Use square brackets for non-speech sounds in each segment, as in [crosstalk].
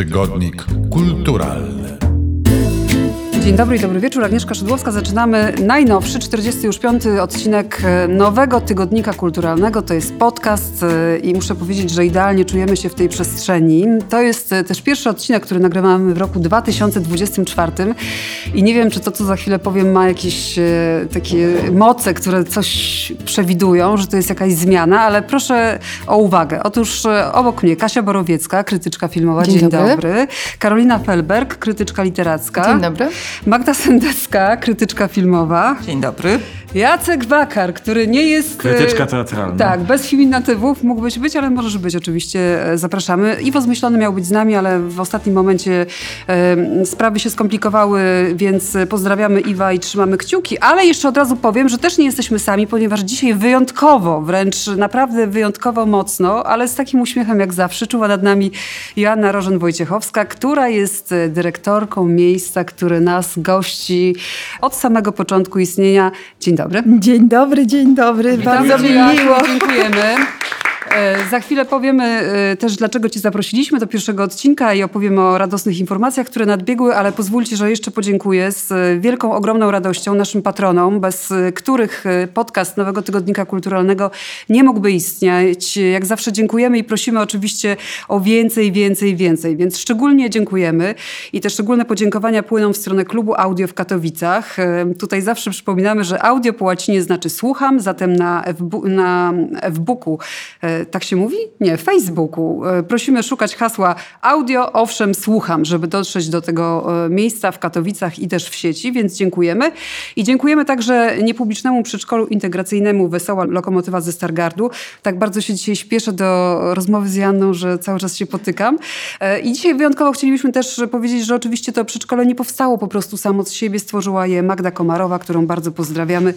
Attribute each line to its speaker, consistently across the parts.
Speaker 1: Tygodnik kulturalny.
Speaker 2: Dzień dobry i dobry wieczór. Agnieszka Szydłowska. Zaczynamy najnowszy, 45. odcinek e, nowego tygodnika kulturalnego. To jest podcast e, i muszę powiedzieć, że idealnie czujemy się w tej przestrzeni. To jest e, też pierwszy odcinek, który nagrywamy w roku 2024 i nie wiem, czy to, co za chwilę powiem, ma jakieś takie moce, które coś przewidują, że to jest jakaś zmiana, ale proszę o uwagę. Otóż obok mnie Kasia Borowiecka, krytyczka filmowa.
Speaker 3: Dzień,
Speaker 2: Dzień
Speaker 3: dobry.
Speaker 2: dobry. Karolina Felberg, krytyczka literacka.
Speaker 3: Dzień dobry.
Speaker 2: Magda Sendecka, krytyczka filmowa.
Speaker 4: Dzień dobry.
Speaker 2: Jacek Bakar, który nie jest...
Speaker 5: Krytyczka
Speaker 2: e,
Speaker 5: teatralna.
Speaker 2: Tak, bez feminatywów mógłbyś być, ale możesz być oczywiście. e, Zapraszamy. Iwo Zmyślony miał być z nami, ale w ostatnim momencie e, sprawy się skomplikowały, więc pozdrawiamy Iwa i trzymamy kciuki. Ale jeszcze od razu powiem, że też nie jesteśmy sami, ponieważ dzisiaj wyjątkowo, wręcz naprawdę wyjątkowo mocno, ale z takim uśmiechem jak zawsze, czuwa nad nami Joanna Rożen-Wojciechowska, która jest e, dyrektorką miejsca, które nas gości od samego początku istnienia. Dzień dobry.
Speaker 3: Dzień dobry, dzień dobry. Bardzo
Speaker 2: Witamy
Speaker 3: mi miło.
Speaker 2: Dziękujemy. E, Za chwilę powiemy e, też, dlaczego Cię zaprosiliśmy do pierwszego odcinka i opowiemy o radosnych informacjach, które nadbiegły, ale pozwólcie, że jeszcze podziękuję z e, wielką, ogromną radością naszym patronom, bez których podcast Nowego Tygodnika Kulturalnego nie mógłby istnieć. Jak zawsze dziękujemy i prosimy oczywiście o więcej, więcej, więcej, więc szczególnie dziękujemy i te szczególne podziękowania płyną w stronę klubu Audio w Katowicach. Tutaj zawsze przypominamy, że audio po łacinie znaczy słucham, zatem na, FB, na Fbooku, tak się mówi? Nie, Facebooku. E, Prosimy szukać hasła audio, owszem, słucham, żeby dotrzeć do tego e, miejsca w Katowicach i też w sieci, więc dziękujemy. I dziękujemy także niepublicznemu przedszkolu integracyjnemu Wesoła Lokomotywa ze Stargardu. Tak bardzo się dzisiaj śpieszę do rozmowy z Janną, że cały czas się potykam. E, I dzisiaj wyjątkowo chcielibyśmy też powiedzieć, że oczywiście to przedszkole nie powstało po prostu samo z siebie. Stworzyła je Magda Komarowa, którą bardzo pozdrawiamy.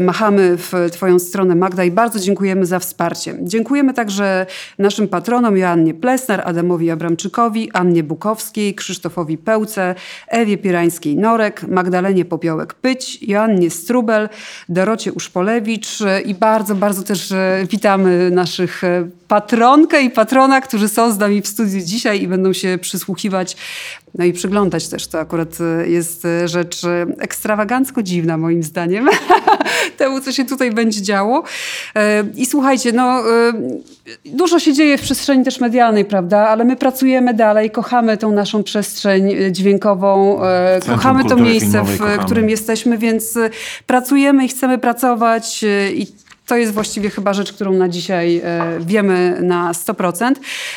Speaker 2: Machamy w Twoją stronę, Magda, i bardzo dziękujemy za wsparcie. Dziękujemy także naszym patronom Joannie Plesnar, Adamowi Abramczykowi, Annie Bukowskiej, Krzysztofowi Pełce, Ewie Pierańskiej-Norek, Magdalenie Popiołek-Pyć, Joannie Strubel, Dorocie Uszpolewicz i bardzo, bardzo też e, witamy naszych e, patronkę i patrona, którzy są z nami w studiu dzisiaj i będą się przysłuchiwać, no i przyglądać też. To akurat e, jest rzecz ekstrawagancko dziwna moim zdaniem, [laughs] temu, co się tutaj będzie działo. I słuchajcie, no dużo się dzieje w przestrzeni też medialnej, prawda? Ale my pracujemy dalej, kochamy tą naszą przestrzeń dźwiękową, e,
Speaker 5: Centrum
Speaker 2: kochamy to miejsce, w
Speaker 5: kochamy.
Speaker 2: którym jesteśmy, więc e, pracujemy i chcemy pracować e, i to jest właściwie chyba rzecz, którą na dzisiaj e, wiemy na 100%.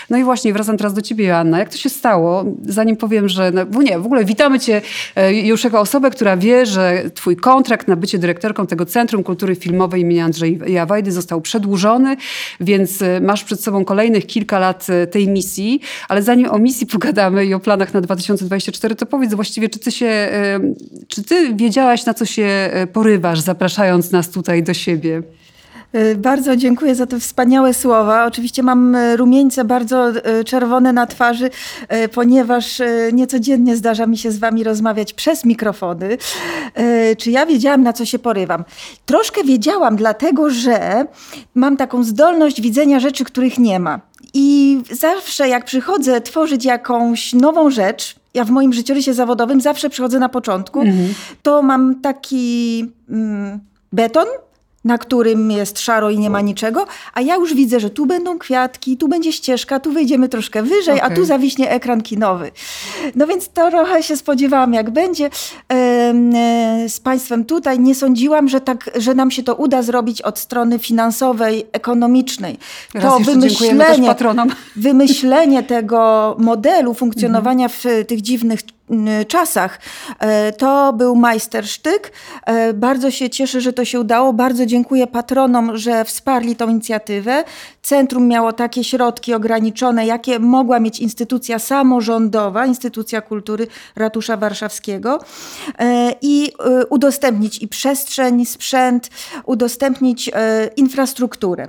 Speaker 2: No i właśnie wracam teraz do ciebie, Joanna. Jak to się stało? Zanim powiem, że... No, nie, w ogóle witamy cię e, już jako osobę, która wie, że twój kontrakt na bycie dyrektorką tego Centrum Kultury Filmowej imienia Andrzeja Wajdy został przedłużony, więc e, masz przed sobą kolejnych kilka lat tej misji. Ale zanim o misji pogadamy i o planach na 2024, to powiedz właściwie, czy ty się... Czy ty wiedziałaś, na co się porywasz, zapraszając nas tutaj do siebie?
Speaker 3: Y, Bardzo dziękuję za te wspaniałe słowa. Oczywiście mam y, rumieńce bardzo y, czerwone na twarzy, ponieważ niecodziennie zdarza mi się z wami rozmawiać przez mikrofony. Czy ja wiedziałam, na co się porywam? Troszkę wiedziałam, dlatego że mam taką zdolność widzenia rzeczy, których nie ma. I zawsze jak przychodzę tworzyć jakąś nową rzecz, ja w moim życiorysie zawodowym zawsze przychodzę na początku, to mam taki mm, beton, na którym jest szaro i nie ma niczego, a ja już widzę, że tu będą kwiatki, tu będzie ścieżka, tu wejdziemy troszkę wyżej, a
Speaker 2: Okej.
Speaker 3: tu zawiśnie ekran kinowy. No więc trochę się spodziewałam, jak będzie e, z Państwem tutaj. Nie sądziłam, że, tak, że nam się to uda zrobić od strony finansowej, ekonomicznej.
Speaker 2: Raz
Speaker 3: to
Speaker 2: patronom.
Speaker 3: wymyślenie tego modelu funkcjonowania w tych dziwnych czasach, e, to był majstersztyk. E, Bardzo się cieszę, że to się udało. Bardzo dziękuję patronom, że wsparli tą inicjatywę. Centrum miało takie środki ograniczone, jakie mogła mieć instytucja samorządowa, instytucja kultury Ratusza Warszawskiego e, i udostępnić i przestrzeń, sprzęt, udostępnić infrastrukturę.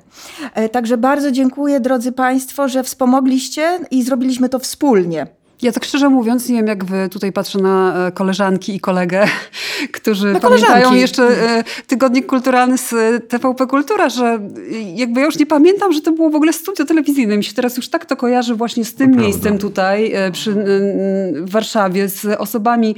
Speaker 3: Także bardzo dziękuję, drodzy Państwo, że wspomogliście i zrobiliśmy to wspólnie.
Speaker 2: Ja tak szczerze mówiąc, nie wiem jak wy, tutaj patrzę na e, koleżanki i kolegę, [laughs] którzy no, pamiętają jeszcze e, tygodnik kulturalny z TVP Kultura, że jakby ja już nie pamiętam, że to było w ogóle studio telewizyjne. Mi się teraz już tak to kojarzy właśnie z tym to miejscem prawda. tutaj przy, w Warszawie, z osobami,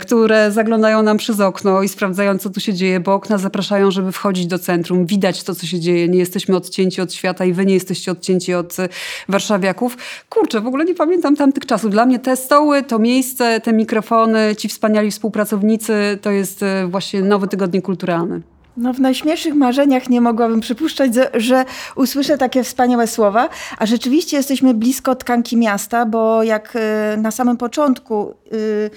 Speaker 2: które zaglądają nam przez okno i sprawdzają, co tu się dzieje, bo okna zapraszają, żeby wchodzić do centrum, widać to, co się dzieje. Nie jesteśmy odcięci od świata i wy nie jesteście odcięci od warszawiaków. Kurczę, w ogóle nie pamiętam tamtych czasów. Dla mnie te stoły, to miejsce, te mikrofony, ci wspaniali współpracownicy, to jest e, właśnie nowy tygodnik kulturalny.
Speaker 3: No, w najśmielszych marzeniach nie mogłabym przypuszczać, że usłyszę takie wspaniałe słowa, a rzeczywiście jesteśmy blisko tkanki miasta, bo jak e, na samym początku y,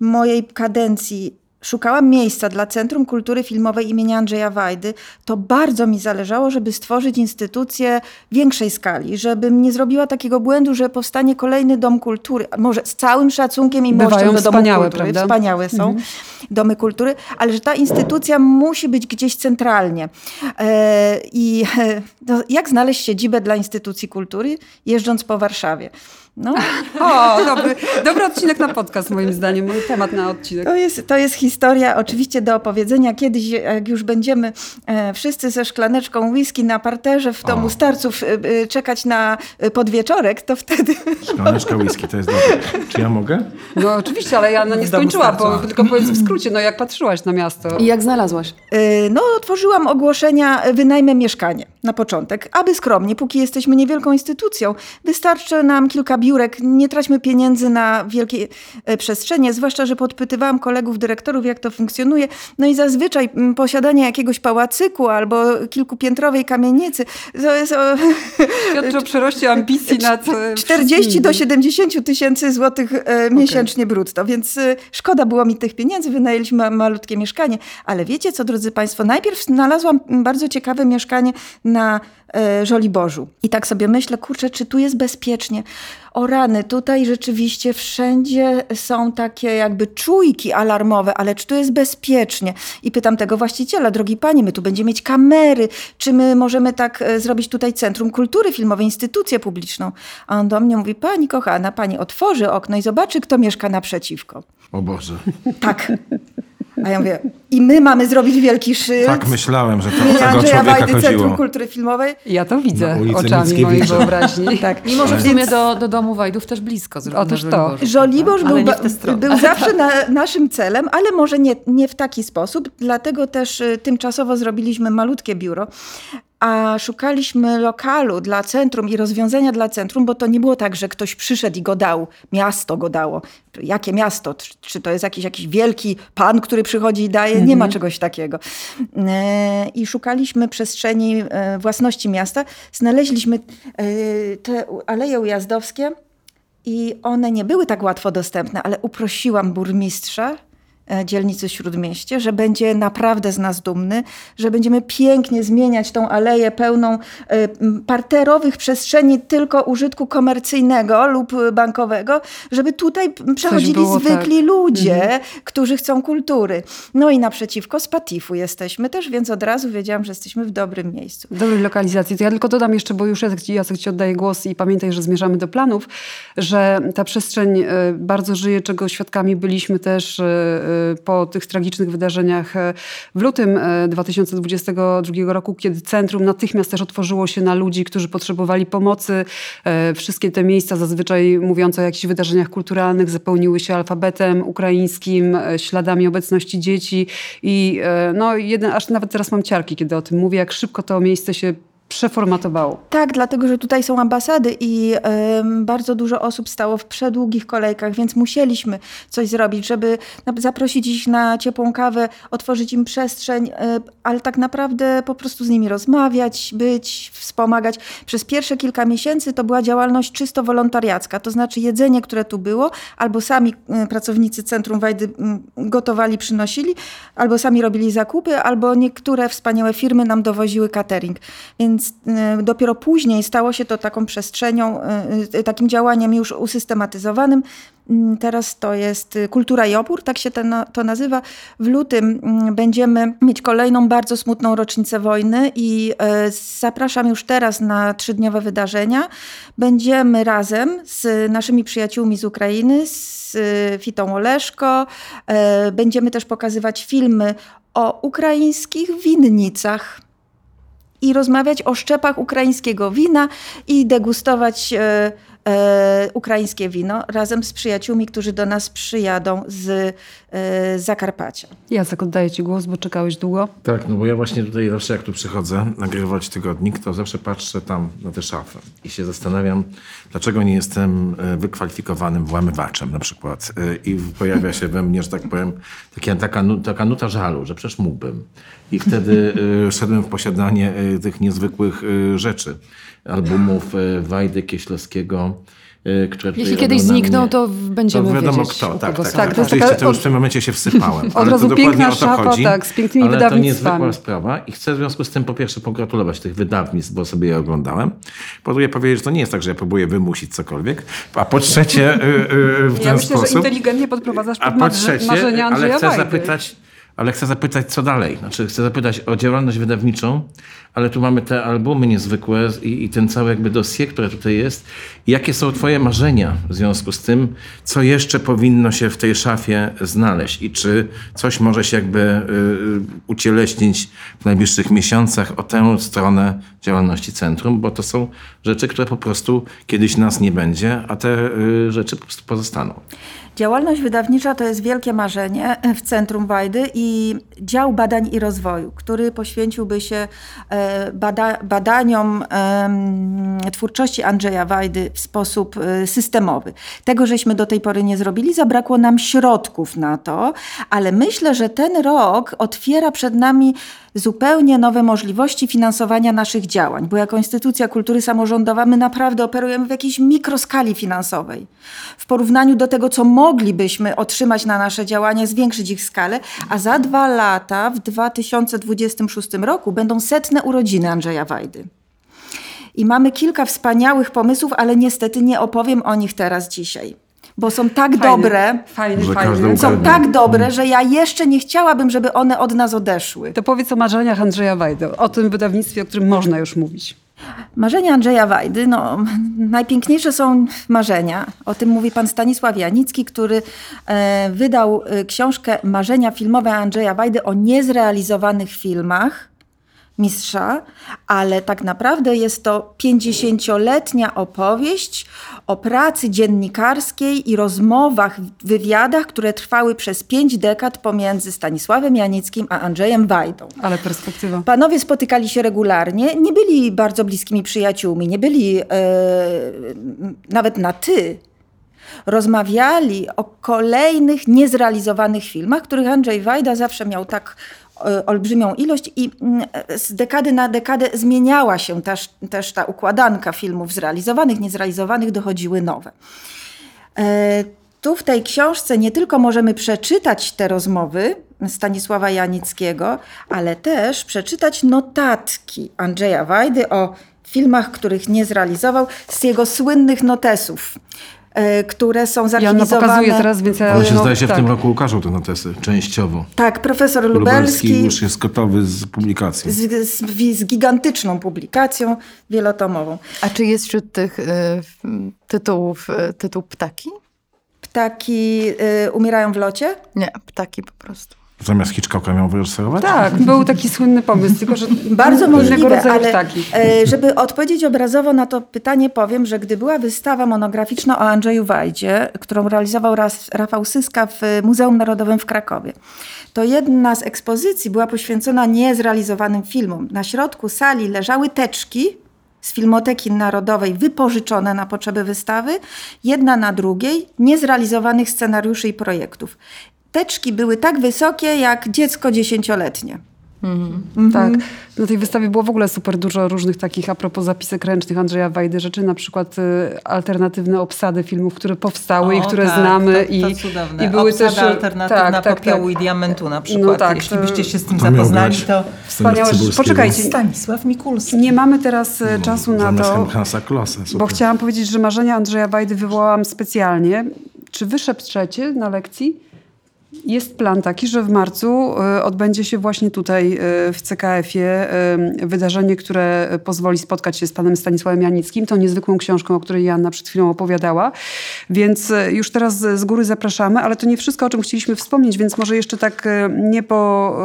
Speaker 3: mojej kadencji szukałam miejsca dla Centrum Kultury Filmowej imienia Andrzeja Wajdy, to bardzo mi zależało, żeby stworzyć instytucję większej skali, żebym nie zrobiła takiego błędu, że powstanie kolejny dom kultury, może z całym szacunkiem i
Speaker 2: mością do domu kultury,
Speaker 3: prawda? wspaniałe są mhm. domy kultury, ale że ta instytucja musi być gdzieś centralnie. E, I no, jak znaleźć siedzibę dla instytucji kultury, jeżdżąc po Warszawie?
Speaker 2: No. O, dobry, dobry odcinek na podcast moim zdaniem, mój temat na odcinek.
Speaker 3: To jest, to jest historia oczywiście do opowiedzenia. Kiedyś, jak już będziemy e, wszyscy ze szklaneczką whisky na parterze w domu o. starców e, e, czekać na podwieczorek, to wtedy... [laughs]
Speaker 1: Szklaneczka whisky, to jest dobre. Czy ja mogę?
Speaker 2: No oczywiście, ale ja no, nie skończyłam, bo, tylko powiedz w skrócie, no jak patrzyłaś na miasto.
Speaker 4: I jak znalazłaś?
Speaker 3: No otworzyłam ogłoszenia, wynajmę mieszkanie na początek, aby skromnie, póki jesteśmy niewielką instytucją. Wystarczy nam kilka biurek, nie traćmy pieniędzy na wielkie e, przestrzenie, zwłaszcza, że podpytywałam kolegów, dyrektorów, jak to funkcjonuje. No i zazwyczaj posiadanie jakiegoś pałacyku albo kilkupiętrowej kamienicy to jest... O... [laughs]
Speaker 2: Świadczy o przeroście ambicji [laughs] nad
Speaker 3: 40 do 70 tysięcy złotych e, miesięcznie okay. brutto, więc e, szkoda było mi tych pieniędzy, wynajęliśmy malutkie mieszkanie. Ale wiecie co, drodzy Państwo, najpierw znalazłam bardzo ciekawe mieszkanie na e, Żoliborzu. I tak sobie myślę, kurczę, czy tu jest bezpiecznie? O rany, tutaj rzeczywiście wszędzie są takie jakby czujki alarmowe, ale czy tu jest bezpiecznie? I pytam tego właściciela, drogi panie, my tu będziemy mieć kamery, czy my możemy tak e, zrobić tutaj Centrum Kultury Filmowej, instytucję publiczną? A on do mnie mówi, pani kochana, pani otworzy okno i zobaczy, kto mieszka naprzeciwko.
Speaker 1: O Boże.
Speaker 3: Tak. [laughs] A ja mówię, i my mamy zrobić wielki szyld.
Speaker 1: Tak myślałem, że to o tego człowieka Wajdy, chodziło.
Speaker 3: Centrum Kultury Filmowej.
Speaker 2: Ja to widzę oczami mojej wyobraźni. [laughs]
Speaker 4: tak. Mimo, że w sumie do, do domu Wajdów też blisko.
Speaker 2: Otóż to.
Speaker 3: Żoliborz był, był zawsze na, naszym celem, ale może nie, nie w taki sposób. Dlatego też y, tymczasowo zrobiliśmy malutkie biuro a szukaliśmy lokalu dla centrum i rozwiązania dla centrum, bo to nie było tak, że ktoś przyszedł i go dał, miasto go dało. Jakie miasto? Czy to jest jakiś, jakiś wielki pan, który przychodzi i daje? Nie ma mhm. czegoś takiego. E, I szukaliśmy przestrzeni e, własności miasta. Znaleźliśmy e, te aleje ujazdowskie i one nie były tak łatwo dostępne, ale uprosiłam burmistrza, dzielnicy Śródmieście, że będzie naprawdę z nas dumny, że będziemy pięknie zmieniać tą aleję pełną e, parterowych przestrzeni tylko użytku komercyjnego lub bankowego, żeby tutaj przechodzili zwykli tak. ludzie, mhm. którzy chcą kultury. No i naprzeciwko Spatifu jesteśmy też, więc od razu wiedziałam, że jesteśmy w dobrym miejscu.
Speaker 2: W dobrej lokalizacji. To ja tylko dodam jeszcze, bo już Jacek, Jacek Ci oddaję głos i pamiętaj, że zmierzamy do planów, że ta przestrzeń e, bardzo żyje, czego świadkami byliśmy też po tych tragicznych wydarzeniach e, w lutym 2022 e, roku, kiedy centrum natychmiast też otworzyło się na ludzi, którzy potrzebowali pomocy. E, wszystkie te miejsca, zazwyczaj mówiące o jakichś wydarzeniach kulturalnych, zapełniły się alfabetem ukraińskim, śladami obecności dzieci i no, jeden, aż nawet teraz mam ciarki, kiedy o tym mówię, jak szybko to miejsce się przeformatowało.
Speaker 3: Tak, dlatego że tutaj są ambasady i y, bardzo dużo osób stało w przedługich kolejkach, więc musieliśmy coś zrobić, żeby zaprosić ich na ciepłą kawę, otworzyć im przestrzeń, y, ale tak naprawdę po prostu z nimi rozmawiać, być, wspomagać. Przez pierwsze kilka miesięcy to była działalność czysto wolontariacka, to znaczy jedzenie, które tu było, albo sami y, pracownicy Centrum Wajdy gotowali, przynosili, albo sami robili zakupy, albo niektóre wspaniałe firmy nam dowoziły catering. Więc więc y, dopiero później stało się to taką przestrzenią, y, y, takim działaniem już usystematyzowanym. Mm, Teraz to jest Kultura i Opór, tak się to, na- to nazywa. W lutym mm, będziemy mieć kolejną bardzo smutną rocznicę wojny i zapraszam już teraz na trzydniowe wydarzenia. Będziemy razem z naszymi przyjaciółmi z Ukrainy, z Fitą Oleszko. Będziemy też pokazywać filmy o ukraińskich winnicach i rozmawiać o szczepach ukraińskiego wina i degustować e, ukraińskie wino razem z przyjaciółmi, którzy do nas przyjadą z e, Zakarpacia.
Speaker 2: Jacek, oddaję ci głos, bo czekałeś długo.
Speaker 5: Tak, no bo ja właśnie tutaj zawsze jak tu przychodzę nagrywać tygodnik, to zawsze patrzę tam na tę szafę i się zastanawiam, dlaczego nie jestem e, wykwalifikowanym włamywaczem na przykład. E, I pojawia się we mnie, że tak powiem, taka, taka, taka nuta żalu, że przecież mógłbym. I wtedy e, szedłem w posiadanie e, tych niezwykłych e, rzeczy. Albumów e, Wajdy Kieślowskiego, e, które
Speaker 6: Jeśli kiedyś znikną, to będziemy
Speaker 5: to wiadomo
Speaker 6: wiedzieć,
Speaker 5: kto, tak, tak, tak.
Speaker 2: Tak, to jest
Speaker 5: Oczywiście to już w tym momencie się wsypałem. [laughs] ale
Speaker 2: razu
Speaker 5: to dokładnie
Speaker 2: piękna
Speaker 5: o to
Speaker 2: szafa,
Speaker 5: chodzi.
Speaker 2: tak, z pięknymi
Speaker 5: ale to
Speaker 2: wydawnictwami.
Speaker 5: niezwykła sprawa i chcę w związku z tym po pierwsze pogratulować tych wydawnictw, bo sobie je oglądałem. Po drugie powiedzieć, że to nie jest tak, że ja próbuję wymusić cokolwiek. A po trzecie y, w ten
Speaker 2: Ja myślę,
Speaker 5: sposób...
Speaker 2: że inteligentnie podprowadzasz
Speaker 5: A
Speaker 2: pod
Speaker 5: po
Speaker 2: marze-
Speaker 5: trzecie,
Speaker 2: marzenia
Speaker 5: ale
Speaker 2: Andrzeja
Speaker 5: chcę
Speaker 2: Wajdy.
Speaker 5: zapytać, ale chcę zapytać, co dalej. Znaczy, chcę zapytać o działalność wydawniczą, ale tu mamy te albumy niezwykłe i, i ten cały jakby dossier, które tutaj jest. Jakie są twoje marzenia w związku z tym, co jeszcze powinno się w tej szafie znaleźć i czy coś może się jakby y, ucieleśnić w najbliższych miesiącach o tę stronę działalności centrum, bo to są rzeczy, które po prostu kiedyś nas nie będzie, a te y, rzeczy po prostu pozostaną.
Speaker 3: Działalność wydawnicza to jest wielkie marzenie w Centrum Wajdy i dział badań i rozwoju, który poświęciłby się e, bada, badaniom twórczości Andrzeja Wajdy w sposób e, systemowy. Tego żeśmy do tej pory nie zrobili, zabrakło nam środków na to, ale myślę, że ten rok otwiera przed nami zupełnie nowe możliwości finansowania naszych działań, bo jako instytucja kultury samorządowa my naprawdę operujemy w jakiejś mikroskali finansowej. W porównaniu do tego, co moglibyśmy otrzymać na nasze działania, zwiększyć ich skalę, a za dwa lata, w 2026 roku, będą setne urodziny Andrzeja Wajdy. I mamy kilka wspaniałych pomysłów, ale niestety nie opowiem o nich teraz dzisiaj. Bo są tak
Speaker 2: Fajny,
Speaker 3: dobre,
Speaker 2: Fajny,
Speaker 5: Że
Speaker 2: fajny.
Speaker 3: są tak dobre, że ja jeszcze nie chciałabym, żeby one od nas odeszły.
Speaker 2: To powiedz o marzeniach Andrzeja Wajdy, o tym wydawnictwie, o którym można już mówić.
Speaker 3: Marzenia Andrzeja Wajdy, no, najpiękniejsze są marzenia. O tym mówi pan Stanisław Janicki, który e, wydał e, książkę Marzenia filmowe Andrzeja Wajdy o niezrealizowanych filmach mistrza, ale tak naprawdę jest to 50-letnia opowieść o pracy dziennikarskiej i rozmowach, wywiadach, które trwały przez pięć dekad pomiędzy Stanisławem Janickim a Andrzejem Wajdą.
Speaker 2: Ale perspektywa.
Speaker 3: Panowie spotykali się regularnie, nie byli bardzo bliskimi przyjaciółmi, nie byli e, nawet na ty. Rozmawiali o kolejnych niezrealizowanych filmach, których Andrzej Wajda zawsze miał tak olbrzymią ilość i mm, z dekady na dekadę zmieniała się też, też ta układanka filmów zrealizowanych, niezrealizowanych, dochodziły nowe. E, Tu w tej książce nie tylko możemy przeczytać te rozmowy Stanisława Janickiego, ale też przeczytać notatki Andrzeja Wajdy o filmach, których nie zrealizował, z jego słynnych notesów, które są
Speaker 2: Joanna
Speaker 3: zarchiwizowane.
Speaker 2: pokazuje teraz, więc ja...
Speaker 5: On się
Speaker 2: no,
Speaker 5: zdaje się
Speaker 2: tak.
Speaker 5: w tym roku ukażą te notesy, częściowo.
Speaker 3: Tak, profesor
Speaker 5: Lubelski
Speaker 3: Lubelski
Speaker 5: już jest gotowy z publikacji.
Speaker 3: z, z, z gigantyczną publikacją wielotomową.
Speaker 6: A czy jest wśród tych y, tytułów y, tytuł ptaki?
Speaker 3: Ptaki y, umierają w locie?
Speaker 6: Nie, ptaki po prostu.
Speaker 5: Zamiast Hitchcocka miał wyreżyserować?
Speaker 2: Tak, był taki słynny pomysł, tylko że [laughs]
Speaker 3: Bardzo możliwe,
Speaker 2: rodzaju
Speaker 3: ale
Speaker 2: ptaki.
Speaker 3: e, żeby odpowiedzieć obrazowo na to pytanie, powiem, że gdy była wystawa monograficzna o Andrzeju Wajdzie, którą realizował Rafał Syska w Muzeum Narodowym w Krakowie, to jedna z ekspozycji była poświęcona niezrealizowanym filmom. Na środku sali leżały teczki z Filmoteki Narodowej wypożyczone na potrzeby wystawy, jedna na drugiej niezrealizowanych scenariuszy i projektów. Teczki były tak wysokie jak dziecko dziesięcioletnie.
Speaker 2: Mhm. Tak. Na tej wystawie było w ogóle super dużo różnych takich, a propos zapisek ręcznych Andrzeja Wajdy, rzeczy, na przykład y, alternatywne obsady filmów, które powstały
Speaker 5: o,
Speaker 2: i które
Speaker 5: tak,
Speaker 2: znamy.
Speaker 5: To, to
Speaker 2: i,
Speaker 5: cudowne.
Speaker 2: i były
Speaker 5: Obsada
Speaker 2: też
Speaker 5: alternatywna
Speaker 2: tak, tak,
Speaker 5: popiołu
Speaker 2: tak.
Speaker 5: i diamentu na
Speaker 2: No
Speaker 5: przykład.
Speaker 2: tak,
Speaker 5: Jeśli
Speaker 2: to-
Speaker 5: byście się z tym
Speaker 7: To
Speaker 5: zapoznali, to
Speaker 2: Wspaniałe- poczekajcie.
Speaker 5: Stanisław Mikulski.
Speaker 2: Nie mamy teraz e, czasu na to,
Speaker 7: Hansa
Speaker 2: bo chciałam powiedzieć, że marzenia Andrzeja Wajdy wywołałam specjalnie. Czy wy szepczecie na lekcji? Jest plan taki, że w marcu e, odbędzie się właśnie tutaj e, w CKF-ie e, wydarzenie, które pozwoli spotkać się z panem Stanisławem Janickim, tą niezwykłą książką, o której Joanna przed chwilą opowiadała. Więc już teraz z góry zapraszamy, ale to nie wszystko, o czym chcieliśmy wspomnieć, więc może jeszcze tak nie, po,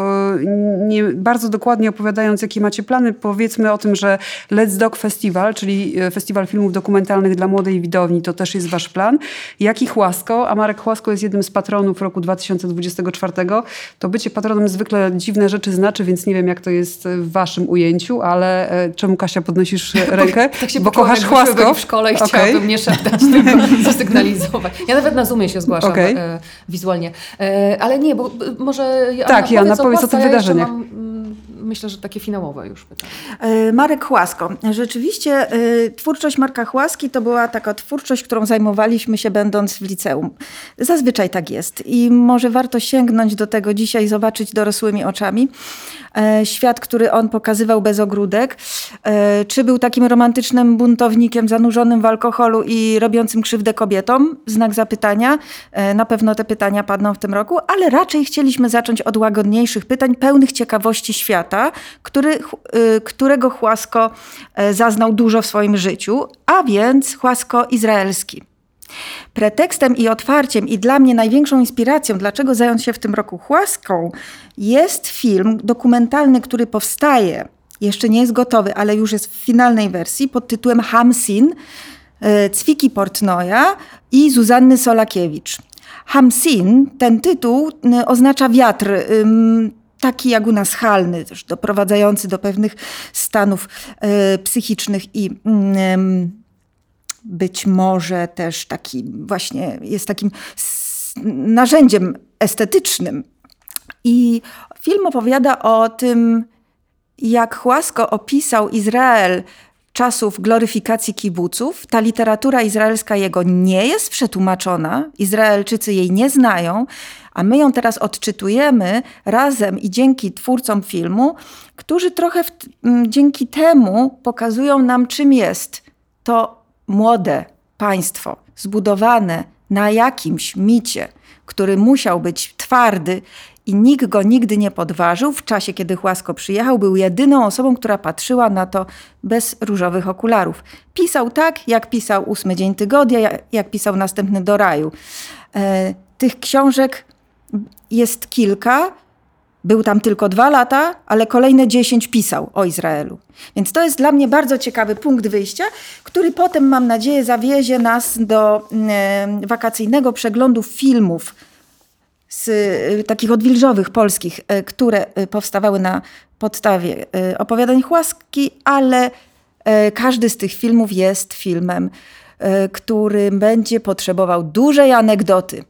Speaker 2: nie bardzo dokładnie opowiadając, jakie macie plany, powiedzmy o tym, że Let's Dog Festival, czyli festiwal filmów dokumentalnych dla młodej widowni, to też jest wasz plan. Jak i Chłasko, a Marek Chłasko jest jednym z patronów roku 2024. To bycie patronem zwykle dziwne rzeczy znaczy, więc nie wiem, jak to jest w waszym ujęciu, ale e, czemu Kasia podnosisz e, [laughs] rękę?
Speaker 4: Tak się
Speaker 2: Bo
Speaker 4: poczułam,
Speaker 2: kochasz Chłasko?
Speaker 4: w szkole i
Speaker 2: Okej.
Speaker 4: chciałabym nie szeptać, [laughs] tylko [laughs] zasygnalizować. Ja nawet na Zoomie się zgłaszam e, wizualnie. E, ale nie, bo e, może
Speaker 2: Tak, Joanna, powiedz o
Speaker 4: ja jeszcze
Speaker 2: wydarzeniach.
Speaker 4: Mam, mm, myślę, że takie finałowe już pytanie.
Speaker 3: E, Marek Chłasko. Rzeczywiście e, twórczość Marka Chłaski to była taka twórczość, którą zajmowaliśmy się będąc w liceum. Zazwyczaj tak jest i może warto sięgnąć do tego dzisiaj zobaczyć dorosłymi oczami. E, Świat, który on pokazywał bez ogródek. E, Czy był takim romantycznym buntownikiem zanurzonym w alkoholu i robiącym krzywdę kobietom? Znak zapytania. E, Na pewno te pytania padną w tym roku, ale raczej chcieliśmy zacząć od łagodniejszych pytań, pełnych ciekawości świata, który, którego Chłasko zaznał dużo w swoim życiu, a więc Chłasko izraelski. Pretekstem i otwarciem i dla mnie największą inspiracją, dlaczego zająć się w tym roku Chłaską, jest film dokumentalny, który powstaje, jeszcze nie jest gotowy, ale już jest w finalnej wersji pod tytułem Hamsin e, Cwiki Portnoja i Zuzanny Solakiewicz. Hamsin, ten tytuł oznacza wiatr, taki jak u nas halny, też doprowadzający do pewnych stanów y, psychicznych i być może też taki właśnie jest takim narzędziem estetycznym. I film opowiada o tym, jak Chłasko opisał Izrael czasów gloryfikacji kibuców. Ta literatura izraelska jego nie jest przetłumaczona, Izraelczycy jej nie znają, a my ją teraz odczytujemy razem i dzięki twórcom filmu, którzy trochę w, dzięki temu pokazują nam, czym jest to młode państwo, zbudowane na jakimś micie, który musiał być twardy i nikt go nigdy nie podważył. W czasie, kiedy Chłasko przyjechał, był jedyną osobą, która patrzyła na to bez różowych okularów. Pisał tak, jak pisał Ósmy Dzień Tygodnia, jak, pisał Następny do raju. E, tych książek jest kilka. Był tam tylko dwa lata, ale kolejne dziesięć pisał o Izraelu. Więc to jest dla mnie bardzo ciekawy punkt wyjścia, który potem, mam nadzieję, zawiezie nas do mm, wakacyjnego przeglądu filmów z y, takich odwilżowych polskich, y, które powstawały na podstawie opowiadań Chłaski, ale każdy z tych filmów jest filmem, który będzie potrzebował dużej anegdoty.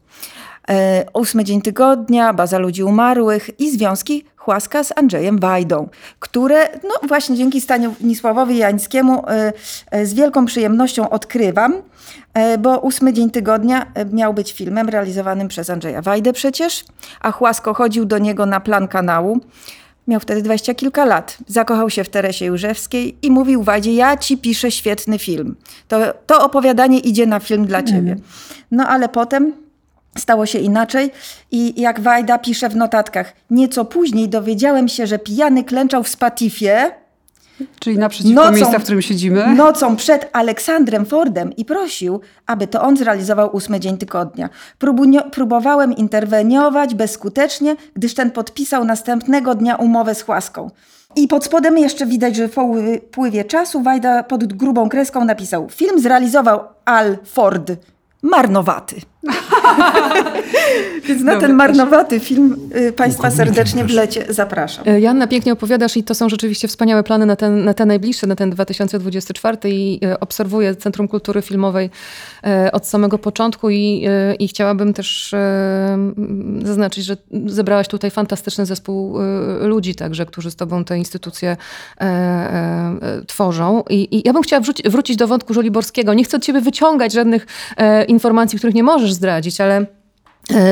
Speaker 3: E, Ósmy dzień tygodnia, Baza Ludzi Umarłych i związki Chłaska z Andrzejem Wajdą, które no właśnie dzięki Stanisławowi Jańskiemu e, e, z wielką przyjemnością odkrywam, bo Ósmy dzień tygodnia miał być filmem realizowanym przez Andrzeja Wajdę przecież, a Chłasko chodził do niego na plan kanału. Miał wtedy dwadzieścia kilka lat. Zakochał się w Teresie Jórzewskiej i mówił Wajdzie, ja ci piszę świetny film. To, to opowiadanie idzie na film dla ciebie. No ale potem Stało się inaczej i jak Wajda pisze w notatkach, nieco później dowiedziałem się, że pijany klęczał w Spatifie
Speaker 2: Czyli naprzeciwko miejsca, w którym siedzimy.
Speaker 3: nocą przed Aleksandrem Fordem i prosił, aby to on zrealizował ósmy dzień tygodnia. Próbunio- próbowałem interweniować bezskutecznie, gdyż ten podpisał następnego dnia umowę z Chłaską. I pod spodem jeszcze widać, że po upływie czasu Wajda pod grubą kreską napisał film zrealizował Al Ford. Marnowaty. [laughs] Więc na ten marnowaty film y, Państwa serdecznie w lecie zapraszam.
Speaker 4: E, Janna, pięknie opowiadasz i to są rzeczywiście wspaniałe plany na ten, na te najbliższe, na ten 2024 i e, obserwuję Centrum Kultury Filmowej e, od samego początku i, i chciałabym też zaznaczyć, że zebrałaś tutaj fantastyczny zespół ludzi także, którzy z tobą te instytucje tworzą. I, I ja bym chciała wrócić do wątku żoliborskiego. Nie chcę od ciebie wyciągać żadnych informacji, których nie możesz zdradzić, ale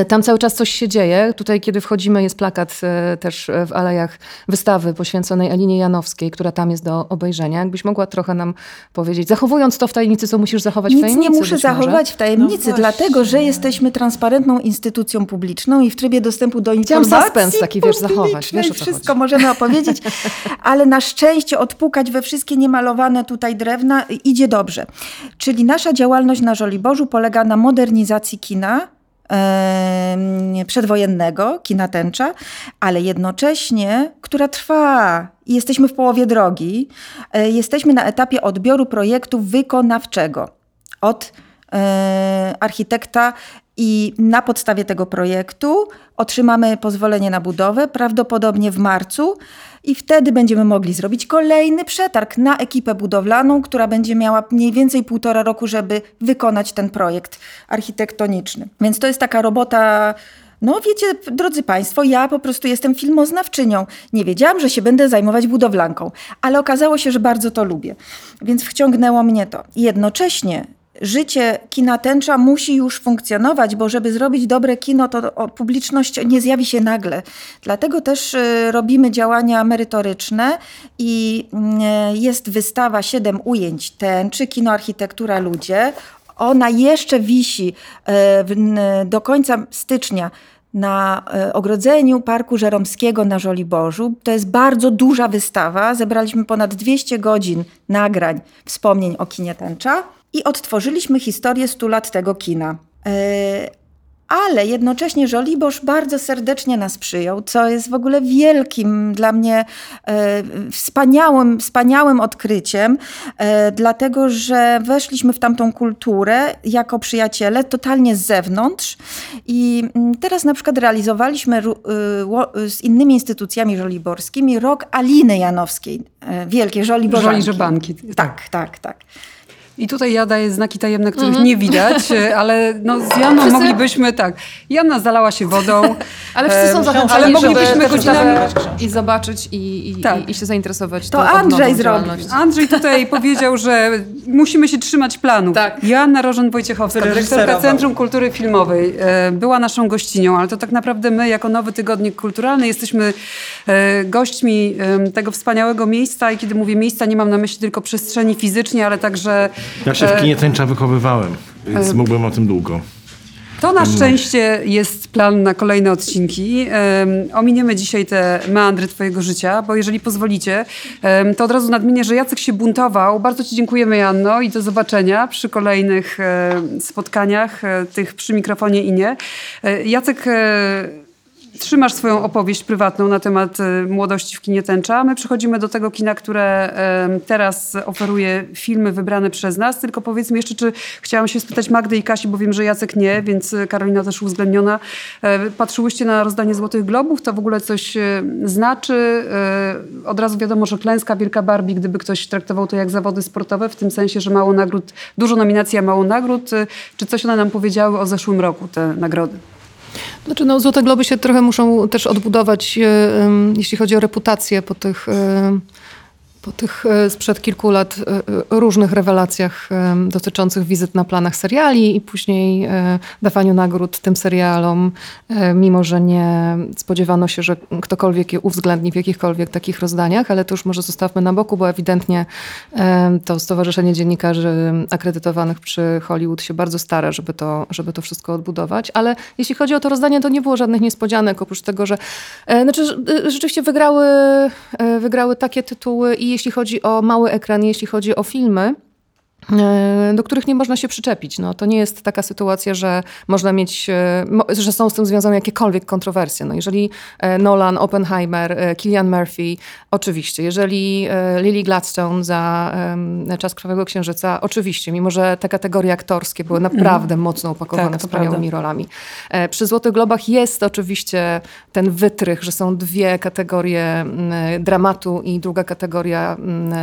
Speaker 4: Tam cały czas coś się dzieje. Tutaj, kiedy wchodzimy, jest plakat e, też w alejach wystawy poświęconej Elinie Janowskiej, która tam jest do obejrzenia. Jakbyś mogła trochę nam powiedzieć, zachowując to w tajemnicy, co musisz zachować w
Speaker 3: Nic
Speaker 4: tajemnicy.
Speaker 3: nie muszę zachować w tajemnicy,
Speaker 2: No
Speaker 3: dlatego że jesteśmy transparentną instytucją publiczną i w trybie dostępu do
Speaker 4: Chciałam
Speaker 3: informacji
Speaker 4: suspens taki, wiesz, zachować. Wiesz, o co
Speaker 3: wszystko
Speaker 4: chodzi.
Speaker 3: możemy opowiedzieć, [laughs] ale na szczęście odpukać we wszystkie niemalowane tutaj drewna idzie dobrze. Czyli nasza działalność na Żoliborzu polega na modernizacji kina, przedwojennego, kina tęcza, ale jednocześnie, która trwa jesteśmy w połowie drogi. E, Jesteśmy na etapie odbioru projektu wykonawczego od e, architekta i na podstawie tego projektu otrzymamy pozwolenie na budowę, prawdopodobnie w marcu, i wtedy będziemy mogli zrobić kolejny przetarg na ekipę budowlaną, która będzie miała mniej więcej półtora roku, żeby wykonać ten projekt architektoniczny. Więc to jest taka robota. No wiecie, drodzy Państwo, ja po prostu jestem filmoznawczynią. Nie wiedziałam, że się będę zajmować budowlanką, ale okazało się, że bardzo to lubię. Więc wciągnęło mnie to. Jednocześnie życie kina tęcza musi już funkcjonować, bo żeby zrobić dobre kino, to publiczność nie zjawi się nagle. Dlatego też y, robimy działania merytoryczne i y, jest wystawa Siedem ujęć tęczy, kino architektura ludzie. Ona jeszcze wisi n- do końca stycznia na e, ogrodzeniu Parku Żeromskiego na Żoliborzu. To jest bardzo duża wystawa. Zebraliśmy ponad 200 godzin nagrań, wspomnień o kinie tęcza i odtworzyliśmy historię 100 lat tego kina. E, ale jednocześnie Żoliborz bardzo serdecznie nas przyjął, co jest w ogóle wielkim dla mnie e, wspaniałym, wspaniałym odkryciem, e, dlatego że weszliśmy w tamtą kulturę jako przyjaciele, totalnie z zewnątrz i mm, teraz na przykład realizowaliśmy y, ło- z innymi instytucjami żoliborskimi rok Aliny Janowskiej, e, wielkie Żoliborzanki.
Speaker 2: Żoli żebanki.
Speaker 3: Tak, tak, tak.
Speaker 2: I tutaj ja daję znaki tajemne, których nie widać, e, ale no z Janą
Speaker 4: Wszyscy-
Speaker 2: moglibyśmy, tak, Janna zalała się wodą. [laughs]
Speaker 4: Ale wszyscy są
Speaker 2: Em,
Speaker 4: zachęcani,
Speaker 2: ale moglibyśmy godzinami...
Speaker 4: i zobaczyć i, i,
Speaker 2: Tak.
Speaker 4: i, i się zainteresować
Speaker 3: To
Speaker 4: tą
Speaker 3: Andrzej
Speaker 4: odnową
Speaker 3: zrobi.
Speaker 4: działalności.
Speaker 2: Andrzej tutaj [laughs] powiedział, że musimy się trzymać planów.
Speaker 4: Tak.
Speaker 2: Joanna Rożen-Wojciechowska, dyrektorka. Centrum Kultury Filmowej, e, była naszą gościnią, ale to tak naprawdę my, jako Nowy Tygodnik Kulturalny, jesteśmy e, gośćmi tego wspaniałego miejsca i kiedy mówię miejsca, nie mam na myśli tylko przestrzeni fizycznie, ale także...
Speaker 1: Ja się w
Speaker 2: e,
Speaker 1: kinie tęcza wychowywałem, więc mógłbym o tym długo.
Speaker 2: To na szczęście jest plan na kolejne odcinki. Em, ominiemy dzisiaj te meandry twojego życia, bo jeżeli pozwolicie, em, to od razu nadmienię, że Jacek się buntował. Bardzo ci dziękujemy, Janno, i do zobaczenia przy kolejnych e, spotkaniach, e, tych przy mikrofonie i nie. E, Jacek... Trzymasz swoją opowieść prywatną na temat e, młodości w kinie tęcza. My przechodzimy do tego kina, które teraz oferuje filmy wybrane przez nas. Tylko powiedzmy jeszcze, czy chciałam się spytać Magdy i Kasi, bo wiem, że Jacek nie, więc e, Karolina też uwzględniona. E, Patrzyłyście na rozdanie Złotych Globów? To w ogóle coś e, znaczy? E, Od razu wiadomo, że klęska Wielka Barbie, gdyby ktoś traktował to jak zawody sportowe, w tym sensie, że mało nagród, dużo nominacji, a mało nagród. Czy coś one nam powiedziały o zeszłym roku, te nagrody?
Speaker 4: Znaczy, no, Złote Globy się trochę muszą też odbudować, e, jeśli chodzi o reputację po tych, e, po tych e, sprzed kilku lat e, e, różnych rewelacjach dotyczących wizyt na planach seriali i później dawaniu nagród tym serialom, mimo że nie spodziewano się, że ktokolwiek je uwzględni w jakichkolwiek takich rozdaniach, ale to już może zostawmy na boku, bo ewidentnie to Stowarzyszenie Dziennikarzy Akredytowanych przy Hollywood się bardzo stara, żeby to, żeby to wszystko odbudować. Ale jeśli chodzi o to rozdanie, to nie było żadnych niespodzianek, oprócz tego, że znaczy, rzeczywiście wygrały, wygrały takie tytuły i jeśli chodzi o mały ekran, jeśli chodzi o filmy, do których nie można się przyczepić. No, to nie jest taka sytuacja, że można mieć, e, że są z tym związane jakiekolwiek kontrowersje. No, jeżeli e, Nolan, Oppenheimer, Killian Murphy, oczywiście. Jeżeli Lily Gladstone za Czas Krwawego Księżyca, oczywiście, mimo że te kategorie aktorskie były naprawdę mm. mocno upakowane tak, wspaniałymi rolami. Przy Złotych Globach jest oczywiście ten wytrych, że są dwie kategorie dramatu i druga kategoria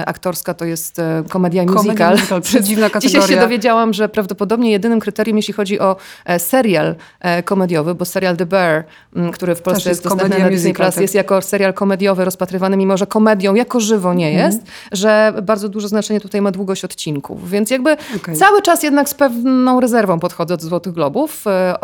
Speaker 4: aktorska to jest komedia i musical. musical [laughs]
Speaker 2: dziwna kategoria.
Speaker 4: Dzisiaj się dowiedziałam, że prawdopodobnie jedynym kryterium, jeśli chodzi o e, serial e, komediowy, bo serial The Bear, który w Polsce jest, jest dostępny na Disney Plus, tak. jest jako serial komediowy rozpatrywany, mimo że komedią jako żywo nie mhm. jest, mm. że bardzo duże znaczenie tutaj ma długość odcinków. Więc jakby okay. cały czas jednak z pewną rezerwą podchodzę do Złotych Globów, e,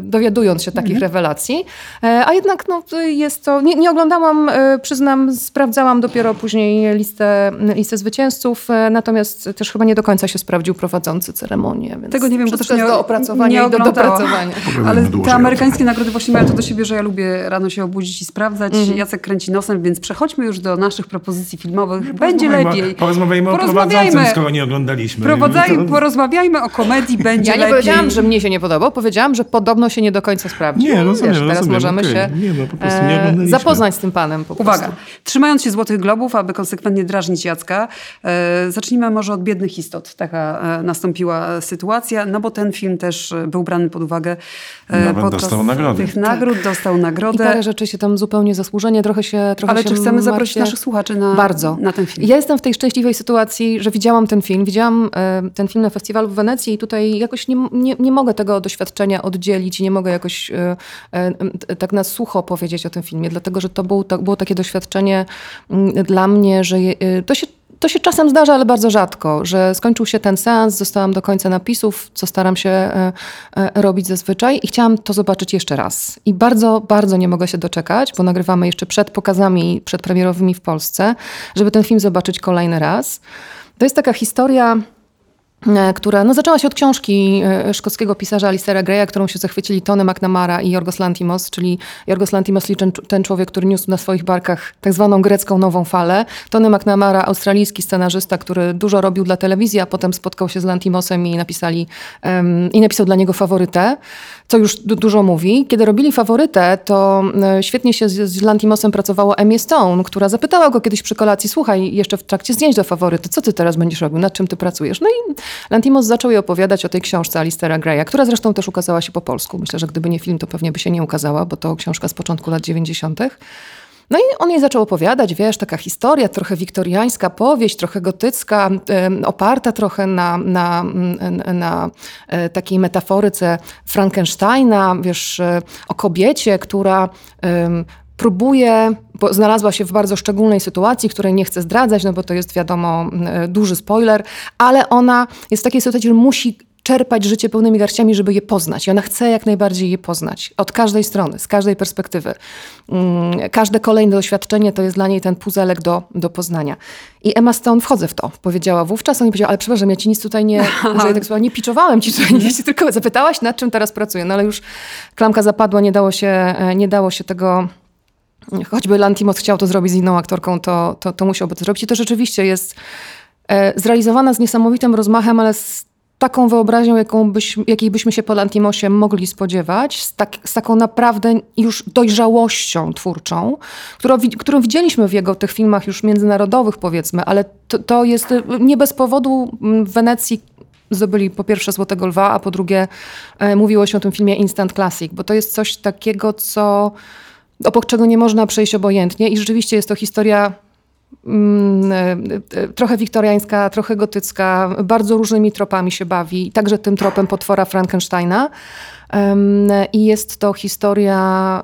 Speaker 4: dowiadując się takich mm. rewelacji. A jednak no, jest to... Nie, nie oglądałam, przyznam, sprawdzałam dopiero później listę, listę zwycięzców, natomiast też chyba nie do końca końca się sprawdził prowadzący ceremonię. Więc
Speaker 2: Tego nie wiem, bo też
Speaker 4: nie, do opracowania nie i do dopracowania.
Speaker 2: Ale te amerykańskie nagrody właśnie mają to do siebie, że ja lubię rano się obudzić i sprawdzać. Mm. Jacek kręci nosem, więc przechodźmy już do naszych propozycji filmowych. No, będzie lepiej.
Speaker 5: Porozmawiajmy o prowadzącym, skoro nie oglądaliśmy.
Speaker 2: Prowadzaj, porozmawiajmy o komedii, będzie
Speaker 4: ja
Speaker 2: lepiej.
Speaker 4: Ja nie powiedziałam, że mnie się nie podobał, powiedziałam, że podobno się nie do końca sprawdził.
Speaker 5: Nie, rozumiem, Wiesz,
Speaker 4: Teraz
Speaker 5: rozumiem,
Speaker 4: możemy
Speaker 5: okay.
Speaker 4: się
Speaker 5: nie, no, po prostu nie e,
Speaker 4: zapoznać z tym panem.
Speaker 2: Uwaga, trzymając się Złotych Globów, aby konsekwentnie drażnić Jacka, e, zacznijmy może od Biednych Istot. Taka e, nastąpiła sytuacja, no bo ten film też był brany pod uwagę
Speaker 5: e, Nawet dostał nagrodę.
Speaker 2: tych nagród, tak. dostał nagrodę.
Speaker 4: I parę rzeczy się tam zupełnie zasłużenie, trochę się trochę
Speaker 2: Ale
Speaker 4: się
Speaker 2: czy chcemy martwię... zaprosić naszych słuchaczy na,
Speaker 4: Bardzo.
Speaker 2: na ten film?
Speaker 4: Ja jestem w tej szczęśliwej sytuacji, że widziałam ten film, widziałam e, ten film na festiwalu w Wenecji i tutaj jakoś nie, nie, nie mogę tego doświadczenia oddzielić i nie mogę jakoś e, tak na sucho powiedzieć o tym filmie, dlatego że to, był, to było takie doświadczenie dla mnie, że je, to się to się czasem zdarza, ale bardzo rzadko, że skończył się ten seans, zostałam do końca napisów, co staram się e, e, robić zazwyczaj i chciałam to zobaczyć jeszcze raz. I bardzo, bardzo nie mogę się doczekać, bo nagrywamy jeszcze przed pokazami przedpremierowymi w Polsce, żeby ten film zobaczyć kolejny raz. To jest taka historia która no, zaczęła się od książki e, szkockiego pisarza Alistera Greya, którą się zachwycili Tony McNamara i Jorgos Lantimos, czyli Jorgos Lantimos, ten człowiek, który niósł na swoich barkach tak zwaną grecką nową falę. Tony McNamara, australijski scenarzysta, który dużo robił dla telewizji, a potem spotkał się z Lantimosem i napisali um, i napisał dla niego faworytę co już du dużo mówi. Kiedy robili faworytę, to e, świetnie się z, z Lantimosem pracowało Emmy Stone, która zapytała go kiedyś przy kolacji, słuchaj, jeszcze w trakcie zdjęć do faworyty, co ty teraz będziesz robił, nad czym ty pracujesz? No i Lantimos zaczął jej opowiadać o tej książce Alistera Greya, która zresztą też ukazała się po polsku. Myślę, że gdyby nie film, to pewnie by się nie ukazała, bo to książka z początku lat 90. No i on jej zaczął opowiadać, wiesz, taka historia trochę wiktoriańska, powieść, trochę gotycka, oparta trochę na, na, na e, takiej metaforyce Frankensteina, wiesz, e, o kobiecie, która próbuje, bo znalazła się w bardzo szczególnej sytuacji, której nie chcę zdradzać, no bo to jest wiadomo e, duży spoiler, ale ona jest w takiej sytuacji, że musi czerpać życie pełnymi garściami, żeby je poznać. I ona chce jak najbardziej je poznać. Od każdej strony, z każdej perspektywy. Mm, każde kolejne doświadczenie to jest dla niej ten puzelek do, do poznania. I Emma Stone, wchodzę w to, powiedziała wówczas. On mi powiedział, ale przepraszam, ja ci nic tutaj nie, [laughs] ja tak słowa, nie piczowałem ci tutaj nic, tylko zapytałaś, nad czym teraz pracuję. No ale już klamka zapadła, nie dało się, e, nie dało się tego choćby Lantimos chciał to zrobić z inną aktorką, to, to, to musiałby to zrobić. I to rzeczywiście jest e, zrealizowana z niesamowitym rozmachem, ale z taką wyobraźnią, jaką byś, jakiej byśmy się po Lantimosie mogli spodziewać, z, tak, z taką naprawdę już dojrzałością twórczą, którą, którą widzieliśmy w jego tych filmach już międzynarodowych powiedzmy, ale to, to jest y, nie bez powodu w Wenecji zdobyli po pierwsze Złotego Lwa, a po drugie e, mówiło się o tym filmie Instant Classic, bo to jest coś takiego, co obok czego nie można przejść obojętnie i rzeczywiście jest to historia Mm, e, e, trochę wiktoriańska, trochę gotycka, bardzo różnymi tropami się bawi, także tym tropem potwora Frankensteina. I jest to historia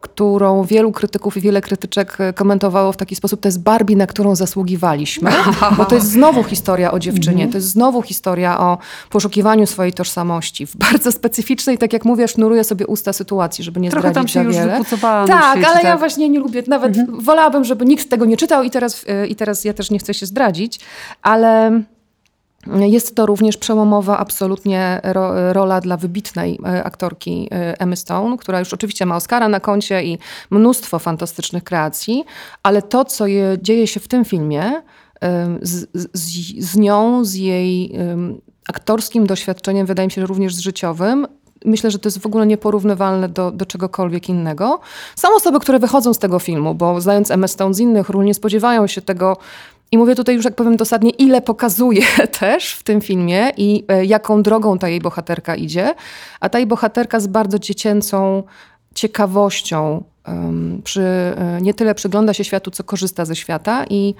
Speaker 4: którą wielu krytyków i wiele krytyczek komentowało w taki sposób, to jest Barbie, na którą zasługiwaliśmy, [laughs] bo to jest znowu historia o dziewczynie, mhm. to jest znowu historia o poszukiwaniu swojej tożsamości. W bardzo specyficznej, tak jak mówię, sznuruję sobie usta sytuacji, żeby nie
Speaker 2: Trochę
Speaker 4: zdradzić
Speaker 2: tam się
Speaker 4: za wiele.
Speaker 2: Już
Speaker 4: tak,
Speaker 2: ale
Speaker 4: tak. ja właśnie nie lubię, nawet mhm. wolałabym, żeby nikt tego nie czytał i teraz, y, i teraz ja też nie chcę się zdradzić, ale jest to również przełomowa absolutnie ro, rola dla wybitnej e, aktorki e, Emmy Stone, która już oczywiście ma Oscara na koncie i mnóstwo fantastycznych kreacji, ale to, co je, dzieje się w tym filmie, z, z, z nią, z jej aktorskim doświadczeniem, wydaje mi się, że również z życiowym, myślę, że to jest w ogóle nieporównywalne do, do czegokolwiek innego. Są osoby, które wychodzą z tego filmu, bo znając Emma Stone z innych ról, nie spodziewają się tego, i mówię tutaj już, jak powiem dosadnie, ile pokazuje [laughs] też w tym filmie i e, jaką drogą ta jej bohaterka idzie. A ta jej bohaterka z bardzo dziecięcą ciekawością um, przy, e, nie tyle przygląda się światu, co korzysta ze świata i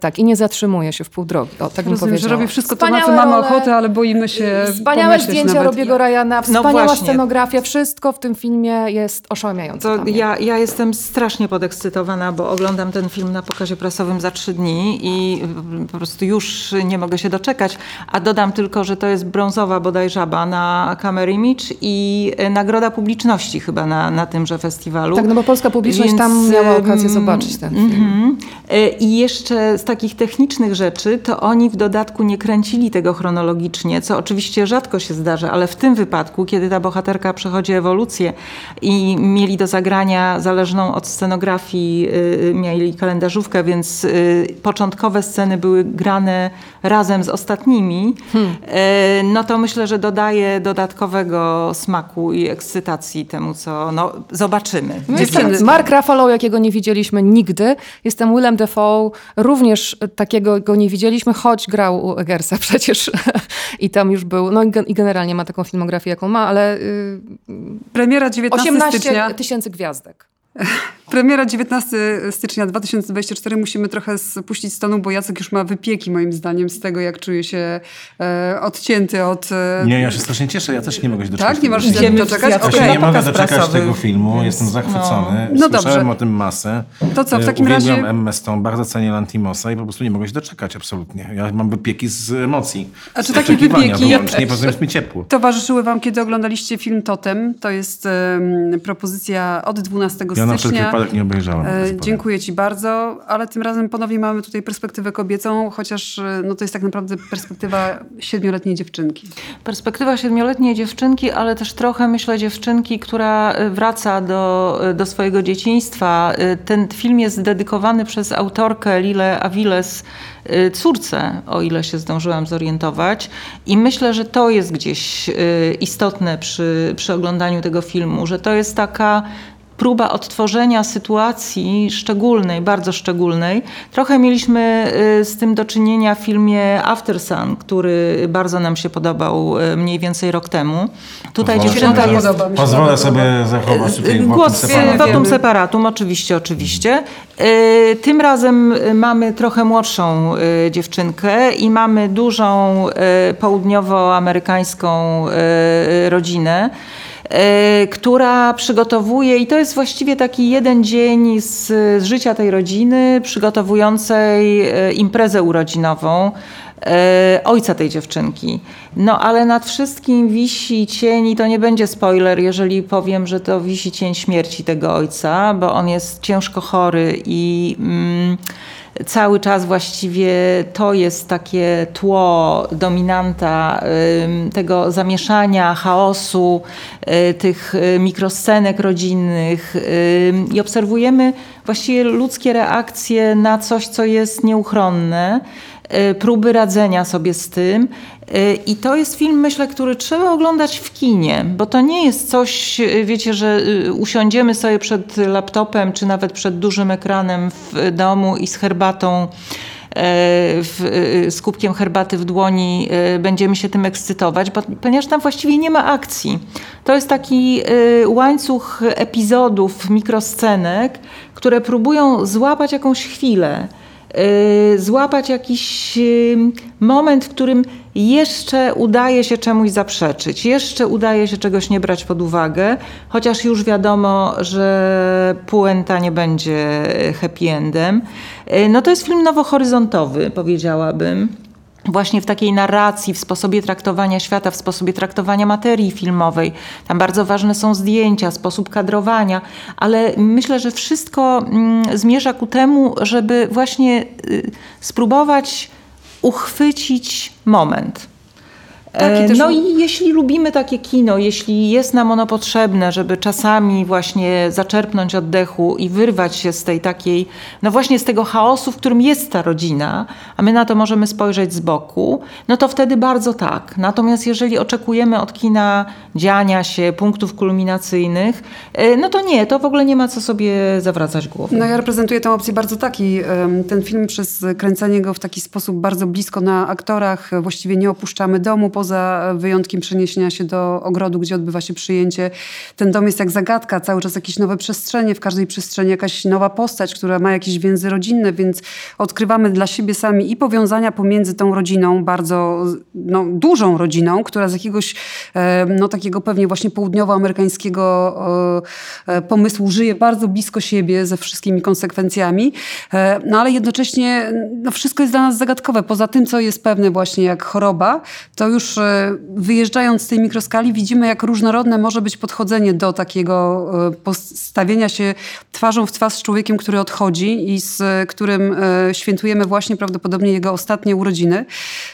Speaker 4: tak, i nie zatrzymuje się w pół drogi. O, tak
Speaker 2: Rozumiem, że robi wszystko to, na co mamy ochotę, ale boimy się
Speaker 4: Wspaniałe zdjęcia Robiego Ryana, no wspaniała no scenografia, wszystko w tym filmie jest oszałamiające.
Speaker 7: To ja, ja jestem strasznie podekscytowana, bo oglądam ten film na pokazie prasowym za trzy dni i po prostu już nie mogę się doczekać. A dodam tylko, że to jest brązowa bodaj żaba na Camera Image i nagroda publiczności chyba na, na tymże festiwalu.
Speaker 4: Tak, no bo polska publiczność Więc, tam miała okazję zobaczyć ten film. Mm -hmm.
Speaker 7: I jeszcze z takich technicznych rzeczy, to oni w dodatku nie kręcili tego chronologicznie, co oczywiście rzadko się zdarza, ale w tym wypadku, kiedy ta bohaterka przechodzi ewolucję i mieli do zagrania zależną od scenografii, y, mieli kalendarzówkę, więc y, początkowe sceny były grane razem z ostatnimi, hmm. Y, no to myślę, że dodaje dodatkowego smaku i ekscytacji temu, co no, zobaczymy.
Speaker 4: Mark Ruffalo, jakiego nie widzieliśmy nigdy. Jestem Willem Dafoe Również takiego go nie widzieliśmy, choć grał u Eggersa [laughs] przecież i tam już był, no i generalnie ma taką filmografię, jaką ma, ale...
Speaker 2: Yy, Premiera 19 18 stycznia.
Speaker 4: tysięcy gwiazdek. [laughs]
Speaker 2: Premiera 19 stycznia 2024. Musimy trochę spuścić stonu, bo Jacek już ma wypieki moim zdaniem z tego, jak czuje się e, odcięty od...
Speaker 5: E... Nie, ja się strasznie cieszę. Ja też nie mogę się doczekać.
Speaker 2: Tak? Nie możesz się doczekać?
Speaker 5: Ja okay. nie mogę doczekać tego filmu. Więc... Jestem zachwycony. No, no Słyszałem dobrze. o tym masę.
Speaker 2: To co, w takim Uwielbiam razie...
Speaker 5: Emma Stone, bardzo cenię Lantimosa i po prostu nie mogę się doczekać absolutnie. Ja mam wypieki z emocji.
Speaker 2: A czy takie wypieki...
Speaker 5: Nie poza mi ciepło.
Speaker 2: Towarzyszyły wam, kiedy oglądaliście film Totem. To jest um, propozycja od 12 ja stycznia
Speaker 5: przypadek nie obejrzałem. E,
Speaker 2: dziękuję Ci bardzo, ale tym razem ponownie mamy tutaj perspektywę kobiecą, chociaż e, no, to jest tak naprawdę perspektywa siedmioletniej dziewczynki.
Speaker 7: Perspektywa siedmioletniej dziewczynki, ale też trochę myślę dziewczynki, która e, wraca do, do swojego dzieciństwa. Ten film jest dedykowany przez autorkę Lilę Aviles córce, o ile się zdążyłam zorientować. I myślę, że to jest gdzieś istotne przy, przy oglądaniu tego filmu, że to jest taka próba odtworzenia sytuacji szczególnej, bardzo szczególnej. Trochę mieliśmy y, z tym do czynienia w filmie After Sun, który bardzo nam się podobał y, mniej więcej rok temu.
Speaker 5: Tutaj dziewczynka jest... Pozwolę sobie zachować tutaj
Speaker 7: Głos wotum separatum, oczywiście, oczywiście. Y, tym razem mamy trochę młodszą dziewczynkę i mamy dużą południowoamerykańską rodzinę. E, która przygotowuje, i to jest właściwie taki jeden dzień z, z życia tej rodziny, przygotowującej e, imprezę urodzinową e, ojca tej dziewczynki. No ale nad wszystkim wisi cień, i to nie będzie spoiler, jeżeli powiem, że to wisi cień śmierci tego ojca, bo on jest ciężko chory i. Mm, cały czas właściwie to jest takie tło, dominanta tego zamieszania, chaosu, y, tych y, mikroscenek rodzinnych i obserwujemy właściwie ludzkie reakcje na coś, co jest nieuchronne próby radzenia sobie z tym. Y, I to jest film, myślę, który trzeba oglądać w kinie, bo to nie jest coś, y, wiecie, że y, usiądziemy sobie przed laptopem, czy nawet przed dużym ekranem w domu i z herbatą w, z kubkiem herbaty w dłoni będziemy się tym ekscytować, bo, ponieważ tam właściwie nie ma akcji. To jest taki łańcuch epizodów, mikroscenek, które próbują złapać jakąś chwilę Y, złapać jakiś y, moment, w którym jeszcze udaje się czemuś zaprzeczyć, jeszcze udaje się czegoś nie brać pod uwagę, chociaż już wiadomo, że puenta nie będzie happy endem. Y, no to jest film nowohoryzontowy, powiedziałabym właśnie w takiej narracji, w sposobie traktowania świata, w sposobie traktowania materii filmowej. Tam bardzo ważne są zdjęcia, sposób kadrowania, ale myślę, że wszystko mm, zmierza ku temu, żeby właśnie y, spróbować uchwycić moment. E,
Speaker 2: Tak,
Speaker 7: No i jeśli lubimy takie kino, jeśli jest nam ono potrzebne, żeby czasami właśnie zaczerpnąć oddechu i wyrwać się z tej takiej, no właśnie z tego chaosu, w którym jest ta rodzina, a my na to możemy spojrzeć z boku, no to wtedy bardzo tak. Natomiast jeżeli oczekujemy od kina dziania się, punktów kulminacyjnych, e, no to nie, to w ogóle nie ma co sobie zawracać głowy.
Speaker 2: No ja reprezentuję tę opcję bardzo taki. Ten film przez kręcenie go w taki sposób bardzo blisko na aktorach. Właściwie nie opuszczamy domu poza wyjątkiem przeniesienia się do ogrodu, gdzie odbywa się przyjęcie. Ten dom jest jak zagadka, cały czas jakieś nowe przestrzenie, w każdej przestrzeni jakaś nowa postać, która ma jakieś więzy rodzinne, więc odkrywamy dla siebie sami i powiązania pomiędzy tą rodziną, bardzo no, dużą rodziną, która z jakiegoś e, no, takiego pewnie właśnie południowoamerykańskiego e, e, pomysłu żyje bardzo blisko siebie ze wszystkimi konsekwencjami, no ale jednocześnie no, wszystko jest dla nas zagadkowe. Poza tym, co jest pewne właśnie jak choroba, to już e, wyjeżdżając z tej mikroskali widzimy, jak różnorodne może być podchodzenie do takiego e, postawienia się twarzą w twarz z człowiekiem, który odchodzi i z którym e, świętujemy właśnie prawdopodobnie jego ostatnie urodziny.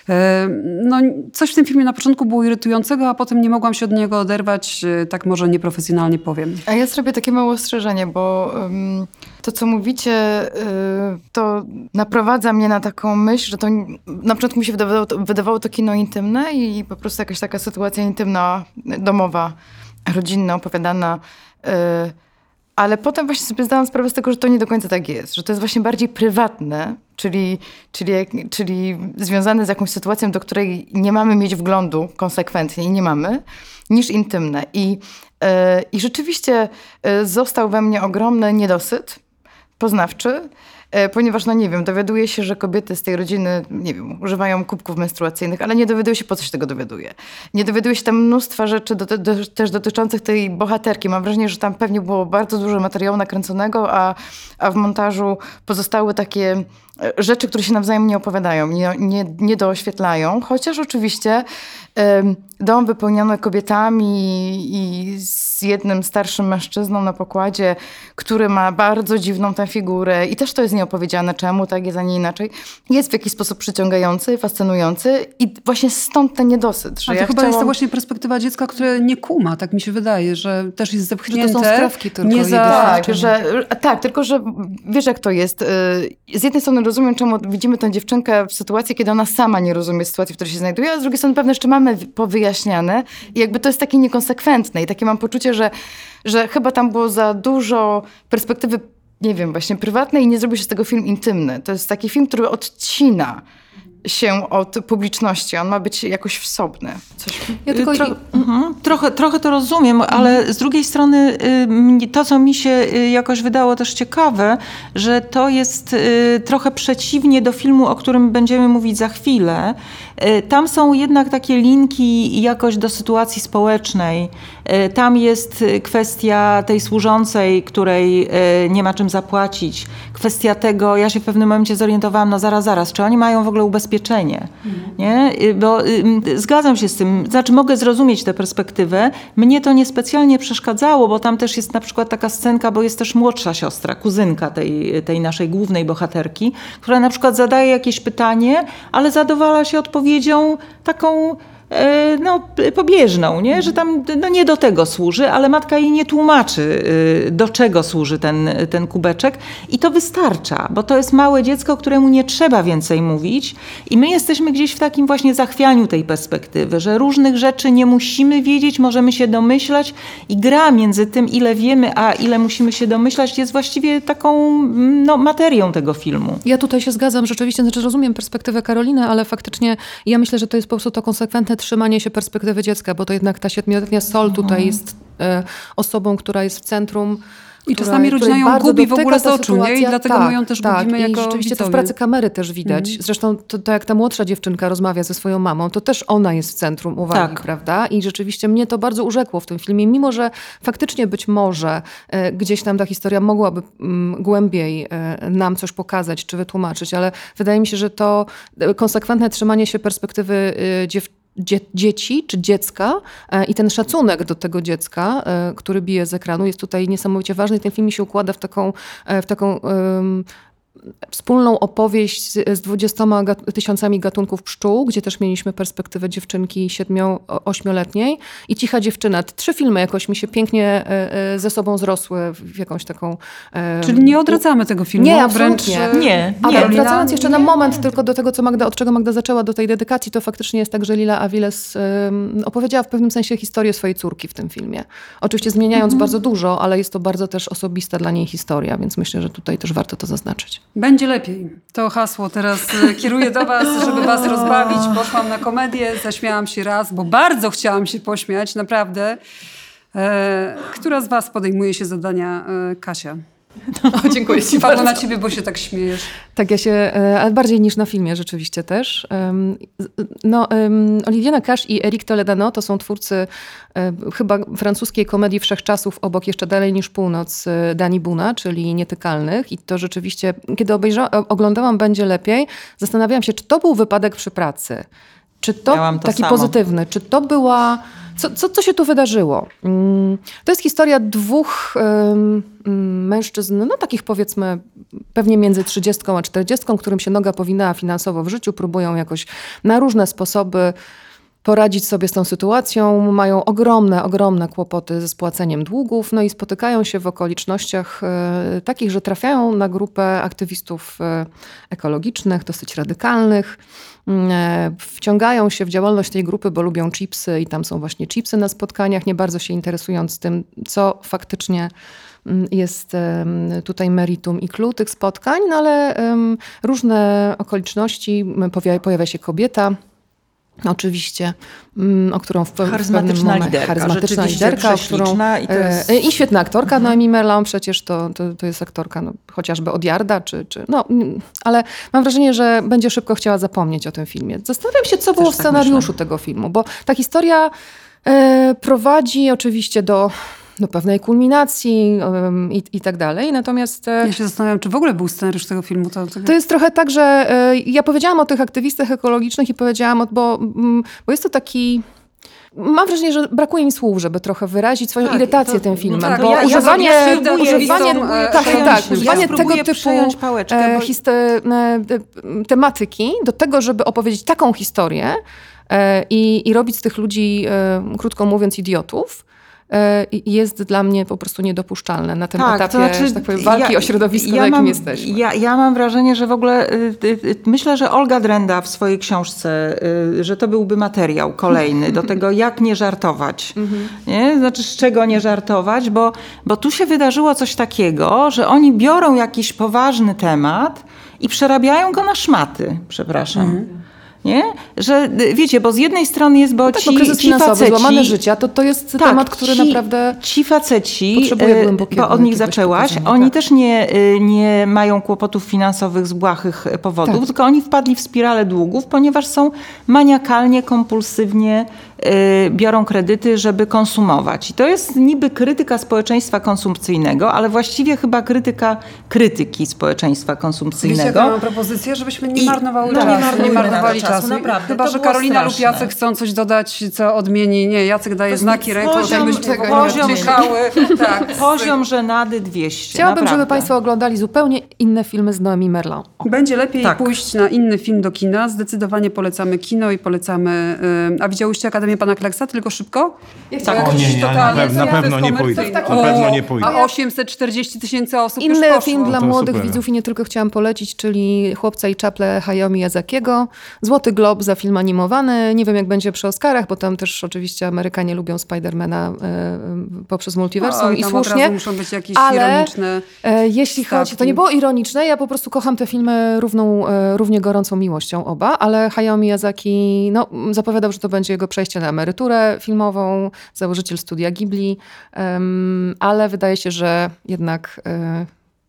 Speaker 2: E, No, coś w tym filmie na początku było irytującego, a potem nie mogłam się od niego oderwać, tak może nieprofesjonalnie powiem.
Speaker 6: A ja zrobię takie małe ostrzeżenie, bo ym, to, co mówicie, y, to naprowadza mnie na taką myśl, że to na początku mi się wydawało to, wydawało to kino intymne i po prostu jakaś taka sytuacja intymna, domowa, rodzinna, opowiadana. y, ale potem właśnie sobie zdałam sprawę z tego, że to nie do końca tak jest, że to jest właśnie bardziej prywatne, czyli, czyli, czyli związane z jakąś sytuacją, do której nie mamy mieć wglądu konsekwentnie i nie mamy, niż intymne. I, e, i rzeczywiście e, został we mnie ogromny niedosyt poznawczy, e, ponieważ, no nie wiem, dowiaduje się, że kobiety z tej rodziny, nie wiem, używają kubków menstruacyjnych, ale nie dowiaduje się, po co się tego dowiaduje. Nie dowiaduje się tam mnóstwa rzeczy do, do, też dotyczących tej bohaterki. Mam wrażenie, że tam pewnie było bardzo dużo materiału nakręconego, a, a w montażu pozostały takie rzeczy, które się nawzajem nie opowiadają, nie, nie, nie doświetlają, chociaż oczywiście dom wypełniony kobietami i z jednym starszym mężczyzną na pokładzie, który ma bardzo dziwną tę figurę i też to jest nieopowiedziane, czemu tak jest, a nie inaczej, jest w jakiś sposób przyciągający, fascynujący i właśnie stąd ten niedosyt, że
Speaker 2: Ale
Speaker 6: ja
Speaker 2: to chyba jest to
Speaker 6: chciałam...
Speaker 2: właśnie perspektywa dziecka, które nie kuma, tak mi się wydaje, że też jest zepchnięte.
Speaker 4: są skrawki tylko
Speaker 2: nie za...
Speaker 6: Tak, że, tak, tylko że wiesz jak to jest. Y, Z jednej strony rozumiem, czemu widzimy tę dziewczynkę w sytuacji, kiedy ona sama nie rozumie sytuacji, w której się znajduje, a z drugiej strony pewne jeszcze mamy powyjaśniane i jakby to jest takie niekonsekwentne i takie mam poczucie, że, że chyba tam było za dużo perspektywy, nie wiem, właśnie prywatnej i nie zrobił się z tego film intymny. To jest taki film, który odcina się od publiczności. On ma być jakoś wsobny. Coś...
Speaker 4: Ja tylko
Speaker 7: Tro, mhm, trochę, trochę to rozumiem, ale z drugiej strony y, to, co mi się y, jakoś wydało też ciekawe, że to jest y, trochę przeciwnie do filmu, o którym będziemy mówić za chwilę. Tam są jednak takie linki jakoś do sytuacji społecznej. Y, Tam jest y, kwestia tej służącej, której y, nie ma czym zapłacić. Kwestia tego, ja się w pewnym momencie zorientowałam, no zaraz, zaraz, czy oni mają w ogóle ubezpieczenie? Nie? Y, Bo y, zgadzam się z tym, znaczy mogę zrozumieć tę perspektywę. Mnie to niespecjalnie przeszkadzało, bo tam też jest na przykład taka scenka, bo jest też młodsza siostra, kuzynka tej, tej naszej głównej bohaterki, która na przykład zadaje jakieś pytanie, ale zadowala się odpowiedzią taką e, no, p- pobieżną, nie? że tam no, nie do tego służy, ale matka jej nie tłumaczy, y, do czego służy ten, ten kubeczek i to wystarcza, bo to jest małe dziecko, któremu nie trzeba więcej mówić i my jesteśmy gdzieś w takim właśnie zachwianiu tej perspektywy, że różnych rzeczy nie musimy wiedzieć, możemy się domyślać i gra między tym, ile wiemy, a ile musimy się domyślać, jest właściwie taką mm, no, materią tego filmu.
Speaker 4: Ja tutaj się zgadzam, rzeczywiście, znaczy rozumiem perspektywę Karoliny, ale faktycznie ja myślę, że to jest po prostu to konsekwentne trzymanie się perspektywy dziecka, bo to jednak ta siedmioletnia Sol tutaj jest e, osobą, która jest w centrum.
Speaker 2: I
Speaker 4: która-
Speaker 2: czasami rodzina ją gubi w ogóle z oczu, nie? I dlatego my ją też gubimy
Speaker 4: I
Speaker 2: jako
Speaker 4: rzeczywiście to w
Speaker 2: widzowie.
Speaker 4: pracy kamery też widać. Zresztą to, to jak ta młodsza dziewczynka rozmawia ze swoją mamą, to też ona jest w centrum uwagi,
Speaker 7: Tak.
Speaker 4: prawda? I rzeczywiście mnie to bardzo urzekło w tym filmie, mimo że faktycznie być może e, gdzieś tam ta historia mogłaby mm, głębiej e, nam coś pokazać czy wytłumaczyć, ale wydaje mi się, że to e, konsekwentne trzymanie się perspektywy e, dziew dzie dzieci czy dziecka e, i ten szacunek do tego dziecka, e, który bije z ekranu jest tutaj niesamowicie ważny. Ten film się układa w taką, e, w taką wspólną opowieść z, z 20 gat- tysiącami gatunków pszczół, gdzie też mieliśmy perspektywę dziewczynki 7-8-letniej i Cicha dziewczyna. Te trzy filmy jakoś mi się pięknie e, e, ze sobą zrosły w jakąś taką... e,
Speaker 2: Czyli nie odradzamy tego filmu.
Speaker 4: Nie,
Speaker 2: wręcz
Speaker 4: absolutnie.
Speaker 7: Nie,
Speaker 4: ale
Speaker 7: nie.
Speaker 2: Karolina?
Speaker 4: wracając jeszcze na moment tylko do tego, co Magda, od czego Magda zaczęła, do tej dedykacji, to faktycznie jest tak, że Lila Aviles opowiedziała w pewnym sensie historię swojej córki w tym filmie. Oczywiście zmieniając bardzo dużo, ale jest to bardzo też osobista dla niej historia, więc myślę, że tutaj też warto to zaznaczyć.
Speaker 2: Będzie lepiej. To hasło teraz e, kieruję do was, żeby was rozbawić. Poszłam na komedię, zaśmiałam się raz, bo bardzo chciałam się pośmiać, naprawdę. E, która z was podejmuje się zadania? E, Kasia.
Speaker 4: O, dziękuję [laughs] ci
Speaker 2: Padło na ciebie, bo się tak śmiejesz.
Speaker 4: Tak, ja się, e, ale bardziej niż na filmie rzeczywiście też. No, Olivier Cash i Eric Toledano to są twórcy e, chyba francuskiej komedii wszechczasów obok jeszcze dalej niż północ e, Dani Buna, czyli Nietykalnych. I to rzeczywiście, kiedy obejrza, oglądałam Będzie Lepiej, zastanawiałam się, czy to był wypadek przy pracy. Czy to,
Speaker 7: to
Speaker 4: taki
Speaker 7: samo.
Speaker 4: pozytywny, czy to była. Co, co, co się tu wydarzyło? Mm, To jest historia dwóch mężczyzn, no takich powiedzmy pewnie między 30 a 40, którym się noga powinęła finansowo w życiu, próbują jakoś na różne sposoby poradzić sobie z tą sytuacją. Mają ogromne, ogromne kłopoty ze spłaceniem długów, no i spotykają się w okolicznościach e, takich, że trafiają na grupę aktywistów e, ekologicznych, dosyć radykalnych. Mm, e, Wciągają się w działalność tej grupy, bo lubią chipsy i tam są właśnie chipsy na spotkaniach, nie bardzo się interesując tym, co faktycznie mm, jest tutaj meritum i clue tych spotkań, no ale różne okoliczności, pojawia się kobieta, Oczywiście, mm, o którą w, w
Speaker 7: Charyzmatyczna
Speaker 4: pewnym momencie...
Speaker 7: liderka,
Speaker 4: charyzmatyczna liderka, którą,
Speaker 7: i to jest-
Speaker 4: e, I świetna aktorka, Noemi Merlan przecież to, to, to jest aktorka no, chociażby od Jarda, czy, czy, no, ale mam wrażenie, że będzie szybko chciała zapomnieć o tym filmie. Zastanawiam się, co było w
Speaker 7: tak
Speaker 4: scenariuszu tego filmu, bo ta historia e, prowadzi oczywiście do, do pewnej kulminacji em, i, i tak dalej, natomiast... e,
Speaker 2: Ja się zastanawiam, czy w ogóle był scenariusz tego filmu. To, to...
Speaker 4: to jest trochę tak, że e, ja powiedziałam o tych aktywistach ekologicznych i powiedziałam, o- bo, mm, bo jest to taki. Mam wrażenie, że brakuje mi słów, żeby trochę wyrazić swoją
Speaker 7: Tak,
Speaker 4: inicjatę
Speaker 7: to-
Speaker 4: tym filmem.
Speaker 7: tak,
Speaker 4: bo
Speaker 7: ja-
Speaker 4: używanie,
Speaker 7: ja spróbuję
Speaker 4: tak,
Speaker 2: przejąć-
Speaker 4: tak, używanie tego typu
Speaker 7: pałeczkę,
Speaker 4: e,
Speaker 7: bo-
Speaker 4: histe, e, e, tematyki do tego, żeby opowiedzieć taką historię e, i, i robić z tych ludzi, e, krótko mówiąc, idiotów. E, jest dla mnie po prostu niedopuszczalne na tym etapie, że tak powiem, walki o środowisko, na jakim
Speaker 7: mam,
Speaker 4: jesteśmy.
Speaker 7: Ja, ja mam wrażenie, że w ogóle y, y, y, myślę, że Olga Drenda w swojej książce, że to byłby materiał kolejny do tego, [laughs] jak nie żartować.
Speaker 4: Mhm.
Speaker 7: Nie? Znaczy, z czego nie żartować, bo, bo tu się wydarzyło coś takiego, że oni biorą jakiś poważny temat i przerabiają go na szmaty, przepraszam.
Speaker 4: Mhm.
Speaker 7: Nie? Że y, wiecie, bo z jednej strony jest, bo
Speaker 4: Tak,
Speaker 7: ci,
Speaker 4: bo kryzys
Speaker 7: ci
Speaker 4: finansowy,
Speaker 7: faceci,
Speaker 4: złamane życia, to, to jest
Speaker 7: tak,
Speaker 4: temat, który
Speaker 7: ci,
Speaker 4: naprawdę...
Speaker 7: Ci faceci,
Speaker 4: głębokiego
Speaker 7: bo od nich zaczęłaś, oni
Speaker 4: tak.
Speaker 7: też nie, e, nie mają kłopotów finansowych z błahych powodów,
Speaker 4: Tak.
Speaker 7: tylko oni wpadli w spiralę długów, ponieważ są maniakalnie, kompulsywnie biorą kredyty, żeby konsumować. I to jest niby krytyka społeczeństwa konsumpcyjnego, ale właściwie chyba krytyka krytyki społeczeństwa
Speaker 2: Wiecie,
Speaker 7: konsumpcyjnego.
Speaker 2: jaką mam propozycję, żebyśmy nie
Speaker 7: I-
Speaker 2: marnowały
Speaker 7: no,
Speaker 2: czasu.
Speaker 7: nie marnujmy
Speaker 2: marnowali
Speaker 7: czasu,
Speaker 2: czasu.
Speaker 7: naprawdę,
Speaker 2: Chyba,
Speaker 7: to
Speaker 2: że Karolina lub
Speaker 7: straszne.
Speaker 2: Jacek chcą coś dodać, co odmieni. Nie, Jacek daje znaki ręką,
Speaker 7: poziom
Speaker 2: żebyśmy
Speaker 7: tego
Speaker 2: ogóle
Speaker 7: nie
Speaker 2: czekały. [laughs] Tak. [laughs]
Speaker 7: Poziom żenady 200.
Speaker 4: Chciałabym,
Speaker 7: naprawdę.
Speaker 4: żeby Państwo oglądali zupełnie inne filmy z Noemi Merlan.
Speaker 2: Będzie lepiej
Speaker 7: Tak.
Speaker 2: pójść na inny film do kina. Zdecydowanie polecamy kino i polecamy... y, a widziałyście Akademię Pana Kleksa? Tylko szybko?
Speaker 7: Tak.
Speaker 5: O nie, nie, na na pewno nie pójdę. Na pewno nie pójdę.
Speaker 2: A 840 tysięcy osób już
Speaker 4: Inny
Speaker 2: poszło.
Speaker 4: film dla
Speaker 5: To
Speaker 4: młodych
Speaker 5: super.
Speaker 4: widzów i nie tylko chciałam polecić, czyli Chłopca i czaple Hayao Miyazakiego. Złoty Glob za film animowany. Nie wiem jak będzie przy Oscarach, bo tam też oczywiście Amerykanie lubią Spidermana e, poprzez multiversum
Speaker 2: Oj,
Speaker 4: i słusznie.
Speaker 2: muszą być jakieś
Speaker 4: ale
Speaker 2: ironiczne...
Speaker 4: e, jeśli chodzi, to
Speaker 2: stawki.
Speaker 4: nie było ironiczne, ja po prostu kocham te filmy równą, e, równie gorącą miłością oba, ale Hayao Miyazaki no, zapowiadał, że to będzie jego przejście na emeryturę filmową, założyciel studia Ghibli, ale wydaje się, że jednak e,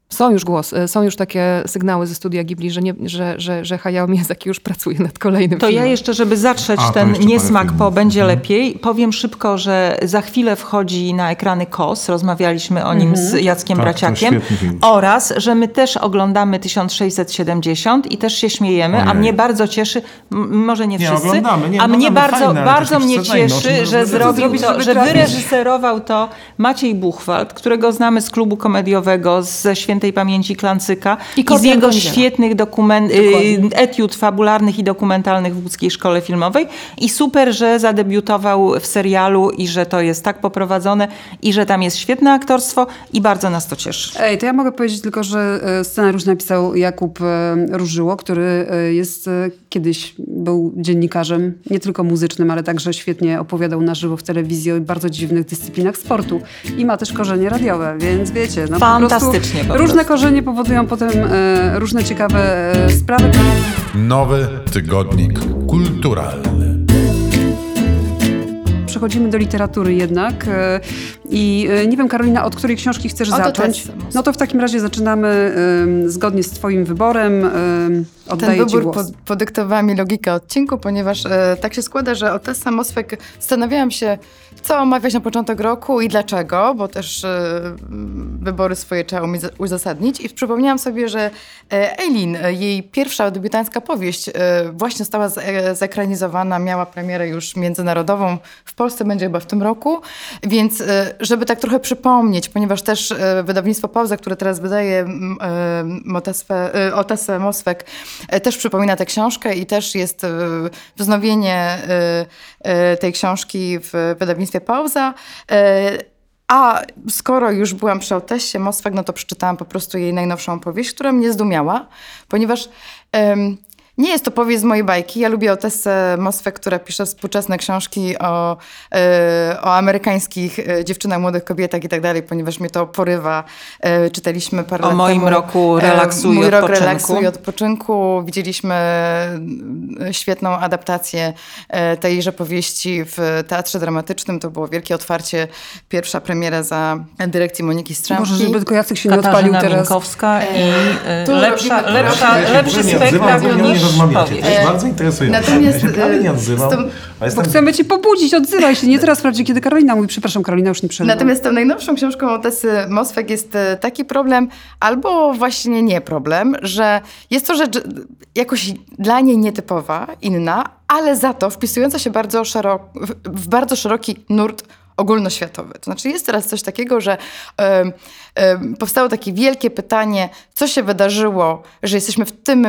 Speaker 4: są już głos, e, są już takie sygnały ze studia Ghibli, że, nie, że, że, że Hayao Miyazaki już pracuje nad kolejnym
Speaker 7: To
Speaker 4: filmem.
Speaker 7: ja jeszcze, żeby zatrzeć
Speaker 5: A, to
Speaker 7: ten niesmak po Będzie
Speaker 5: Mhm.
Speaker 7: lepiej, powiem szybko, że za chwilę wchodzi na ekrany KOS, rozmawialiśmy o nim z Jackiem
Speaker 5: Tak, to
Speaker 7: Braciakiem, oraz, że my też oglądamy 1670 i też się śmiejemy, a
Speaker 5: Ojej.
Speaker 7: mnie bardzo cieszy, m- może nie
Speaker 5: Nie,
Speaker 7: wszyscy,
Speaker 5: oglądamy, nie,
Speaker 7: a mnie bardzo,
Speaker 5: fajne,
Speaker 7: bardzo mnie cieszy, że
Speaker 5: rozmawiamy.
Speaker 7: zrobił to, że wyreżyserował to Maciej Buchwald, którego znamy z klubu komediowego, ze Świętego świętej pamięci Klancyka
Speaker 4: I
Speaker 7: i, z jego świetnych dokument, y, etiud fabularnych i dokumentalnych w łódzkiej szkole filmowej. I super, że zadebiutował w serialu i że to jest tak poprowadzone i że tam jest świetne aktorstwo i bardzo nas to cieszy.
Speaker 2: Ej, to ja mogę powiedzieć tylko, że e, scenariusz napisał Jakub e, Różyło, który e, jest kiedyś był dziennikarzem, nie tylko muzycznym, ale także świetnie opowiadał na żywo w telewizji o bardzo dziwnych dyscyplinach sportu. I ma też korzenie radiowe, więc wiecie, no po
Speaker 7: Fantastycznie
Speaker 2: prostu
Speaker 7: po
Speaker 2: różne korzenie powodują potem e, różne ciekawe e, sprawy.
Speaker 8: Nowy tygodnik kulturalny.
Speaker 2: Przechodzimy do literatury jednak e, i e, nie wiem Karolina, od której książki chcesz zacząć? No to w takim razie zaczynamy zgodnie z twoim wyborem.
Speaker 6: Ten
Speaker 2: oddaję ci
Speaker 6: wybór pod, podyktowała mi logika odcinku, ponieważ e, tak się składa, że o Tessa Mosfek zastanawiałam się, co omawiać na początek roku i dlaczego, bo też e, wybory swoje trzeba umieć za- uzasadnić. I przypomniałam sobie, że Eileen, jej pierwsza debiutancka powieść, właśnie została zekranizowana, miała premierę już międzynarodową. W Polsce będzie chyba w tym roku, więc żeby tak trochę przypomnieć, ponieważ też e, wydawnictwo Pauza, które teraz wydaje e, e, Otesę Mosfek, e, też przypomina tę książkę i też jest wznowienie tej książki w wydawnictwie Pauza. A skoro już byłam przy Otesie Mosfek, no to przeczytałam po prostu jej najnowszą powieść, która mnie zdumiała, ponieważ nie jest to powieść z mojej bajki. Ja lubię Otessę Mosfek, która pisze współczesne książki o, e, o amerykańskich e, dziewczynach, młodych kobietach i tak dalej, ponieważ mnie to porywa. E, czytaliśmy parę
Speaker 7: O
Speaker 6: lat
Speaker 7: moim
Speaker 6: temu,
Speaker 7: roku relaksu i
Speaker 6: Mój rok
Speaker 7: odpoczynku.
Speaker 6: relaksu i odpoczynku. Widzieliśmy świetną adaptację tejże powieści w Teatrze Dramatycznym. To było wielkie otwarcie, pierwsza premiera za dyrekcji Moniki Stramki.
Speaker 2: Może, żeby tylko Jacek się nie odpalił
Speaker 7: Katarzyna
Speaker 2: teraz.
Speaker 7: Minkowska i lepsza, lepsza,
Speaker 5: się
Speaker 7: lepszy spektakl niż
Speaker 5: rozmawiacie. To jest bardzo interesujące.
Speaker 6: Natomiast,
Speaker 5: ja się prawie nie
Speaker 6: e,
Speaker 5: odzywam,
Speaker 6: tą-
Speaker 5: a
Speaker 2: Bo
Speaker 5: jestem...
Speaker 2: chcemy cię pobudzić, odzywaj się. Nie teraz wprawdzie, kiedy Karolina mówi, przepraszam, Karolina już nie przerwała.
Speaker 6: Natomiast tą najnowszą książką Otesy Mosfek jest e, taki problem, albo właśnie nie problem, że jest to rzecz jakoś dla niej nietypowa, inna, ale za to wpisująca się bardzo szerok, w- w bardzo szeroki nurt ogólnoświatowy. To znaczy jest teraz coś takiego, że em, em, powstało takie wielkie pytanie, co się wydarzyło, że jesteśmy w tym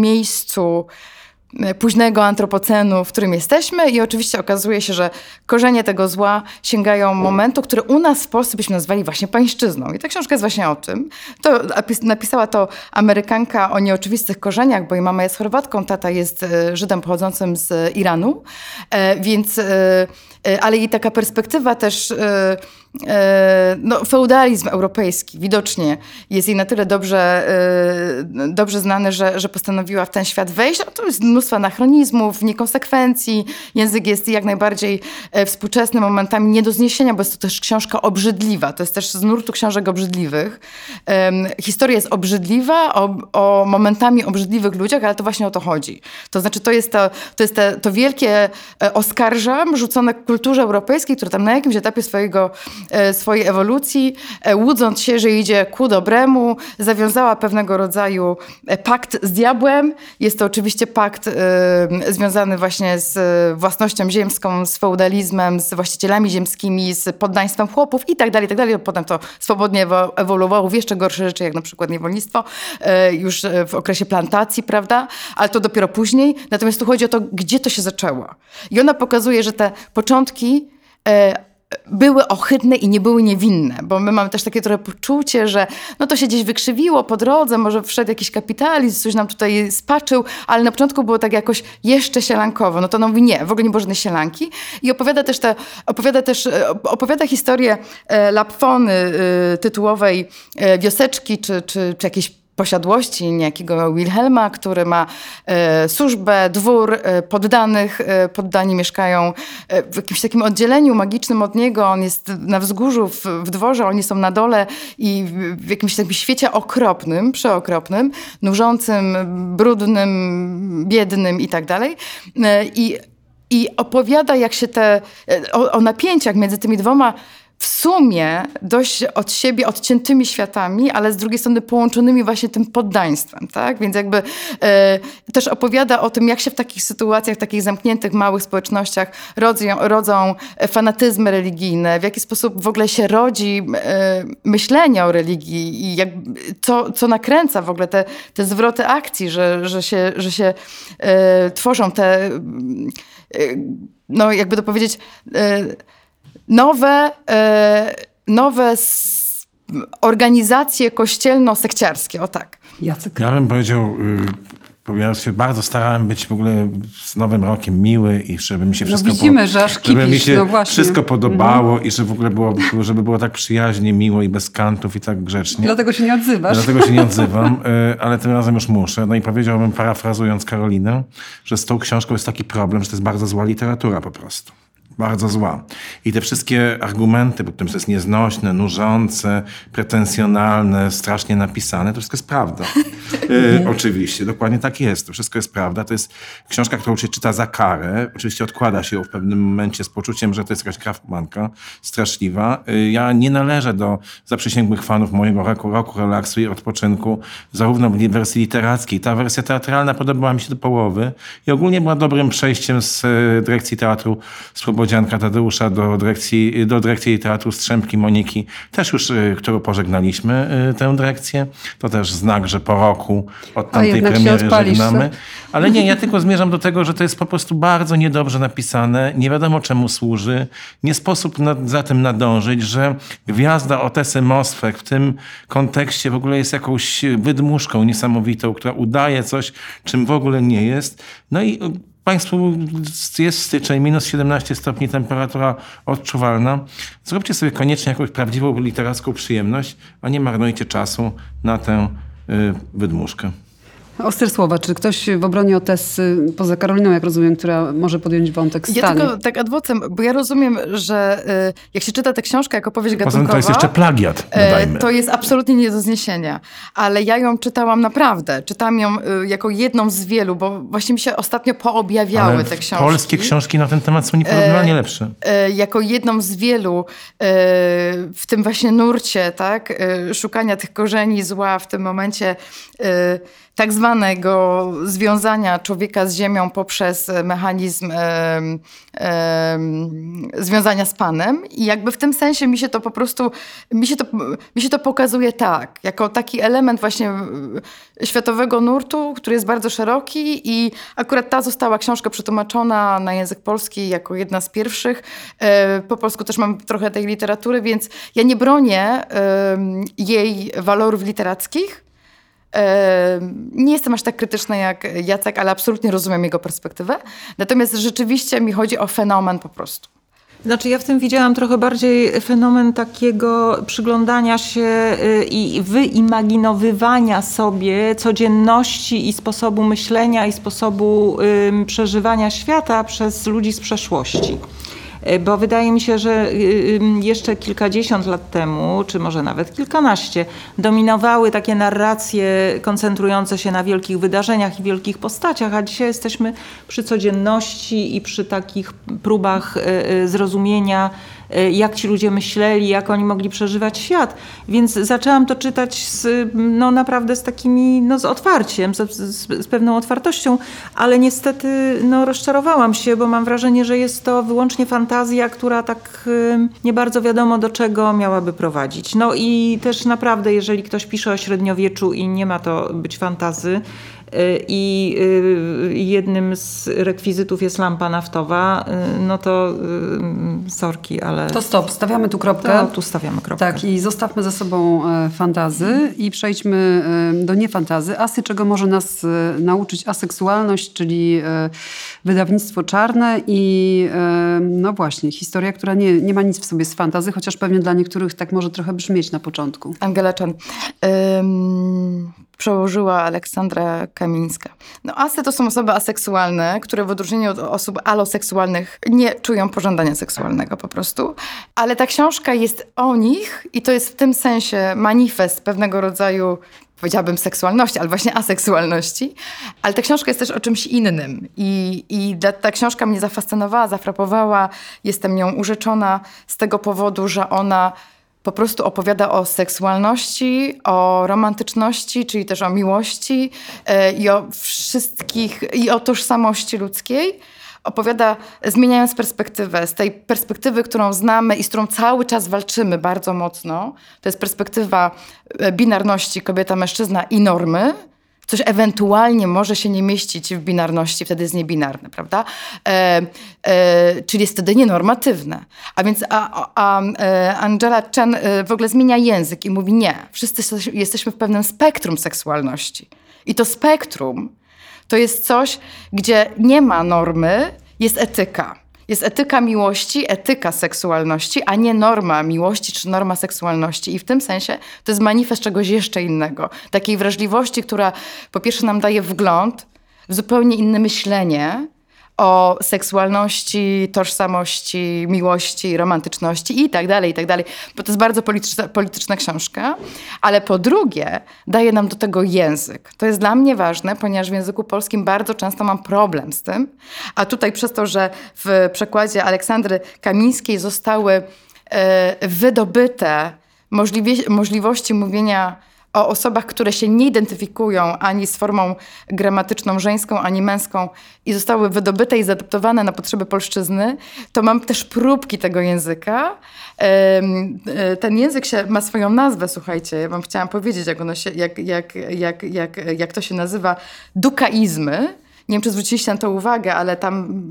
Speaker 6: miejscu e, późnego antropocenu, w którym jesteśmy i oczywiście okazuje się, że korzenie tego zła sięgają momentu, który u nas w Polsce byśmy nazwali właśnie pańszczyzną. I ta książka jest właśnie o tym. To napis- napisała to Amerykanka o nieoczywistych korzeniach, bo jej mama jest Chorwatką, tata jest e, Żydem pochodzącym z Iranu, e, więc, e, e, ale i taka perspektywa też e, e, no, feudalizm europejski widocznie jest jej na tyle dobrze, e, dobrze znany, że, że postanowiła w ten świat wejść. No, to jest mnóstwo anachronizmów, niekonsekwencji. Język jest jak najbardziej e, współczesny, momentami nie do zniesienia, bo jest to też książka obrzydliwa. To jest też z nurtu książek obrzydliwych. Historia jest obrzydliwa, o, o momentami obrzydliwych ludziach, ale to właśnie o to chodzi. To znaczy, to jest to, to, jest to wielkie e, oskarżam rzucone kulturze europejskiej, która tam na jakimś etapie swojego, e, swojej ewolucji, e, łudząc się, że idzie ku dobremu, zawiązała pewnego rodzaju e, pakt z diabłem. Jest to oczywiście pakt e, związany właśnie z e, własnością ziemską, z feudalizmem, z właścicielami ziemskimi, z poddaństwem chłopów i tak dalej, tak dalej. Potem to swobodnie ewo- ewoluowało w jeszcze gorsze rzeczy, jak na przykład niewolnictwo, e, już e, w okresie plantacji, prawda? Ale to dopiero później. Natomiast tu chodzi o to, gdzie to się zaczęło. I ona pokazuje, że te początki e, były ohydne i nie były niewinne, bo my mamy też takie trochę poczucie, że no to się gdzieś wykrzywiło po drodze, może wszedł jakiś kapitalizm, coś nam tutaj spaczył, ale na początku było tak jakoś jeszcze sielankowo. No to ona mówi nie, w ogóle nie było żadnej sielanki i opowiada też, te, opowiada też e, opowiada historię e, Lapfony e, tytułowej e, wioseczki, czy, czy, czy jakiejś posiadłości niejakiego Wilhelma, który ma e, służbę, dwór, e, poddanych. E, poddani mieszkają e, w jakimś takim oddzieleniu magicznym od niego. On jest na wzgórzu, w, w dworze, oni są na dole i w, w jakimś takim świecie okropnym, przeokropnym, nużącym, brudnym, biednym i tak dalej. E, I i opowiada, jak się te, o, o napięciach między tymi dwoma w sumie dość od siebie odciętymi światami, ale z drugiej strony połączonymi właśnie tym poddaństwem, tak? Więc jakby e, też opowiada o tym, jak się w takich sytuacjach, w takich zamkniętych, małych społecznościach rodzą, rodzą fanatyzmy religijne, w jaki sposób w ogóle się rodzi e, myślenie o religii i jak, co, co nakręca w ogóle te, te zwroty akcji, że, że się, że się e, tworzą te, no jakby to powiedzieć, nowe, e, nowe organizacje kościelno-sekciarskie, o tak.
Speaker 2: Jacek.
Speaker 5: Ja bym powiedział, y, ja się bardzo starałem być w ogóle z Nowym Rokiem miły i żeby mi się
Speaker 2: No
Speaker 5: wszystko
Speaker 2: widzimy, że aż
Speaker 5: żeby mi się
Speaker 2: no
Speaker 5: wszystko podobało i żeby w ogóle było, żeby było tak przyjaźnie, miło i bez kantów i tak grzecznie.
Speaker 2: Dlatego się nie odzywasz.
Speaker 5: Dlatego się nie [laughs] odzywam, y, ale tym razem już muszę. No i powiedziałbym, parafrazując Karolinę, że z tą książką jest taki problem, że to jest bardzo zła literatura po prostu. Bardzo zła. I te wszystkie argumenty, bo tym, że jest nieznośne, nużące, pretensjonalne, strasznie napisane, to wszystko jest prawda. [laughs] Y, oczywiście, dokładnie tak jest. To wszystko jest prawda. To jest książka, którą się czyta za karę. Oczywiście odkłada się ją w pewnym momencie z poczuciem, że to jest jakaś krafmanka straszliwa. Y, ja nie należę do zaprzysięgłych fanów mojego roku, roku relaksu i odpoczynku, zarówno w wersji literackiej. Ta wersja teatralna podobała mi się do połowy i ogólnie była dobrym przejściem z y, dyrekcji teatru Słobodzianka Tadeusza do dyrekcji, do dyrekcji teatru Strzępki Moniki, też już, y, którą pożegnaliśmy, y, tę dyrekcję. To też znak, że po roku od tamtej premiery żegnamy. Ale nie, ja tylko zmierzam do tego, że to jest po prostu bardzo niedobrze napisane, nie wiadomo czemu służy, nie sposób na, za tym nadążyć, że gwiazda Otesy Mosfek w tym kontekście w ogóle jest jakąś wydmuszką niesamowitą, która udaje coś, czym w ogóle nie jest. No i Państwu jest styczeń, minus 17 stopni, temperatura odczuwalna. Zróbcie sobie koniecznie jakąś prawdziwą literacką przyjemność, a nie marnujcie czasu na tę y, wydmuszkę.
Speaker 2: Ostre słowa. Czy ktoś w obronie Otessy, poza Karoliną, jak rozumiem, która może podjąć wątek
Speaker 6: Ja
Speaker 2: stanie?
Speaker 6: tylko tak adwocem, bo ja rozumiem, że y, jak się czyta tę książkę jako opowieść
Speaker 5: Poza tym
Speaker 6: gatunkowa...
Speaker 5: to jest jeszcze plagiat,
Speaker 6: e,
Speaker 5: dodajmy.
Speaker 6: To jest absolutnie nie do zniesienia. Ale ja ją czytałam naprawdę. Czytałam ją y, jako jedną z wielu, bo właśnie mi się ostatnio poobjawiały
Speaker 5: Ale
Speaker 6: te książki.
Speaker 5: polskie książki na ten temat są nieporównywalnie lepsze.
Speaker 6: e, jako jedną z wielu e, w tym właśnie nurcie, tak, e, szukania tych korzeni zła w tym momencie e, tak zwanego związania człowieka z ziemią poprzez mechanizm e, e, związania z Panem i jakby w tym sensie mi się to po prostu, mi się to, mi się to pokazuje tak, jako taki element właśnie e, światowego nurtu, który jest bardzo szeroki i akurat ta została książka przetłumaczona na język polski jako jedna z pierwszych. E, Po polsku też mam trochę tej literatury, więc ja nie bronię em, jej walorów literackich. Nie jestem aż tak krytyczna jak Jacek, ale absolutnie rozumiem jego perspektywę. Natomiast rzeczywiście mi chodzi o fenomen po prostu.
Speaker 7: Znaczy ja w tym widziałam trochę bardziej fenomen takiego przyglądania się y, i wyimaginowywania sobie codzienności i sposobu myślenia i sposobu przeżywania świata przez ludzi z przeszłości. Y, Bo wydaje mi się, że y, jeszcze kilkadziesiąt lat temu, czy może nawet kilkanaście, dominowały takie narracje koncentrujące się na wielkich wydarzeniach i wielkich postaciach, a dzisiaj jesteśmy przy codzienności i przy takich próbach y, y, zrozumienia, jak ci ludzie myśleli, jak oni mogli przeżywać świat. Więc zaczęłam to czytać z, no, naprawdę z takimi, no, z otwarciem, z, z, z pewną otwartością, ale niestety no, rozczarowałam się, bo mam wrażenie, że jest to wyłącznie fantazja, która tak y, nie bardzo wiadomo do czego miałaby prowadzić. No i też naprawdę, jeżeli ktoś pisze o średniowieczu i nie ma to być fantazy, y, i y, jednym z rekwizytów jest lampa naftowa, y, no to y, sorki, ale
Speaker 2: To stop, stawiamy tu kropkę.
Speaker 7: to tu stawiamy kropkę.
Speaker 2: Tak, i zostawmy za sobą e, fantazy i przejdźmy e, do niefantazy. Asy, czego może nas e, nauczyć aseksualność, czyli wydawnictwo czarne i no właśnie, historia, która nie, nie ma nic w sobie z fantazy, chociaż pewnie dla niektórych tak może trochę brzmieć na początku.
Speaker 6: Angela Chan. Ym, przełożyła Aleksandra Kamińska. No asy to są osoby aseksualne, które w odróżnieniu od osób aloseksualnych nie czują pożądania seksualnego po prostu. Ale ta książka jest o nich i to jest w tym sensie manifest pewnego rodzaju powiedziałabym seksualności, ale właśnie aseksualności. Ale ta książka jest też o czymś innym. I, i ta, ta książka mnie zafascynowała, zafrapowała. Jestem nią urzeczona z tego powodu, że ona po prostu opowiada o seksualności, o romantyczności, czyli też o miłości e, i o wszystkich, i o tożsamości ludzkiej. Opowiada, zmieniając perspektywę, z tej perspektywy, którą znamy i z którą cały czas walczymy bardzo mocno. To jest perspektywa e, binarności kobieta-mężczyzna i normy coś ewentualnie może się nie mieścić w binarności, wtedy jest niebinarne, prawda? E, e, czyli jest wtedy nienormatywne. A więc a, a, e, Angela Chen e, w ogóle zmienia język i mówi nie, wszyscy jesteśmy w pewnym spektrum seksualności. I to spektrum to jest coś, gdzie nie ma normy, jest etyka. Jest etyka miłości, etyka seksualności, a nie norma miłości czy norma seksualności. I w tym sensie to jest manifest czegoś jeszcze innego. Takiej wrażliwości, która po pierwsze nam daje wgląd w zupełnie inne myślenie, o seksualności, tożsamości, miłości, romantyczności i tak dalej, i tak dalej. Bo to jest bardzo polityczna, polityczna książka. Ale po drugie, daje nam do tego język. To jest dla mnie ważne, ponieważ w języku polskim bardzo często mam problem z tym. A tutaj przez to, że w przekładzie Aleksandry Kamińskiej zostały e, wydobyte możliwości mówienia o osobach, które się nie identyfikują ani z formą gramatyczną żeńską, ani męską i zostały wydobyte i zaadaptowane na potrzeby polszczyzny, to mam też próbki tego języka. E, ten język się, ma swoją nazwę, słuchajcie, ja wam chciałam powiedzieć, jak, ono się, jak, jak, jak, jak, jak to się nazywa, dukaizmy nie wiem, czy zwróciliście na to uwagę, ale tam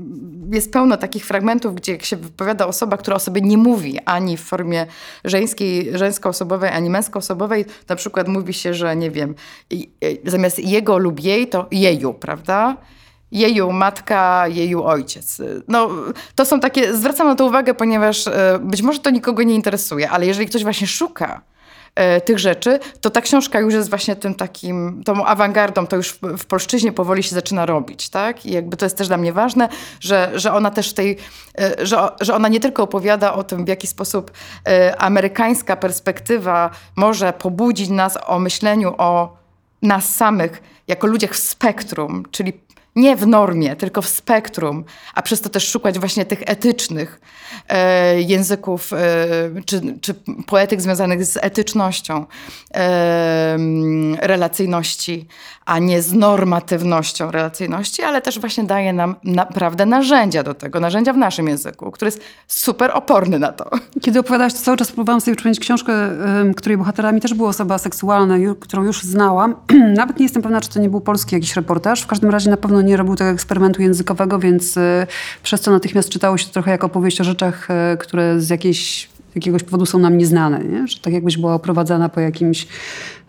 Speaker 6: jest pełno takich fragmentów, gdzie się wypowiada osoba, która o sobie nie mówi ani w formie żeńskiej, żeńskoosobowej, ani męskoosobowej. Na przykład mówi się, że nie wiem, zamiast jego lub jej, to jeju, prawda? Jeju matka, jeju ojciec. No, to są takie, zwracam na to uwagę, ponieważ e, być może to nikogo nie interesuje, ale jeżeli ktoś właśnie szuka tych rzeczy, to ta książka już jest właśnie tym takim, tą awangardą, to już w, w polszczyźnie powoli się zaczyna robić, tak? I jakby to jest też dla mnie ważne, że, że ona też tej, e, że, że ona nie tylko opowiada o tym, w jaki sposób e, amerykańska perspektywa może pobudzić nas o myśleniu o nas samych jako ludziach w spektrum, czyli nie w normie, tylko w spektrum, a przez to też szukać właśnie tych etycznych e, języków e, czy, czy poetyk związanych z etycznością e, relacyjności, a nie z normatywnością relacyjności, ale też właśnie daje nam naprawdę narzędzia do tego, narzędzia w naszym języku, który jest super oporny na to.
Speaker 2: Kiedy opowiadałaś, to cały czas próbowałam sobie przypomnieć książkę, której bohaterami też była osoba seksualna, którą już znałam. [clears throat] Nawet nie jestem pewna, czy to nie był polski jakiś reportaż. W każdym razie na pewno nie robił tego eksperymentu językowego, więc y, przez co natychmiast czytało się trochę jako opowieść o rzeczach, y, które z jakiejś jakiegoś powodu są nam nieznane, nie? że tak jakbyś była oprowadzana po jakimś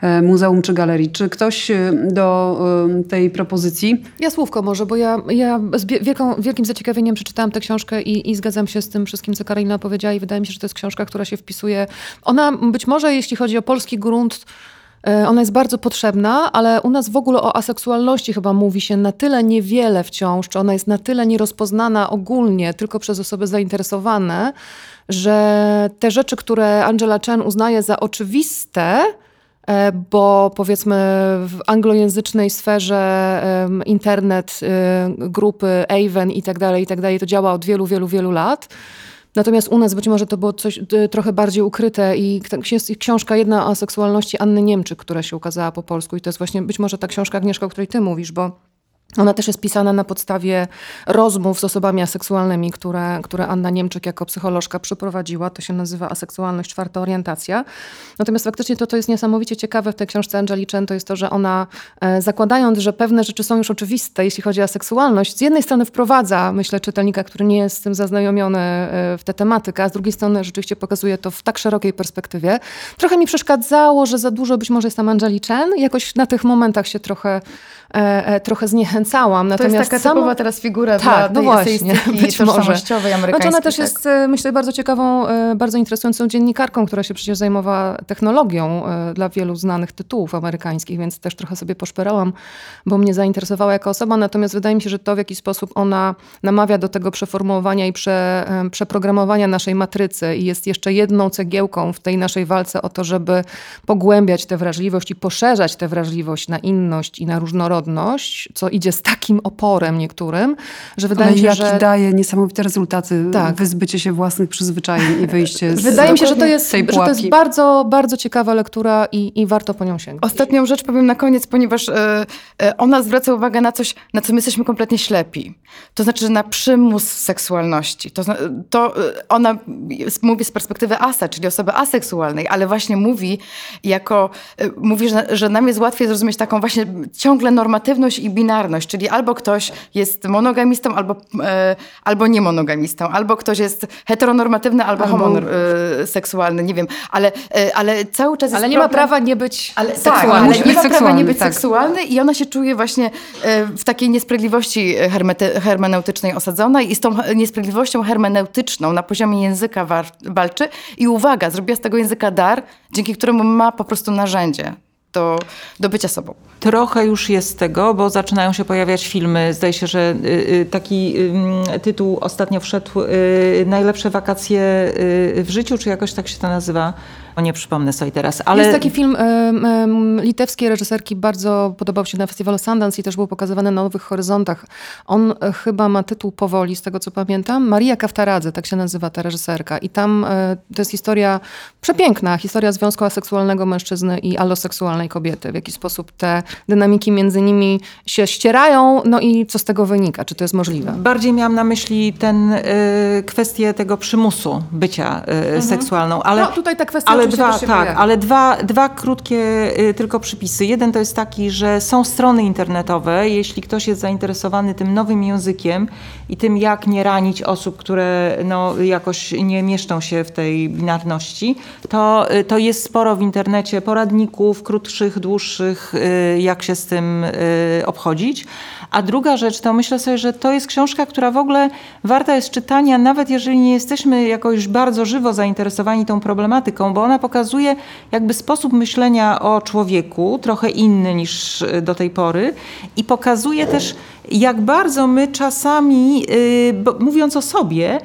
Speaker 2: e, muzeum czy galerii. Czy ktoś y, do tej propozycji?
Speaker 4: Ja słówko może, bo ja, ja z wielką, wielkim zaciekawieniem przeczytałam tę książkę i, i zgadzam się z tym wszystkim, co Karolina powiedziała i wydaje mi się, że to jest książka, która się wpisuje. Ona być może, jeśli chodzi o polski grunt, ona jest bardzo potrzebna, ale u nas w ogóle o aseksualności chyba mówi się na tyle niewiele wciąż, czy ona jest na tyle nierozpoznana ogólnie tylko przez osoby zainteresowane, że te rzeczy, które Angela Chen uznaje za oczywiste, e, bo powiedzmy w anglojęzycznej sferze internet, e, grupy Avon i tak dalej, i tak dalej, to działa od wielu, wielu, wielu lat. Natomiast u nas być może to było coś y, trochę bardziej ukryte i książka jedna o seksualności Anny Niemczyk, która się ukazała po polsku i to jest właśnie być może ta książka Agnieszka, o której ty mówisz, bo ona też jest pisana na podstawie rozmów z osobami aseksualnymi, które, które Anna Niemczyk jako psycholożka przeprowadziła. To się nazywa Aseksualność, czwarta orientacja. Natomiast faktycznie to, co jest niesamowicie ciekawe w tej książce Angeli Chen, to jest to, że ona e, zakładając, że pewne rzeczy są już oczywiste, jeśli chodzi o seksualność, z jednej strony wprowadza, myślę, czytelnika, który nie jest z tym zaznajomiony e, w tę tematykę, a z drugiej strony rzeczywiście pokazuje to w tak szerokiej perspektywie. Trochę mi przeszkadzało, że za dużo być może jest tam Angeli Chen. Jakoś na tych momentach się trochę, e, trochę zniechęciłam zachęcałam.
Speaker 6: To
Speaker 4: Natomiast
Speaker 6: jest taka
Speaker 4: samo...
Speaker 6: typowa teraz figura
Speaker 4: Tak,
Speaker 6: dla
Speaker 4: no właśnie, [laughs] być może. Znaczy ona też
Speaker 6: tak.
Speaker 4: jest, e, myślę, bardzo ciekawą, e, bardzo interesującą dziennikarką, która się przecież zajmowała technologią e, dla wielu znanych tytułów amerykańskich, więc też trochę sobie poszperałam, bo mnie zainteresowała jako osoba. Natomiast wydaje mi się, że to w jaki sposób ona namawia do tego przeformułowania i prze, e, przeprogramowania naszej matrycy i jest jeszcze jedną cegiełką w tej naszej walce o to, żeby pogłębiać tę wrażliwość i poszerzać tę wrażliwość na inność i na różnorodność, co idzie z takim oporem niektórym, że wydaje
Speaker 2: Ale
Speaker 4: mi się,
Speaker 2: jaki
Speaker 4: że...
Speaker 2: daje niesamowite rezultaty.
Speaker 4: Tak.
Speaker 2: Wyzbycie się własnych przyzwyczajeń i wyjście [laughs] z
Speaker 4: Wydaje mi się, że to jest, że to jest bardzo, bardzo ciekawa lektura i, i warto po nią sięgnąć.
Speaker 6: Ostatnią rzecz powiem na koniec, ponieważ e, e, ona zwraca uwagę na coś, na co my jesteśmy kompletnie ślepi. To znaczy na przymus seksualności. To, to e, ona jest- mówi z perspektywy asa, czyli osoby aseksualnej, ale właśnie mówi jako, e, mówi, że, że nam jest łatwiej zrozumieć taką właśnie ciągle normatywność i binarność, czyli albo ktoś jest monogamistą, albo, e, albo niemonogamistą, albo ktoś jest heteronormatywny, albo,
Speaker 2: Albo-
Speaker 6: homoseksualny, nie wiem, ale, e, ale cały czas jest
Speaker 4: Ale nie ma
Speaker 6: problem-
Speaker 4: prawa nie być
Speaker 6: ale, tak,
Speaker 4: seksualny.
Speaker 6: ale
Speaker 2: Musi
Speaker 6: nie ma prawa nie być
Speaker 2: tak.
Speaker 6: seksualny i ona się czuje właśnie e, w takiej niesprawiedliwości hermety, hermeneutycznej osadzona i z tą niesprawiedliwością hermeneutyczną na poziomie języka war, walczy i uwaga, zrobiła z tego języka dar, dzięki któremu ma po prostu narzędzie do, do bycia sobą.
Speaker 7: Trochę już jest tego, bo zaczynają się pojawiać filmy. Zdaje się, że y, y, taki tytuł ostatnio wszedł y, Najlepsze wakacje w życiu, czy jakoś tak się to nazywa. O nie przypomnę sobie teraz, ale
Speaker 4: Jest taki film em, litewskiej reżyserki, bardzo podobał się na festiwalu Sundance i też był pokazywany na Nowych Horyzontach. On e, chyba ma tytuł Powoli, z tego co pamiętam. Maria Kaftaradze, tak się nazywa ta reżyserka. I tam e, to jest historia przepiękna, historia związku aseksualnego mężczyzny i alloseksualnej kobiety. W jaki sposób te dynamiki między nimi się ścierają, no i co z tego wynika, czy to jest możliwe.
Speaker 7: Bardziej miałam na myśli ten y, kwestię tego przymusu bycia y, seksualną, ale
Speaker 4: No, tutaj ta kwestia
Speaker 7: ale dwa, tak, ale dwa, dwa krótkie y, tylko przypisy. Jeden to jest taki, że są strony internetowe, jeśli ktoś jest zainteresowany tym nowym językiem i tym, jak nie ranić osób, które no, jakoś nie mieszczą się w tej binarności, to, y, to jest sporo w internecie poradników, krótszych, dłuższych, y, jak się z tym obchodzić. A druga rzecz to myślę sobie, że to jest książka, która w ogóle warta jest czytania, nawet jeżeli nie jesteśmy jakoś bardzo żywo zainteresowani tą problematyką, bo ona pokazuje jakby sposób myślenia o człowieku, trochę inny niż y, do tej pory i pokazuje też, jak bardzo my czasami, y, mówiąc o sobie,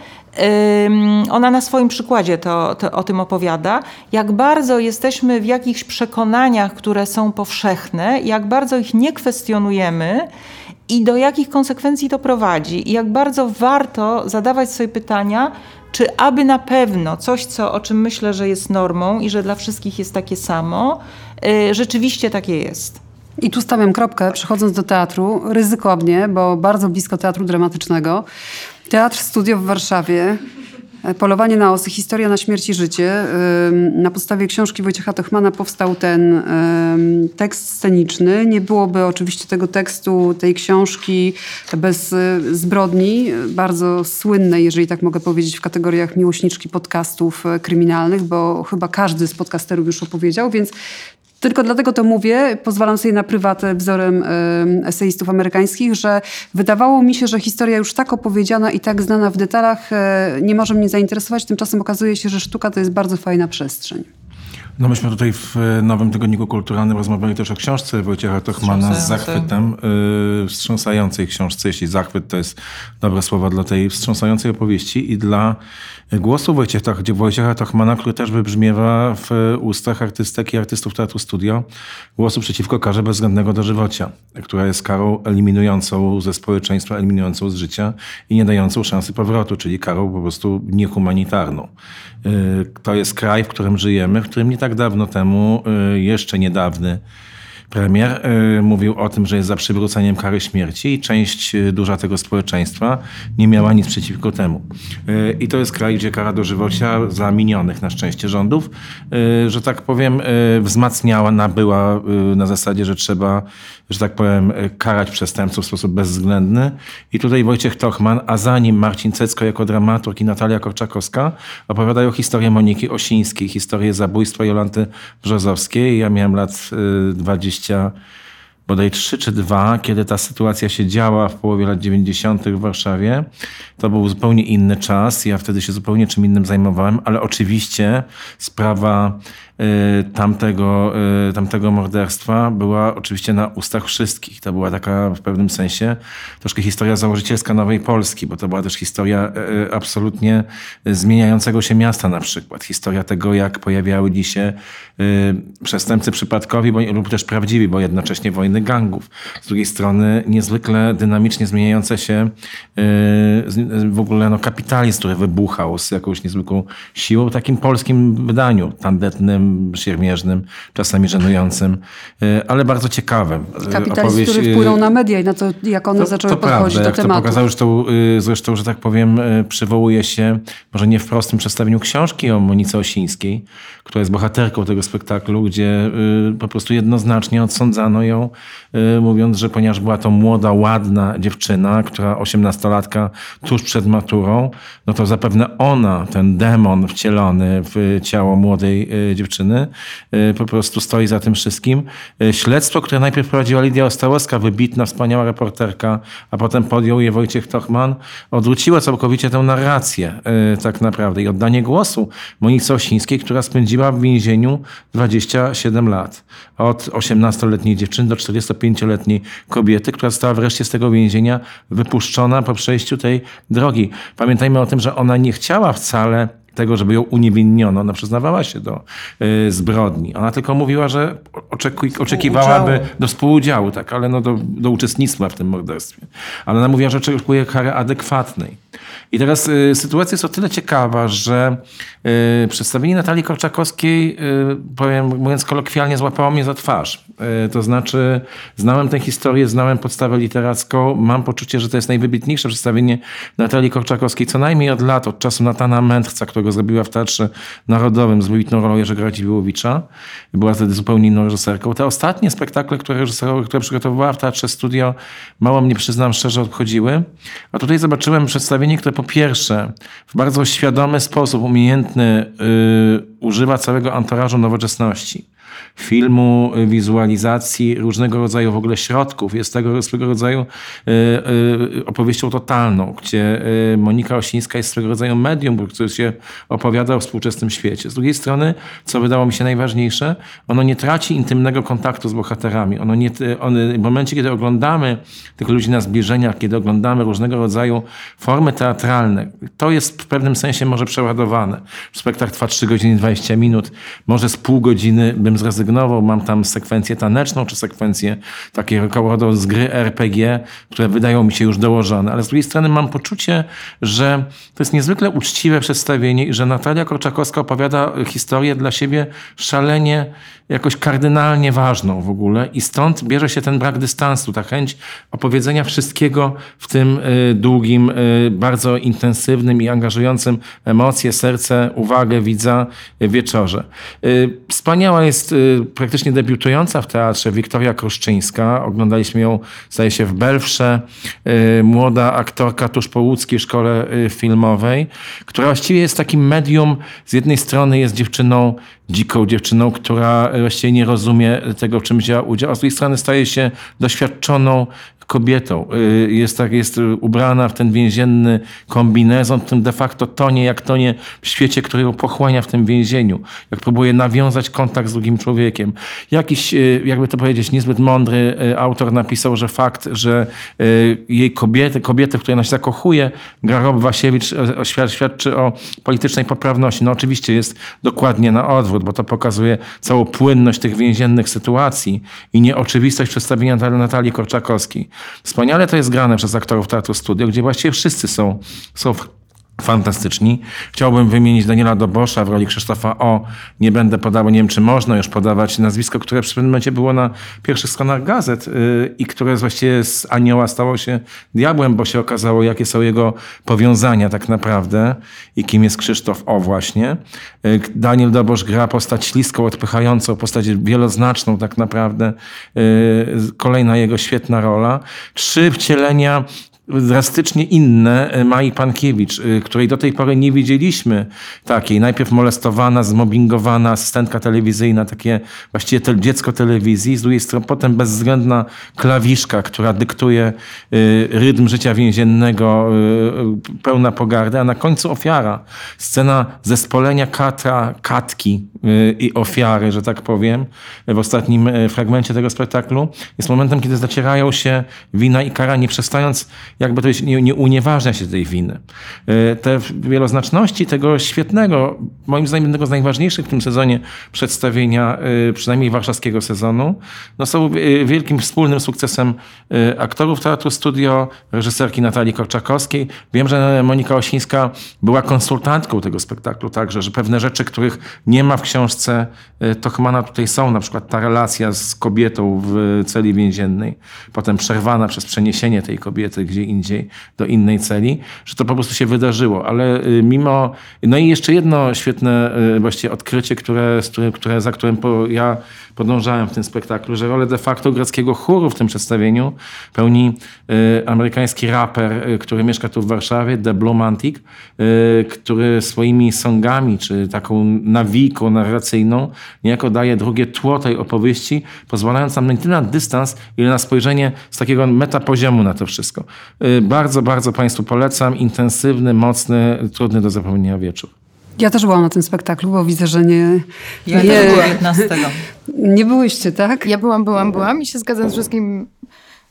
Speaker 7: ona na swoim przykładzie to, to, o tym opowiada, jak bardzo jesteśmy w jakichś przekonaniach, które są powszechne, jak bardzo ich nie kwestionujemy i do jakich konsekwencji to prowadzi, i jak bardzo warto zadawać sobie pytania, czy aby na pewno coś, co, o czym myślę, że jest normą i że dla wszystkich jest takie samo, y, rzeczywiście takie jest.
Speaker 2: I tu stawiam kropkę, przechodząc do teatru, ryzykownie, bo bardzo blisko teatru dramatycznego. Teatr Studio w Warszawie, Polowanie na osy, historia na śmierć i życie. Na podstawie książki Wojciecha Tochmana powstał ten tekst sceniczny. Nie byłoby oczywiście tego tekstu, tej książki bez y, zbrodni, bardzo słynnej, jeżeli tak mogę powiedzieć, w kategoriach miłośniczki podcastów e, kryminalnych, bo chyba każdy z podcasterów już opowiedział, więc tylko dlatego to mówię, pozwalam sobie na prywatę wzorem eseistów amerykańskich, że wydawało mi się, że historia już tak opowiedziana i tak znana w detalach y, nie może mnie zainteresować. Tymczasem okazuje się, że sztuka to jest bardzo fajna przestrzeń.
Speaker 5: No myśmy tutaj w e, Nowym Tygodniku Kulturalnym rozmawiali też o książce Wojciecha Tochmana z zachwytem, yy, wstrząsającej książce, jeśli zachwyt to jest dobre słowo dla tej wstrząsającej opowieści. I dla głosu Wojciecha, Wojciecha Tochmana, który też wybrzmiewa w ustach artystek i artystów Teatru Studio, głosu przeciwko karze bezwzględnego dożywocia, która jest karą eliminującą ze społeczeństwa, eliminującą z życia i nie dającą szansy powrotu, czyli karą po prostu niehumanitarną. Yy, To jest kraj, w którym żyjemy, w którym nie tak dawno temu, yy, jeszcze niedawny premier yy, mówił o tym, że jest za przywróceniem kary śmierci i część yy, duża tego społeczeństwa nie miała nic przeciwko temu. Yy, I to jest kraj, gdzie kara dożywocia za minionych na szczęście rządów, że tak powiem, wzmacniała, nabyła na zasadzie, że trzeba, że tak powiem, karać przestępców w sposób bezwzględny. I tutaj Wojciech Tochman, a za nim Marcin Cecko jako dramaturg i Natalia Korczakowska opowiadają historię Moniki Osińskiej, historię zabójstwa Jolanty Brzozowskiej. Ja miałem lat y, 20 bodaj trzy czy dwa, kiedy ta sytuacja się działa w połowie lat 90. w Warszawie. To był zupełnie inny czas. Ja wtedy się zupełnie czym innym zajmowałem, ale oczywiście sprawa tamtego, y, tamtego morderstwa była oczywiście na ustach wszystkich. To była taka w pewnym sensie troszkę historia założycielska Nowej Polski, bo to była też historia y, absolutnie zmieniającego się miasta na przykład. Historia tego, jak pojawiały się przestępcy przypadkowi bo, lub też prawdziwi, bo jednocześnie wojny gangów. Z drugiej strony niezwykle dynamicznie zmieniające się w ogóle no, kapitalizm, który wybuchał z jakąś niezwykłą siłą takim polskim wydaniu, tandetnym, siermierznym, czasami żenującym, e, ale bardzo ciekawym.
Speaker 2: Kapitalizm, Opowieść, który wpłynął na media i na to, jak one to, zaczęły to podchodzić prawda, do tematu.
Speaker 5: To pokazało, zresztą, e, zresztą, że tak powiem, e, przywołuje się, może nie w prostym przedstawieniu książki o Monice Osińskiej, która jest bohaterką tego spektaklu, gdzie po prostu jednoznacznie odsądzano ją, mówiąc, że ponieważ była to młoda, ładna dziewczyna, która osiemnastolatka tuż przed maturą, no to zapewne ona, ten demon wcielony w ciało młodej e, dziewczyny, e, po prostu stoi za tym wszystkim. E, śledztwo, które najpierw prowadziła Lidia Ostałowska, wybitna, wspaniała reporterka, a potem podjął je Wojciech Tochman, odwróciło całkowicie tę narrację tak naprawdę i oddanie głosu Monice Osińskiej, która spędziła w więzieniu 27 lat. Od 18-letniej dziewczyny do 45-letniej kobiety, która została wreszcie z tego więzienia wypuszczona po przejściu tej drogi. Pamiętajmy o tym, że ona nie chciała wcale tego, żeby ją uniewinniono. Ona przyznawała się do y, zbrodni. Ona tylko mówiła, że oczekuj, oczekiwałaby do współudziału, tak, ale no do, do uczestnictwa w tym morderstwie. Ale ona mówiła, że oczekuje kary adekwatnej. I teraz y, sytuacja jest o tyle ciekawa, że y, przedstawienie Natalii Korczakowskiej, y, powiem, mówiąc kolokwialnie, złapało mnie za twarz. Y, to znaczy, znałem tę historię, znałem podstawę literacką, mam poczucie, że to jest najwybitniejsze przedstawienie Natalii Korczakowskiej, co najmniej od lat, od czasu Natana Mędrca, którego zrobiła w Teatrze Narodowym z wybitną rolą Jerzego Radziwiłowicza. Była wtedy zupełnie inną reżyserką. Te ostatnie spektakle, które, które przygotowywała w Teatrze Studio, mało mnie, przyznam szczerze, obchodziły. A tutaj zobaczyłem przedstawienie, które po pierwsze w bardzo świadomy sposób, umiejętny yy, używa całego anturażu nowoczesności filmu, y, wizualizacji, różnego rodzaju w ogóle środków. Jest tego swego rodzaju y, y, opowieścią totalną, gdzie Monika Osińska jest swego rodzaju medium, który się opowiada o współczesnym świecie. Z drugiej strony, co wydało mi się najważniejsze, ono nie traci intymnego kontaktu z bohaterami. Ono nie, one, w momencie, kiedy oglądamy tych ludzi na zbliżeniach, kiedy oglądamy różnego rodzaju formy teatralne, to jest w pewnym sensie może przeładowane. Spektakl trwa 3 godziny 20 minut, może z pół godziny bym zrezygnował. Mam tam sekwencję taneczną, czy sekwencję takie koło z gry RPG, które wydają mi się już dołożone. Ale z drugiej strony mam poczucie, że to jest niezwykle uczciwe przedstawienie i że Natalia Korczakowska opowiada historię dla siebie szalenie jakoś kardynalnie ważną w ogóle i stąd bierze się ten brak dystansu, ta chęć opowiedzenia wszystkiego w tym y, długim, y, bardzo intensywnym i angażującym emocje, serce, uwagę widza wieczorze. Y, wspaniała jest praktycznie debiutująca w teatrze Wiktoria Kruszczyńska. Oglądaliśmy ją, zdaje się, w Belfrze. Młoda aktorka tuż po łódzkiej szkole filmowej, która właściwie jest takim medium, z jednej strony jest dziewczyną dziką dziewczyną, która właściwie nie rozumie tego, w czym wzięła udział, a z drugiej strony staje się doświadczoną kobietą. Y, jest, tak, jest ubrana w ten więzienny kombinezon, w tym de facto tonie jak tonie w świecie, który ją pochłania w tym więzieniu. Jak próbuje nawiązać kontakt z drugim człowiekiem. Jakiś, y, jakby to powiedzieć, niezbyt mądry y, autor napisał, że fakt, że jej kobiety, kobiety, w której ona się zakochuje, gra Rob Wasiewicz, świadczy o politycznej poprawności. No oczywiście jest dokładnie na odwrót, bo to pokazuje całą płynność tych więziennych sytuacji i nieoczywistość przedstawienia Natalii Korczakowskiej. Wspaniale to jest grane przez aktorów Teatru Studio, gdzie właściwie wszyscy są, są fantastyczni. Chciałbym wymienić Daniela Dobosza w roli Krzysztofa O. Nie będę podawał, nie wiem czy można już podawać nazwisko, które w pewnym momencie było na pierwszych stronach gazet yy, i które właściwie z anioła stało się diabłem, bo się okazało, jakie są jego powiązania tak naprawdę i kim jest Krzysztof O właśnie. Yy, Daniel Dobosz gra postać śliską, odpychającą, postać wieloznaczną tak naprawdę. Yy, kolejna jego świetna rola. Trzy wcielenia drastycznie inne e, Mai Pankiewicz, e, której do tej pory nie widzieliśmy takiej. Najpierw molestowana, zmobbingowana asystentka telewizyjna, takie właściwie te, dziecko telewizji, z drugiej strony potem bezwzględna klawiszka, która dyktuje e, rytm życia więziennego, pełna pogardy, a na końcu ofiara. Scena zespolenia katra, katki i ofiary, że tak powiem, w ostatnim fragmencie tego spektaklu jest momentem, kiedy zacierają się wina i kara, nie przestając jakby to jest, nie, nie unieważnia się tej winy. E, te wieloznaczności tego świetnego, moim zdaniem jednego z najważniejszych w tym sezonie przedstawienia, e, przynajmniej warszawskiego sezonu, no są e, wielkim wspólnym sukcesem aktorów Teatru Studio, reżyserki Natalii Korczakowskiej. Wiem, że Monika Osińska była konsultantką tego spektaklu także, że pewne rzeczy, których nie ma w książce Tochmana tutaj są, na przykład ta relacja z kobietą w celi więziennej, potem przerwana przez przeniesienie tej kobiety gdzie indziej, do innej celi, że to po prostu się wydarzyło. Ale y, mimo... No i jeszcze jedno świetne y, właściwie odkrycie, które, które, za którym po, ja podążałem w tym spektaklu, że rolę de facto greckiego chóru w tym przedstawieniu pełni y, amerykański raper, y, który mieszka tu w Warszawie, The Blumantic, y, który swoimi songami, czy taką nawiką narracyjną niejako daje drugie tło tej opowieści, pozwalając nam nie tyle na dystans, ile na spojrzenie z takiego metapoziomu na to wszystko. Y, bardzo, bardzo Państwu polecam. Intensywny, mocny, trudny do zapomnienia wieczór.
Speaker 2: Ja też byłam na tym spektaklu, bo widzę, że nie...
Speaker 7: Ja nie, byłam 15. [laughs]
Speaker 2: Nie byłyście, tak?
Speaker 6: Ja byłam, byłam, byłam i się zgadzam z wszystkim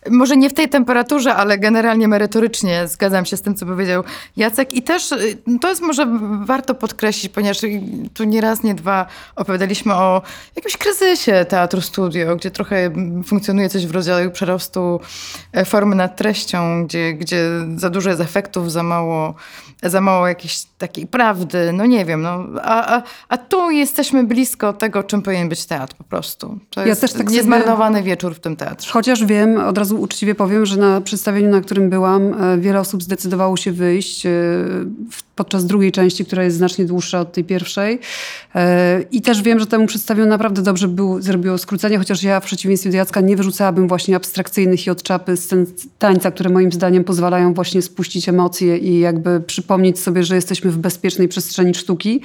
Speaker 6: może nie w tej temperaturze, ale generalnie merytorycznie zgadzam się z tym, co powiedział Jacek. I też y, to jest może warto podkreślić, ponieważ tu nie raz, nie dwa opowiadaliśmy o jakimś kryzysie teatru studio, gdzie trochę funkcjonuje coś w rodzaju przerostu e, formy nad treścią, gdzie, gdzie za dużo jest efektów, za mało, za mało jakiejś takiej prawdy. No nie wiem. No. A, a, a tu jesteśmy blisko tego, czym powinien być teatr po prostu. To ja jest też tak niezmarnowany sobie... wieczór w tym teatrze.
Speaker 2: Chociaż wiem, od razu razu uczciwie powiem, że na przedstawieniu, na którym byłam, e, wiele osób zdecydowało się wyjść e, podczas drugiej części, która jest znacznie dłuższa od tej pierwszej. E, I też wiem, że temu przedstawieniu naprawdę dobrze był, zrobiło skrócenie, chociaż ja w przeciwieństwie do Jacka nie wyrzucałabym właśnie abstrakcyjnych i od czapy scen tańca, które moim zdaniem pozwalają właśnie spuścić emocje i jakby przypomnieć sobie, że jesteśmy w bezpiecznej przestrzeni sztuki,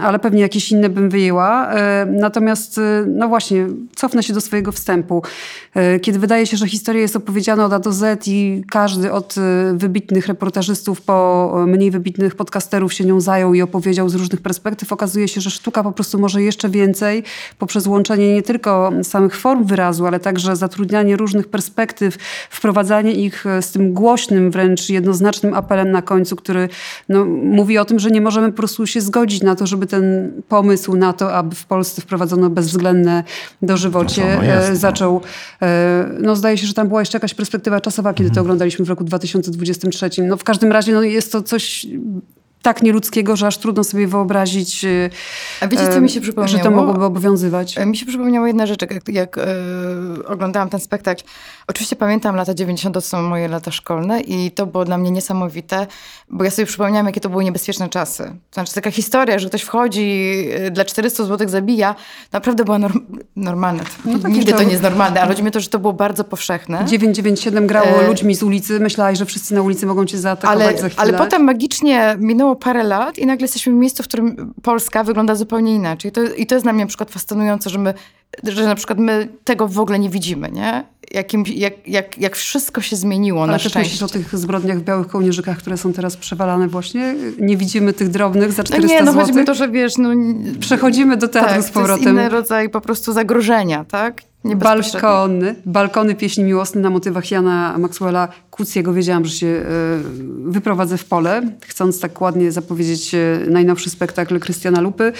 Speaker 2: ale pewnie jakieś inne bym wyjęła. Natomiast, no właśnie, cofnę się do swojego wstępu. Kiedy wydaje się, że historia jest opowiedziana od A do Z i każdy od y, wybitnych reportażystów po y, mniej wybitnych podcasterów się nią zajął i opowiedział z różnych perspektyw. Okazuje się, że sztuka po prostu może jeszcze więcej poprzez łączenie nie tylko samych form wyrazu, ale także zatrudnianie różnych perspektyw, wprowadzanie ich y, z tym głośnym, wręcz jednoznacznym apelem na końcu, który no, mówi o tym, że nie możemy po prostu się zgodzić na to, żeby ten pomysł na to, aby w Polsce wprowadzono bezwzględne dożywocie, no, no zaczął no zdaje się, że tam była jeszcze jakaś perspektywa czasowa, kiedy to mhm. oglądaliśmy w roku 2023. No w każdym razie no, jest to coś tak nieludzkiego, że aż trudno sobie wyobrazić,
Speaker 6: A wiecie, co mi się przypomniało?
Speaker 2: że to mogłoby obowiązywać.
Speaker 6: E, mi się przypomniała jedna rzecz, jak, jak e, oglądałam ten spektakl. Oczywiście pamiętam lata 90. to są moje lata szkolne i to było dla mnie niesamowite, bo ja sobie przypomniałam, jakie to były niebezpieczne czasy. To znaczy taka historia, że ktoś wchodzi, e, dla 400 zł zabija, naprawdę była norm normalna. No, Nigdy to... to nie jest normalne, ale chodzi mi o to, że to było bardzo powszechne.
Speaker 2: 997 grało e... ludźmi z ulicy, myślałaś, że wszyscy na ulicy mogą cię zaatakować
Speaker 6: ale,
Speaker 2: za chwilę.
Speaker 6: Ale potem magicznie minęło minęło parę lat i nagle jesteśmy w miejscu, w którym Polska wygląda zupełnie inaczej. To, I to jest dla mnie na przykład fascynujące, że my, że na przykład my tego w ogóle nie widzimy, nie? Jakim, jak, jak, jak wszystko się zmieniło
Speaker 2: Ale
Speaker 6: na szczęście.
Speaker 2: myślisz o tych zbrodniach w białych kołnierzykach, które są teraz przewalane właśnie? Nie widzimy tych drobnych za 400
Speaker 6: no nie, no o to, że wiesz... No,
Speaker 2: Przechodzimy do teatru
Speaker 6: tak,
Speaker 2: z powrotem.
Speaker 6: to jest inny rodzaj po prostu zagrożenia, tak?
Speaker 2: Balkony, balkony pieśni miłosne na motywach Jana Maxwella Kucjego. Wiedziałam, że się y, wyprowadzę w pole, chcąc tak ładnie zapowiedzieć y, najnowszy spektakl Krystiana Lupy.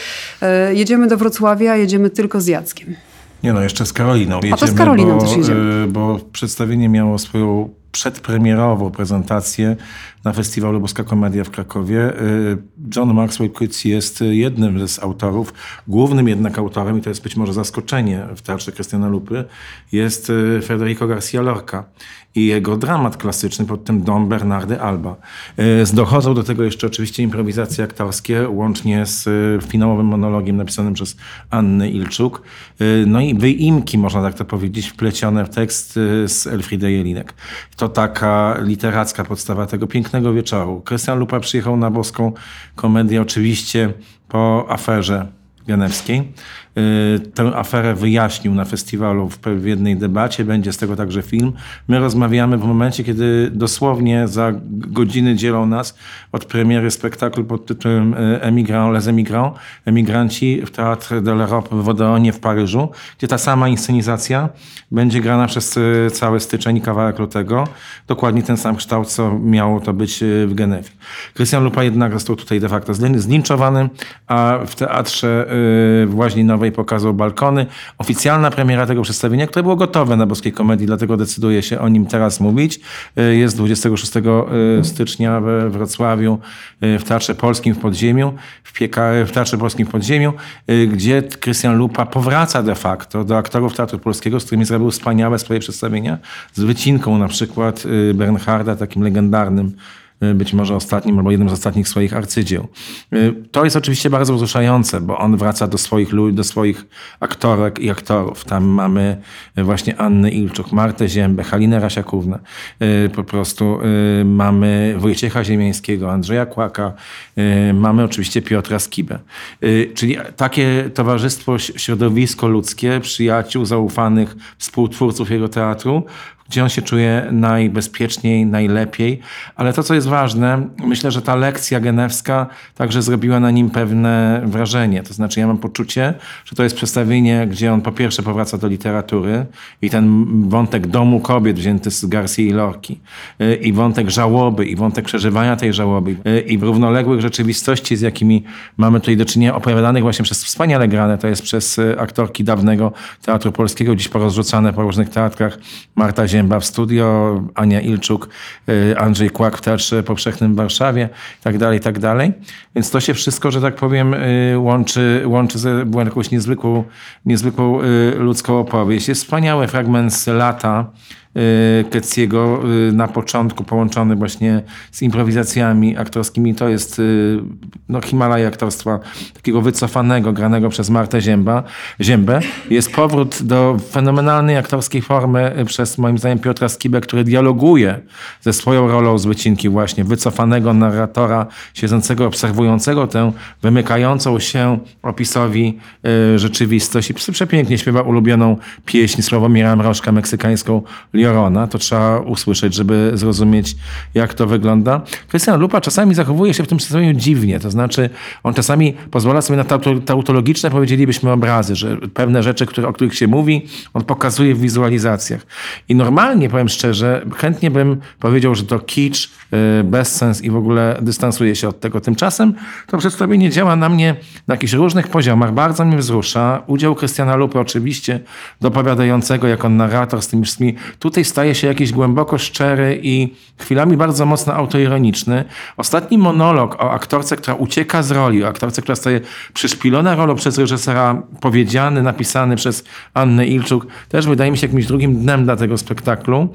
Speaker 2: Y, jedziemy do Wrocławia, jedziemy tylko z Jackiem.
Speaker 5: Nie no, jeszcze z Karoliną.
Speaker 2: Jedziemy, A to z Karoliną bo, też jedziemy.
Speaker 5: Bo przedstawienie miało swoją przedpremierową prezentację na festiwalu Boska Komedia w Krakowie. Y, John Maxwell Quitz jest jednym z autorów, głównym jednak autorem, i to jest być może zaskoczenie w teatrze Krystiana Lupy, jest y, Federico Garcia Lorca i jego dramat klasyczny pod tym Dom Bernardy Alba. Y, dochodzą do tego jeszcze oczywiście improwizacje aktorskie, łącznie z finałowym monologiem napisanym przez Annę Ilczuk. No i wyimki, można tak to powiedzieć, wplecione w tekst z Elfriede Jelinek. to taka literacka podstawa tego pięknego wieczoru. Krystian Lupa przyjechał na boską komedię oczywiście po aferze genewskiej. Y, tę aferę wyjaśnił na festiwalu w, jednej debacie, będzie z tego także film. My rozmawiamy w momencie, kiedy dosłownie za godziny dzielą nas od premiery spektaklu pod tytułem y, Emigrant, Les Emigrants, Emigranci w Teatr de l'Europe w Odeonie w Paryżu, gdzie ta sama inscenizacja będzie grana przez y, cały styczeń i kawałek lutego. Dokładnie ten sam kształt, co miało to być w Genewie. Krystian Lupa jednak został tutaj de facto zlinczowany, a w teatrze właśnie Nowej pokazał balkony. Oficjalna premiera tego przedstawienia, które było gotowe na Boskiej Komedii, dlatego decyduję się o nim teraz mówić, y, jest 26 y, stycznia we Wrocławiu y, w Teatrze Polskim w Podziemiu, w, Pieka, w Teatrze Polskim w Podziemiu, gdzie Krystian Lupa powraca de facto do aktorów Teatru Polskiego, z którymi zrobił wspaniałe swoje przedstawienia, z wycinką na przykład Bernharda, takim legendarnym być może ostatnim albo jednym z ostatnich swoich arcydzieł. Y, to jest oczywiście bardzo wzruszające, bo on wraca do swoich ludzi, do swoich aktorek i aktorów. Tam mamy y, właśnie Annę Ilczuk, Martę Ziębę, Halinę Rasiakównę. Po prostu mamy Wojciecha Ziemiańskiego, Andrzeja Kłaka, mamy oczywiście Piotra Skibę. Czyli takie towarzystwo, środowisko ludzkie, przyjaciół, zaufanych współtwórców jego teatru, gdzie on się czuje najbezpieczniej, najlepiej. Ale to, co jest ważne, myślę, że ta lekcja genewska także zrobiła na nim pewne wrażenie. To znaczy, ja mam poczucie, że to jest przedstawienie, gdzie on po pierwsze powraca do literatury i ten wątek domu kobiet wzięty z Garcia i Lorki, y, i wątek żałoby, i wątek przeżywania tej żałoby, y, i równoległych rzeczywistości, z jakimi mamy tutaj do czynienia, opowiadanych właśnie przez wspaniale grane, to jest przez y, aktorki dawnego Teatru Polskiego, dziś porozrzucane po różnych teatrach, Marta Ziemia, Zięba w studio, Ania Ilczuk, y, Andrzej Kłak w Teatrze Powszechnym w Warszawie i tak dalej, tak dalej. Więc to się wszystko, że tak powiem, y, łączy, łączy z jakąś niezwykłą, niezwykłą y, ludzką opowieść. Jest wspaniały fragment z lata, Y, Keciego y, na początku połączony właśnie z improwizacjami aktorskimi. To jest y, no, Himalaja aktorstwa takiego wycofanego, granego przez Martę Zięba, Ziębę. Jest powrót do fenomenalnej aktorskiej formy przez moim zdaniem Piotra Skibę, który dialoguje ze swoją rolą z wycinki właśnie wycofanego narratora, siedzącego, obserwującego tę wymykającą się opisowi rzeczywistość. I przepięknie śpiewa ulubioną pieśń Sławomira Mrożka, meksykańską Jorona, to trzeba usłyszeć, żeby zrozumieć, jak to wygląda. Krystian Lupa czasami zachowuje się w tym przedstawieniu dziwnie, to znaczy on czasami pozwala sobie na tautologiczne, powiedzielibyśmy, obrazy, że pewne rzeczy, które, o których się mówi, on pokazuje w wizualizacjach. I normalnie, powiem szczerze, chętnie bym powiedział, że to kicz, y, bezsens i w ogóle dystansuje się od tego. Tymczasem to przedstawienie działa na mnie na jakichś różnych poziomach, bardzo mnie wzrusza. Udział Krystiana Lupy oczywiście, dopowiadającego jako narrator z tymi wszystkimi Tutaj staje się jakiś głęboko szczery i chwilami bardzo mocno autoironiczny. Ostatni monolog o aktorce, która ucieka z roli, o aktorce, która staje przyszpilona rolą przez reżysera, powiedziany, napisany przez Annę Ilczuk, też wydaje mi się jakimś drugim dnem dla tego spektaklu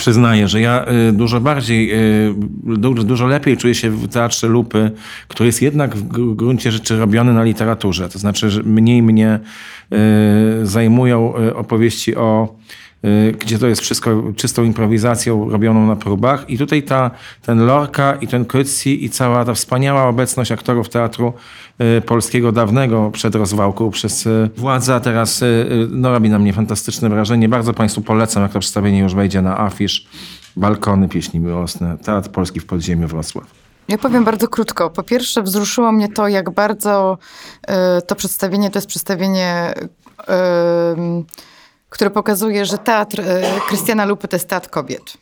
Speaker 5: przyznaję, że ja y, dużo bardziej, y, dużo, dużo lepiej czuję się w teatrze Lupy, który jest jednak w gruncie rzeczy robiony na literaturze. To znaczy, że mniej mnie y, zajmują opowieści o gdzie to jest wszystko czystą improwizacją robioną na próbach. I tutaj ta, ten Lorka i ten Krycji i cała ta wspaniała obecność aktorów teatru y, polskiego dawnego przed rozwałką przez y, władza teraz no, robi na mnie fantastyczne wrażenie. Bardzo Państwu polecam, jak to przedstawienie już wejdzie na afisz. Balkony, pieśni miłosne, Teatr Polski w Podziemiu Wrocław.
Speaker 6: Ja powiem bardzo krótko. Po pierwsze, wzruszyło mnie to, jak bardzo y, to przedstawienie to jest przedstawienie. Y, które pokazuje, że teatr e, Krystiana Lupy to jest teatr kobiet.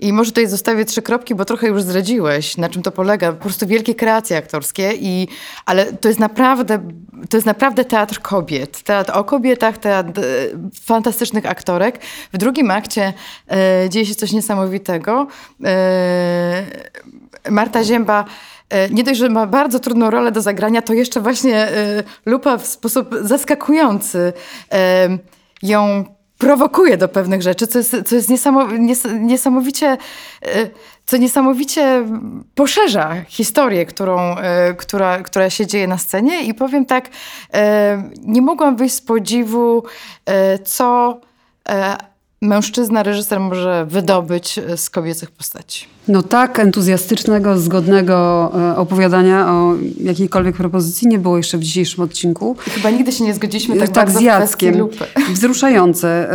Speaker 6: I może tutaj zostawię trzy kropki, bo trochę już zdradziłeś, na czym to polega. Po prostu wielkie kreacje aktorskie, i, ale to jest naprawdę, to jest naprawdę teatr kobiet. Teatr o kobietach, teatr e, fantastycznych aktorek. W drugim akcie e, dzieje się coś niesamowitego. E, Marta Zięba e, nie dość, że ma bardzo trudną rolę do zagrania, to jeszcze właśnie Lupa w sposób zaskakujący ją prowokuje do pewnych rzeczy, co jest, co jest niesamowicie, e, co niesamowicie poszerza historię, którą, e, która, która się dzieje na scenie. I powiem tak, e, nie mogłam wyjść z podziwu, co mężczyzna, reżyser może wydobyć z kobiecych postaci.
Speaker 2: No tak, entuzjastycznego, zgodnego e, opowiadania o jakiejkolwiek propozycji nie było jeszcze w dzisiejszym odcinku.
Speaker 6: I chyba nigdy się nie zgodziliśmy tak,
Speaker 2: tak z Jackiem. [laughs] Wzruszające.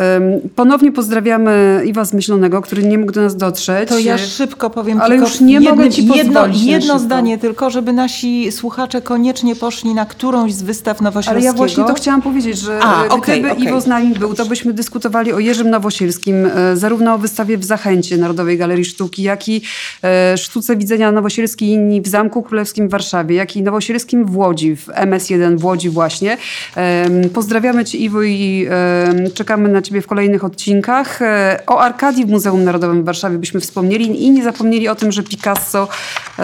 Speaker 2: Ponownie pozdrawiamy Iwa Zmyślonego, który nie mógł do nas dotrzeć.
Speaker 7: To ja szybko powiem
Speaker 2: Ale już nie
Speaker 7: jednym,
Speaker 2: mogę ci
Speaker 7: jedno, jedno zdanie tylko, żeby nasi słuchacze koniecznie poszli na którąś z wystaw Nowosielskiego.
Speaker 2: Ale ja właśnie to chciałam powiedzieć, że
Speaker 7: A, okay,
Speaker 2: gdyby
Speaker 7: okay.
Speaker 2: Iwo z nami był, to byśmy dyskutowali o Jerzym Nowosielskim, e, zarówno o wystawie w Zachęcie Narodowej Galerii Sztuki, jak i e, sztuce widzenia Nowosielskiej w Zamku Królewskim w Warszawie, jak i Nowosielskim w Łodzi, w MS1 w Łodzi właśnie. Pozdrawiamy Cię Iwo i czekamy na Ciebie w kolejnych odcinkach. E, o Arkadii w Muzeum Narodowym w Warszawie byśmy wspomnieli i nie zapomnieli o tym, że Picasso,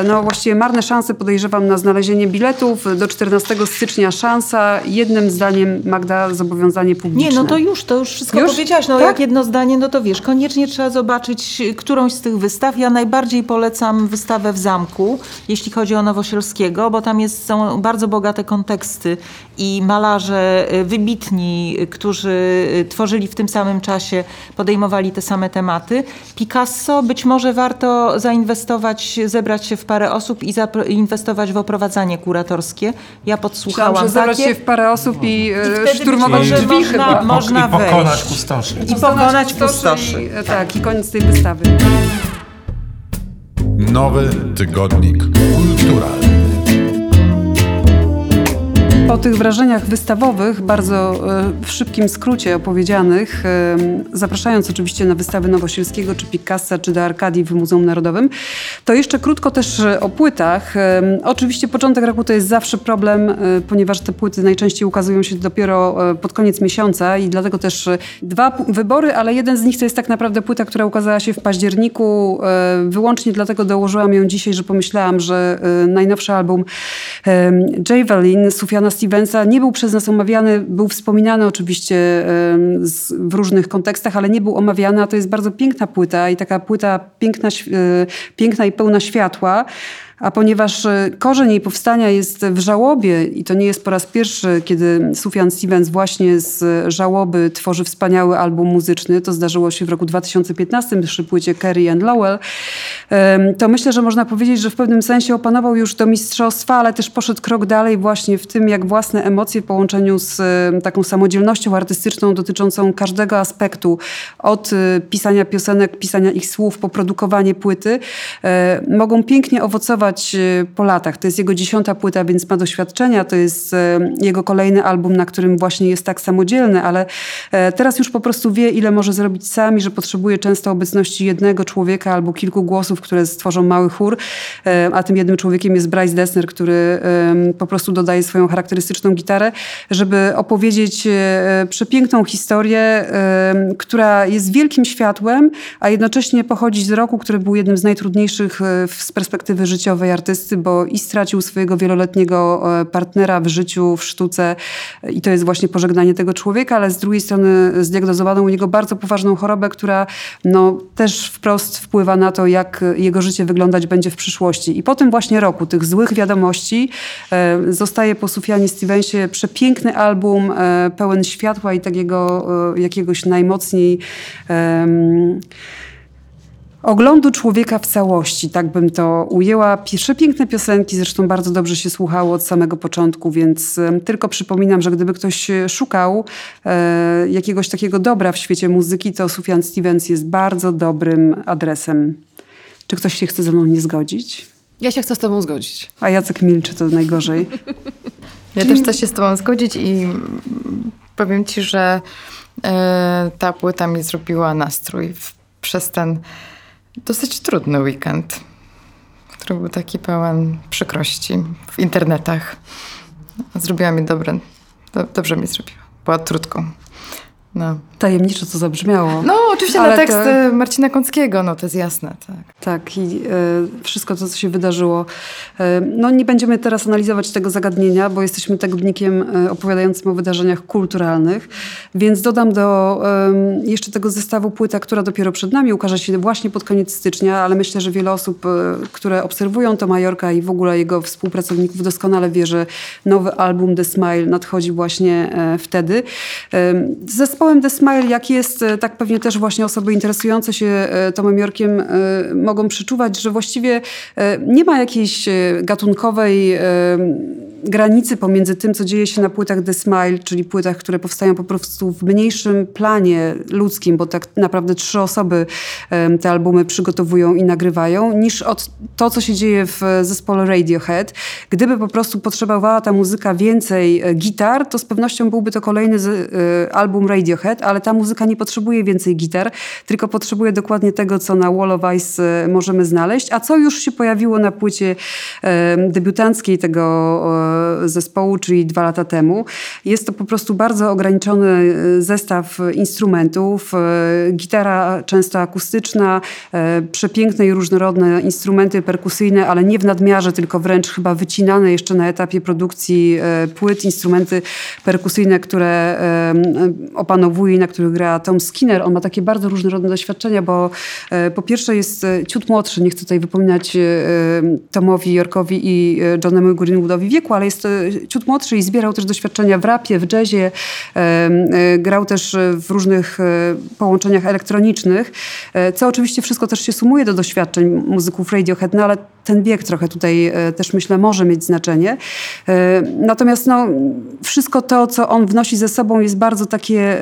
Speaker 2: no właściwie marne szanse podejrzewam na znalezienie biletów. Do 14 stycznia szansa. Jednym zdaniem Magda zobowiązanie publiczne.
Speaker 7: Nie, no to już, to już wszystko
Speaker 2: Już?
Speaker 7: powiedziałaś. No
Speaker 2: Tak?
Speaker 7: jak jedno zdanie, no to wiesz, koniecznie trzeba zobaczyć którąś z tych wystaw. Ja najbardziej polecam wystawę w Zamku, jeśli chodzi o Nowosielskiego, bo tam jest, są bardzo bogate konteksty i malarze y, wybitni, y, którzy y, tworzyli w tym samym czasie, podejmowali te same tematy. Picasso, być może warto zainwestować, zebrać się w parę osób i zainwestować w oprowadzanie kuratorskie. Ja podsłuchałam
Speaker 2: że zebrać
Speaker 7: takie.
Speaker 2: się w parę osób i,
Speaker 7: być
Speaker 2: szturmować drzwi
Speaker 7: można-
Speaker 2: chyba.
Speaker 7: można
Speaker 5: I pokonać
Speaker 7: wejść.
Speaker 5: pustoszy.
Speaker 7: I pokonać pustoszy.
Speaker 2: I, tak, i koniec tej wystawy.
Speaker 8: Nowy tygodnik kulturalny.
Speaker 2: Po tych wrażeniach wystawowych, bardzo e, w szybkim skrócie opowiedzianych, e, zapraszając oczywiście na wystawy Nowosielskiego, czy Picassa, czy do Arkadii w Muzeum Narodowym, to jeszcze krótko też e, o płytach. Oczywiście początek roku to jest zawsze problem, ponieważ te płyty najczęściej ukazują się dopiero pod koniec miesiąca i dlatego też dwa wybory, ale jeden z nich to jest tak naprawdę płyta, która ukazała się w październiku. Wyłącznie dlatego dołożyłam ją dzisiaj, że pomyślałam, że najnowszy album Javelin Sufiana Stevensa nie był przez nas omawiany, był wspominany oczywiście w różnych kontekstach, ale nie był omawiany, a to jest bardzo piękna płyta i taka płyta piękna, e, piękna i pełna światła. A ponieważ e, korzeń jej powstania jest w żałobie i to nie jest po raz pierwszy, kiedy Sufjan Stevens właśnie z żałoby tworzy wspaniały album muzyczny, to zdarzyło się w roku 2015 przy płycie Kerry and Lowell, to myślę, że można powiedzieć, że w pewnym sensie opanował już do mistrzostwa, ale też poszedł krok dalej właśnie w tym, jak własne emocje w połączeniu z taką samodzielnością artystyczną dotyczącą każdego aspektu, od e, pisania piosenek, pisania ich słów, po produkowanie płyty, e, mogą pięknie owocować e, po latach. To jest jego dziesiąta płyta, więc ma doświadczenia. To jest e, jego kolejny album, na którym właśnie jest tak samodzielny, ale e, teraz już po prostu wie, ile może zrobić sam i że potrzebuje często obecności jednego człowieka albo kilku głosów, które stworzą mały chór. E, A tym jednym człowiekiem jest Bryce Dessner, który po prostu dodaje swoją charakterystyczną gitarę, żeby opowiedzieć e, przepiękną historię, która jest wielkim światłem, a jednocześnie pochodzi z roku, który był jednym z najtrudniejszych z perspektywy życiowej artysty, bo i stracił swojego wieloletniego e, partnera w życiu, w sztuce i to jest właśnie pożegnanie tego człowieka, ale z drugiej strony zdiagnozowano u niego bardzo poważną chorobę, która no, też wprost wpływa na to, jak jego życie wyglądać będzie w przyszłości. I po tym właśnie roku tych złych wiadomości e, zostaje po Sufianie Stevensie przepiękny album, e, pełen światła i takiego jakiegoś najmocniej em, oglądu człowieka w całości, tak bym to ujęła. Pierwsze piękne piosenki, zresztą bardzo dobrze się słuchało od samego początku, więc tylko przypominam, że gdyby ktoś szukał e, jakiegoś takiego dobra w świecie muzyki, to Sufjan Stevens jest bardzo dobrym adresem. Czy ktoś się chce ze mną nie zgodzić?
Speaker 4: Ja się chcę z tobą zgodzić.
Speaker 2: A Jacek milczy, to najgorzej. [laughs]
Speaker 6: Ja też chcę się z tobą zgodzić i mm, powiem ci, że e, ta płyta mi zrobiła nastrój w, przez ten dosyć trudny weekend, który był taki pełen przykrości w internetach. Zrobiła mi dobre, do, dobrze mi zrobiła. Była trudką. No.
Speaker 2: Tajemniczo to zabrzmiało.
Speaker 6: no, oczywiście na tekst
Speaker 2: to-
Speaker 6: Marcina Kąckiego, no to jest jasne, tak.
Speaker 2: Tak, i e, wszystko to, co się wydarzyło. E, no nie będziemy teraz analizować tego zagadnienia, bo jesteśmy tygodnikiem e, opowiadającym o wydarzeniach kulturalnych, więc dodam do em, jeszcze tego zestawu płyta, która dopiero przed nami ukaże się właśnie pod koniec stycznia, ale myślę, że wiele osób, e, które obserwują to Majorka i w ogóle jego współpracowników doskonale wie, że nowy album The Smile nadchodzi właśnie e, wtedy. Z zespołem The Smile jak jest, tak pewnie też właśnie osoby interesujące się Tomem Yorkiem mogą przeczuwać, że właściwie nie ma jakiejś gatunkowej granicy pomiędzy tym, co dzieje się na płytach The Smile, czyli płytach, które powstają po prostu w mniejszym planie ludzkim, bo tak naprawdę trzy osoby te albumy przygotowują i nagrywają, niż od to, co się dzieje w zespole Radiohead. Gdyby po prostu potrzebowała ta muzyka więcej e, gitar, to z pewnością byłby to kolejny e, album Radiohead, ale ta muzyka nie potrzebuje więcej gitar, tylko potrzebuje dokładnie tego, co na Wall of Ice e, możemy znaleźć, a co już się pojawiło na płycie debiutanckiej tego zespołu, czyli dwa lata temu. Jest to po prostu bardzo ograniczony e, zestaw instrumentów. E, gitara często akustyczna, e, przepiękne i różnorodne instrumenty perkusyjne, ale nie w nadmiarze, tylko wręcz chyba wycinane jeszcze na etapie produkcji płyt, instrumenty perkusyjne, które opanowuje i na których gra Tom Skinner. On ma takie bardzo różnorodne doświadczenia, bo po pierwsze jest ciut młodszy, nie chcę tutaj wypominać Tomowi Yorkowi i Johnemu Greenwoodowi wieku, ale jest e, ciut młodszy i zbierał też doświadczenia w rapie, w jazzie. E, grał też w różnych e, połączeniach elektronicznych, co oczywiście wszystko też się sumuje do doświadczeń muzyków Radiohead, no ale ten wiek trochę tutaj też myślę może mieć znaczenie. Natomiast no, wszystko to, co on wnosi ze sobą jest bardzo takie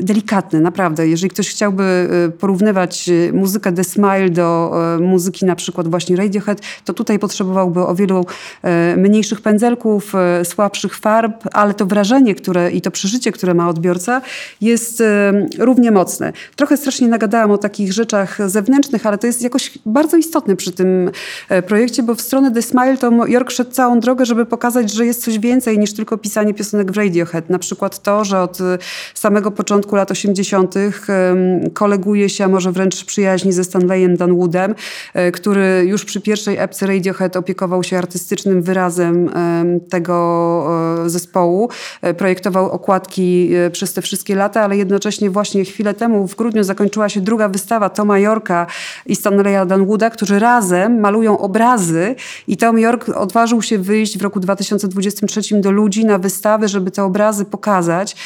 Speaker 2: delikatne, naprawdę. Jeżeli ktoś chciałby porównywać muzykę The Smile do muzyki na przykład właśnie Radiohead, to tutaj potrzebowałby o wielu mniejszych pędzelków, e, słabszych farb, ale to wrażenie które, i to przeżycie, które ma odbiorca jest e, równie mocne. Trochę strasznie nagadałam o takich rzeczach zewnętrznych, ale to jest jakoś bardzo istotne przy tym e, projekcie, bo w stronę The Smile to York szedł całą drogę, żeby pokazać, że jest coś więcej niż tylko pisanie piosenek w Radiohead. Na przykład to, że od samego początku lat 80. koleguje się, a może wręcz przyjaźni ze Stanleyem Dunwoodem, który już przy pierwszej epce Radiohead opiekował się artystycznym wyrazem tego e, zespołu. E, projektował okładki e, przez te wszystkie lata, ale jednocześnie właśnie chwilę temu w grudniu zakończyła się druga wystawa Toma Yorka i Stanleya Dunwooda, którzy razem malują obrazy i Tom York odważył się wyjść w roku 2023 do ludzi na wystawy, żeby te obrazy pokazać.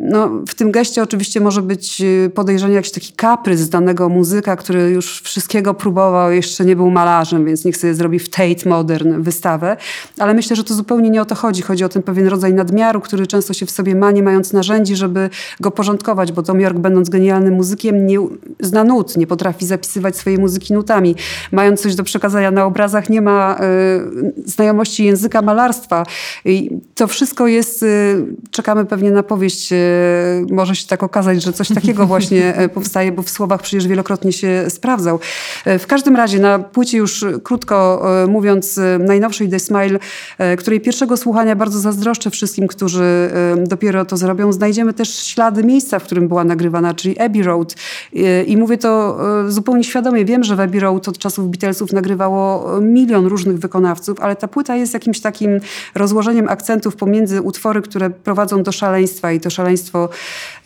Speaker 2: No, w tym geście oczywiście może być podejrzenie jakiś taki kaprys danego muzyka, który już wszystkiego próbował, jeszcze nie był malarzem, więc niech sobie zrobi w Tate Modern wystawę ale myślę, że to zupełnie nie o to chodzi. Chodzi o ten pewien rodzaj nadmiaru, który często się w sobie ma, nie mając narzędzi, żeby go porządkować, bo Tom York, będąc genialnym muzykiem, nie zna nut, nie potrafi zapisywać swojej muzyki nutami. Mając coś do przekazania na obrazach, nie ma y, znajomości języka malarstwa. I to wszystko jest, y, czekamy pewnie na powieść, y, może się tak okazać, że coś takiego właśnie [laughs] powstaje, bo w słowach przecież wielokrotnie się sprawdzał. W każdym razie na płycie już krótko mówiąc, najnowszej The Smile której pierwszego słuchania bardzo zazdroszczę wszystkim, którzy dopiero to zrobią. Znajdziemy też ślady miejsca, w którym była nagrywana, czyli Abbey Road. I mówię to zupełnie świadomie. Wiem, że w Abbey Road od czasów Nagrywało milion różnych wykonawców, ale ta płyta jest jakimś takim rozłożeniem akcentów pomiędzy utwory, które prowadzą do szaleństwa. I to szaleństwo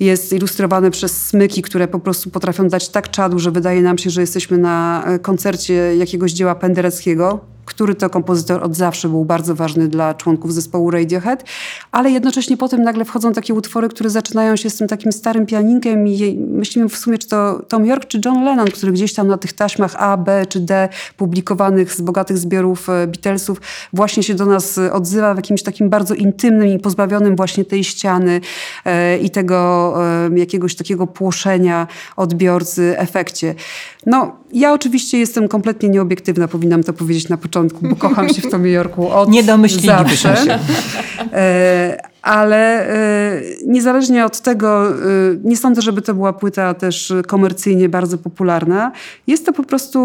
Speaker 2: jest ilustrowane przez smyki, które po prostu potrafią dać tak czadu, że wydaje nam się, że jesteśmy na koncercie jakiegoś dzieła Pendereckiego który to kompozytor od zawsze był bardzo ważny dla członków zespołu Radiohead, ale jednocześnie potem nagle wchodzą takie utwory, które zaczynają się z tym takim starym pianinkiem i myślimy w sumie, czy to Tom York, czy John Lennon, który gdzieś tam na tych taśmach A, B czy D publikowanych z bogatych zbiorów e, Beatlesów właśnie się do nas odzywa w jakimś takim bardzo intymnym i pozbawionym właśnie tej ściany e, i tego e, jakiegoś takiego płoszenia odbiorcy efekcie. No, ja oczywiście jestem kompletnie nieobiektywna, powinnam to powiedzieć na początku, bo kocham się w Tomie Jorku od
Speaker 7: Nie domyślilibyśmy
Speaker 2: się. [laughs] Ale e, niezależnie od tego, e, nie sądzę, żeby to była płyta też komercyjnie bardzo popularna. Jest to po prostu,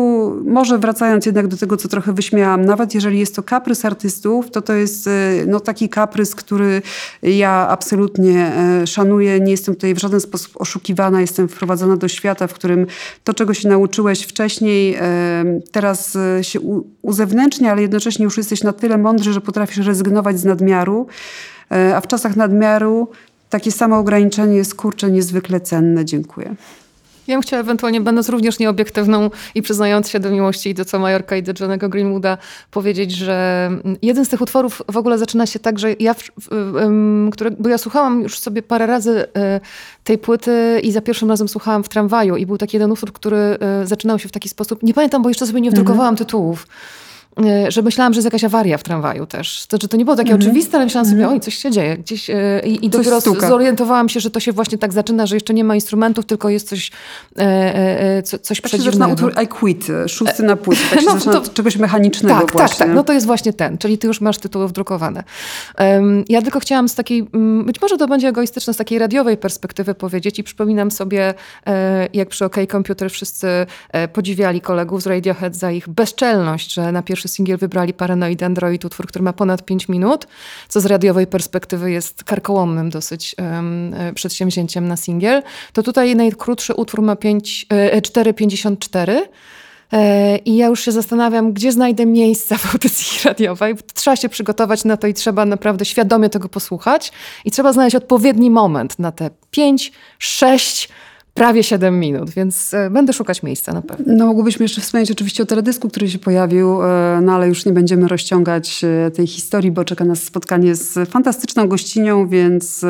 Speaker 2: może wracając jednak do tego, co trochę wyśmiałam, nawet jeżeli jest to kaprys artystów, to to jest no, taki kaprys, który ja absolutnie szanuję. Nie jestem tutaj w żaden sposób oszukiwana, jestem wprowadzona do świata, w którym to, czego się nauczyłeś wcześniej, teraz się uzewnętrznia, ale jednocześnie już jesteś na tyle mądry, że potrafisz rezygnować z nadmiaru. E, a w czasach nadmiaru takie samo ograniczenie jest kurcze niezwykle cenne. Dziękuję.
Speaker 4: Ja bym chciała ewentualnie, będąc również nieobiektywną i przyznając się do miłości i do co Majorka i do Johnego Greenwooda, powiedzieć, że jeden z tych utworów w ogóle zaczyna się tak, że ja, które, bo ja słuchałam już sobie parę razy e, tej płyty i za pierwszym razem słuchałam w tramwaju i był taki jeden utwór, który e, zaczynał się w taki sposób, nie pamiętam, bo jeszcze sobie nie wdrukowałam mhm. tytułów, że myślałam, że jest jakaś awaria w tramwaju też. To, że to nie było takie mm -hmm. oczywiste, ale myślałam sobie, -hmm. oj, coś się dzieje gdzieś. E, I, i dopiero stuka. zorientowałam się, że to się właśnie tak zaczyna, że jeszcze nie ma instrumentów, tylko jest coś, e, e, co, coś tak przedziwnego.
Speaker 2: się zaczyna utwór I Quit, szósty na płycie. Tak no, to, czegoś mechanicznego
Speaker 4: tak,
Speaker 2: właśnie.
Speaker 4: Tak, tak, no to jest właśnie ten, czyli ty już masz tytuły wdrukowane. Ja tylko chciałam z takiej, być może to będzie egoistyczne, z takiej radiowej perspektywy powiedzieć i przypominam sobie, e, jak przy OK Computer wszyscy e, podziwiali kolegów z Radiohead za ich bezczelność, że na pierwszy singiel wybrali Paranoid Android, utwór, który ma ponad 5 minut, co z radiowej perspektywy jest karkołomnym dosyć um, przedsięwzięciem na singiel, to tutaj najkrótszy utwór ma 4,54 e, e, i ja już się zastanawiam, gdzie znajdę miejsca w audycji [laughs] radiowej. Trzeba się przygotować na to i trzeba naprawdę świadomie tego posłuchać. I trzeba znaleźć odpowiedni moment na te 5, 6, prawie 7 minut, więc e, będę szukać miejsca na pewno.
Speaker 2: No mogłybyśmy jeszcze wspomnieć oczywiście o teledysku, który się pojawił, e, no ale już nie będziemy rozciągać e, tej historii, bo czeka nas spotkanie z fantastyczną gościnią, więc...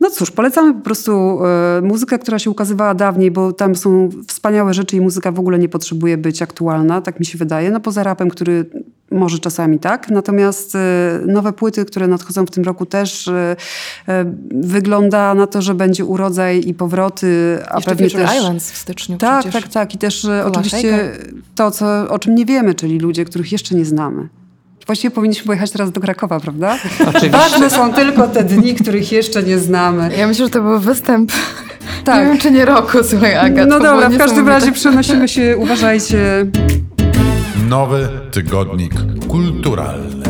Speaker 2: No cóż, polecamy po prostu muzykę, która się ukazywała dawniej, bo tam są wspaniałe rzeczy i muzyka w ogóle nie potrzebuje być aktualna, tak mi się wydaje. No poza rapem, który może czasami tak. Natomiast e, nowe płyty, które nadchodzą w tym roku też e, wygląda na to, że będzie urodzaj i powroty,
Speaker 4: a Jeszcze pewnie też... Islands w styczniu
Speaker 2: Tak,
Speaker 4: przecież.
Speaker 2: tak, tak. I też oczywiście to, co, o czym nie wiemy, czyli ludzie, których jeszcze nie znamy. Właściwie powinniśmy pojechać teraz do Krakowa, prawda? [laughs] Oczywiście. Ważne są tylko te dni, których jeszcze nie znamy.
Speaker 6: Ja myślę, że to był występ. Tak. Nie wiem, czy nie roku, słuchaj, Agat.
Speaker 2: No dobra, w każdym razie przenosimy się, uważajcie.
Speaker 8: Nowy tygodnik kulturalny.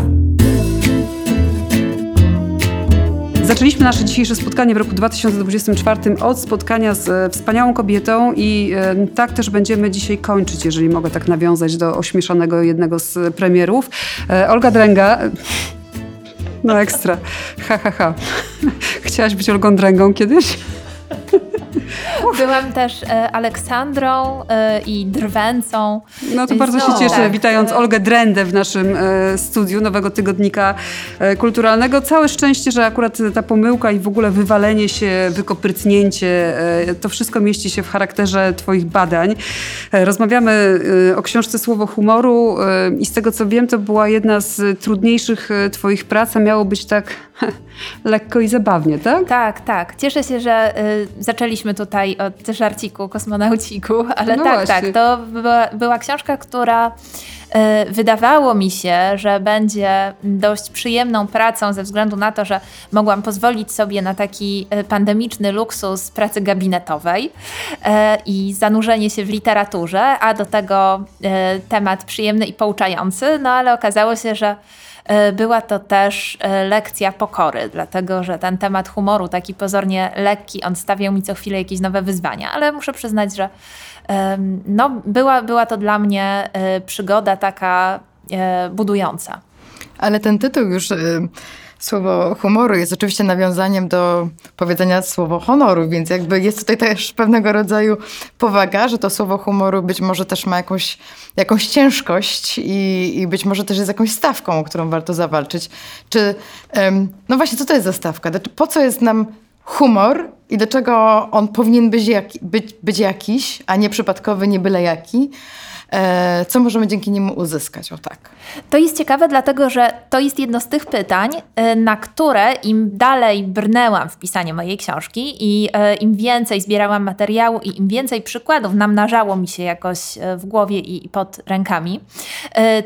Speaker 2: Zaczęliśmy nasze dzisiejsze spotkanie w roku 2024 od spotkania z e, wspaniałą kobietą i e, tak też będziemy dzisiaj kończyć, jeżeli mogę tak nawiązać do ośmieszanego jednego z premierów. E, Olga Dręga. No ekstra. Ha, ha, ha. [laughs] Chciałaś być Olgą Dręgą kiedyś? [laughs]
Speaker 9: Byłam też e, Aleksandrą e, i Drwęcą.
Speaker 2: No to bardzo się cieszę, tak. witając Olgę Drendę w naszym e, studiu Nowego Tygodnika Kulturalnego. Całe szczęście, że akurat ta pomyłka i w ogóle wywalenie się, wykoprycnięcie, to wszystko mieści się w charakterze twoich badań. Rozmawiamy o książce Słowo humoru i z tego co wiem, to była jedna z trudniejszych twoich prac, a miało być tak [laughs] lekko i zabawnie, tak?
Speaker 9: Tak, tak. Cieszę się, że zaczęliśmy tutaj od żarciku, kosmonauciku, ale no tak, tak właśnie. tak. To była, była książka, która y, wydawało mi się, że będzie dość przyjemną pracą ze względu na to, że mogłam pozwolić sobie na taki y, pandemiczny luksus pracy gabinetowej y, i zanurzenie się w literaturze, a do tego temat przyjemny i pouczający, no ale okazało się, że E, była to też e, lekcja pokory, dlatego że ten temat humoru, taki pozornie lekki, on stawiał mi co chwilę jakieś nowe wyzwania, ale muszę przyznać, że no, była, była to dla mnie e, przygoda taka budująca.
Speaker 6: Ale ten tytuł już Słowo humoru jest oczywiście nawiązaniem do powiedzenia słowo honoru, więc jakby jest tutaj też pewnego rodzaju powaga, że to słowo humoru być może też ma jakąś, jakąś ciężkość i, i być może też jest jakąś stawką, o którą warto zawalczyć. Czy, no właśnie, co to jest za stawka? Po co jest nam humor i dlaczego on powinien być, być, być jakiś, a nie przypadkowy, nie byle jaki? E, co możemy dzięki niemu uzyskać? O tak.
Speaker 9: To jest ciekawe, dlatego że to jest jedno z tych pytań, e, na które im dalej brnęłam w pisaniu mojej książki i e, im więcej zbierałam materiału i im więcej przykładów namnażało mi się jakoś w głowie i pod rękami,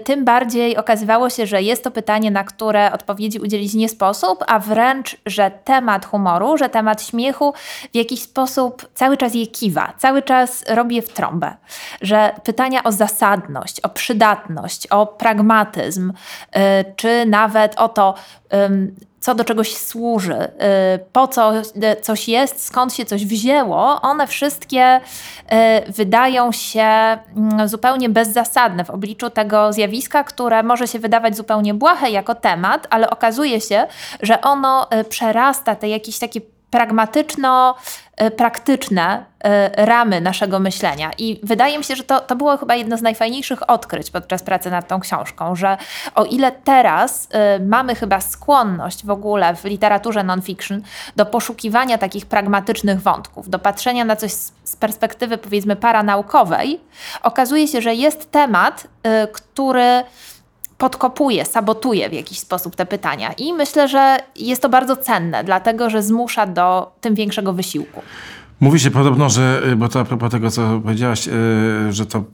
Speaker 9: tym bardziej okazywało się, że jest to pytanie, na które odpowiedzi udzielić nie sposób, a wręcz, że temat humoru, że temat śmiechu w jakiś sposób cały czas je kiwa, cały czas robię w trąbę. Że pytania o zasadność, o przydatność, o pragmatyzm, y, czy nawet o to, co do czegoś służy, y, po co coś jest, skąd się coś wzięło, one wszystkie y, wydają się mm, zupełnie bezzasadne w obliczu tego zjawiska, które może się wydawać zupełnie błahe jako temat, ale okazuje się, że ono przerasta te jakieś takie pragmatyczno e, e, ramy naszego myślenia. I wydaje mi się, że to, to było chyba jedno z najfajniejszych odkryć podczas pracy nad tą książką, że o ile teraz e, mamy chyba skłonność w ogóle w literaturze non-fiction do poszukiwania takich pragmatycznych wątków, do patrzenia na coś z perspektywy powiedzmy paranaukowej, okazuje się, że jest temat, który podkopuje, sabotuje w jakiś sposób te pytania. I myślę, że jest to bardzo cenne, dlatego że zmusza do tym większego wysiłku.
Speaker 5: Mówi się podobno, że, y, bo to a propos tego, co powiedziałaś, yy, że to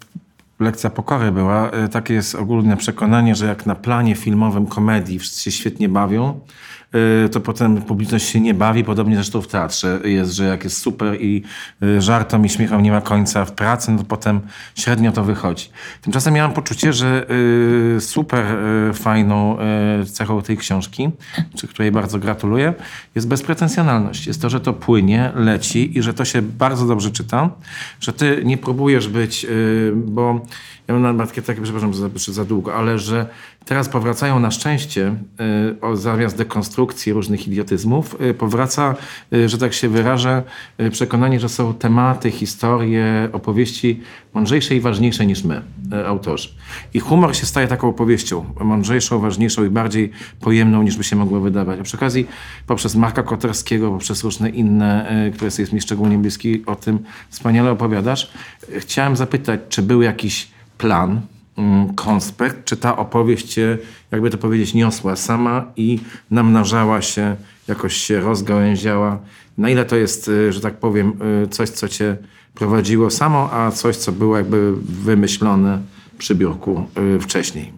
Speaker 5: lekcja pokory była, yy, takie jest ogólne przekonanie, że jak na planie filmowym komedii wszyscy się świetnie bawią, Y, to potem publiczność się nie bawi. Podobnie zresztą w teatrze jest, że jak jest super i y, żartom i śmiechom nie ma końca w pracy, no to potem średnio to wychodzi. Tymczasem miałam poczucie, że y, super fajną cechą tej książki, czy której bardzo gratuluję, jest bezpretensjonalność. Jest to, że to płynie, leci i że to się bardzo dobrze czyta, że ty nie próbujesz być, bo ja mam na takie, takie przepraszam za, za długo, ale że teraz powracają na szczęście, y, o, zamiast dekonstrukcji różnych idiotyzmów, y, powraca, y, że tak się wyrażę, przekonanie, że są tematy, historie, opowieści mądrzejsze i ważniejsze niż my, autorzy. I humor się staje taką opowieścią, mądrzejszą, ważniejszą i bardziej pojemną niż by się mogło wydawać. A przy okazji poprzez Marka Koterskiego, poprzez różne inne, które jest mi szczególnie bliski, o tym wspaniale opowiadasz. Chciałem zapytać, czy był jakiś plan, mm, konspekt, czy ta opowieść cię, jakby to powiedzieć, niosła sama i namnażała się, jakoś się rozgałęziała. Na ile to jest, y, że tak powiem, y, coś, co cię prowadziło samo, a coś, co było jakby wymyślone przy biurku y, wcześniej?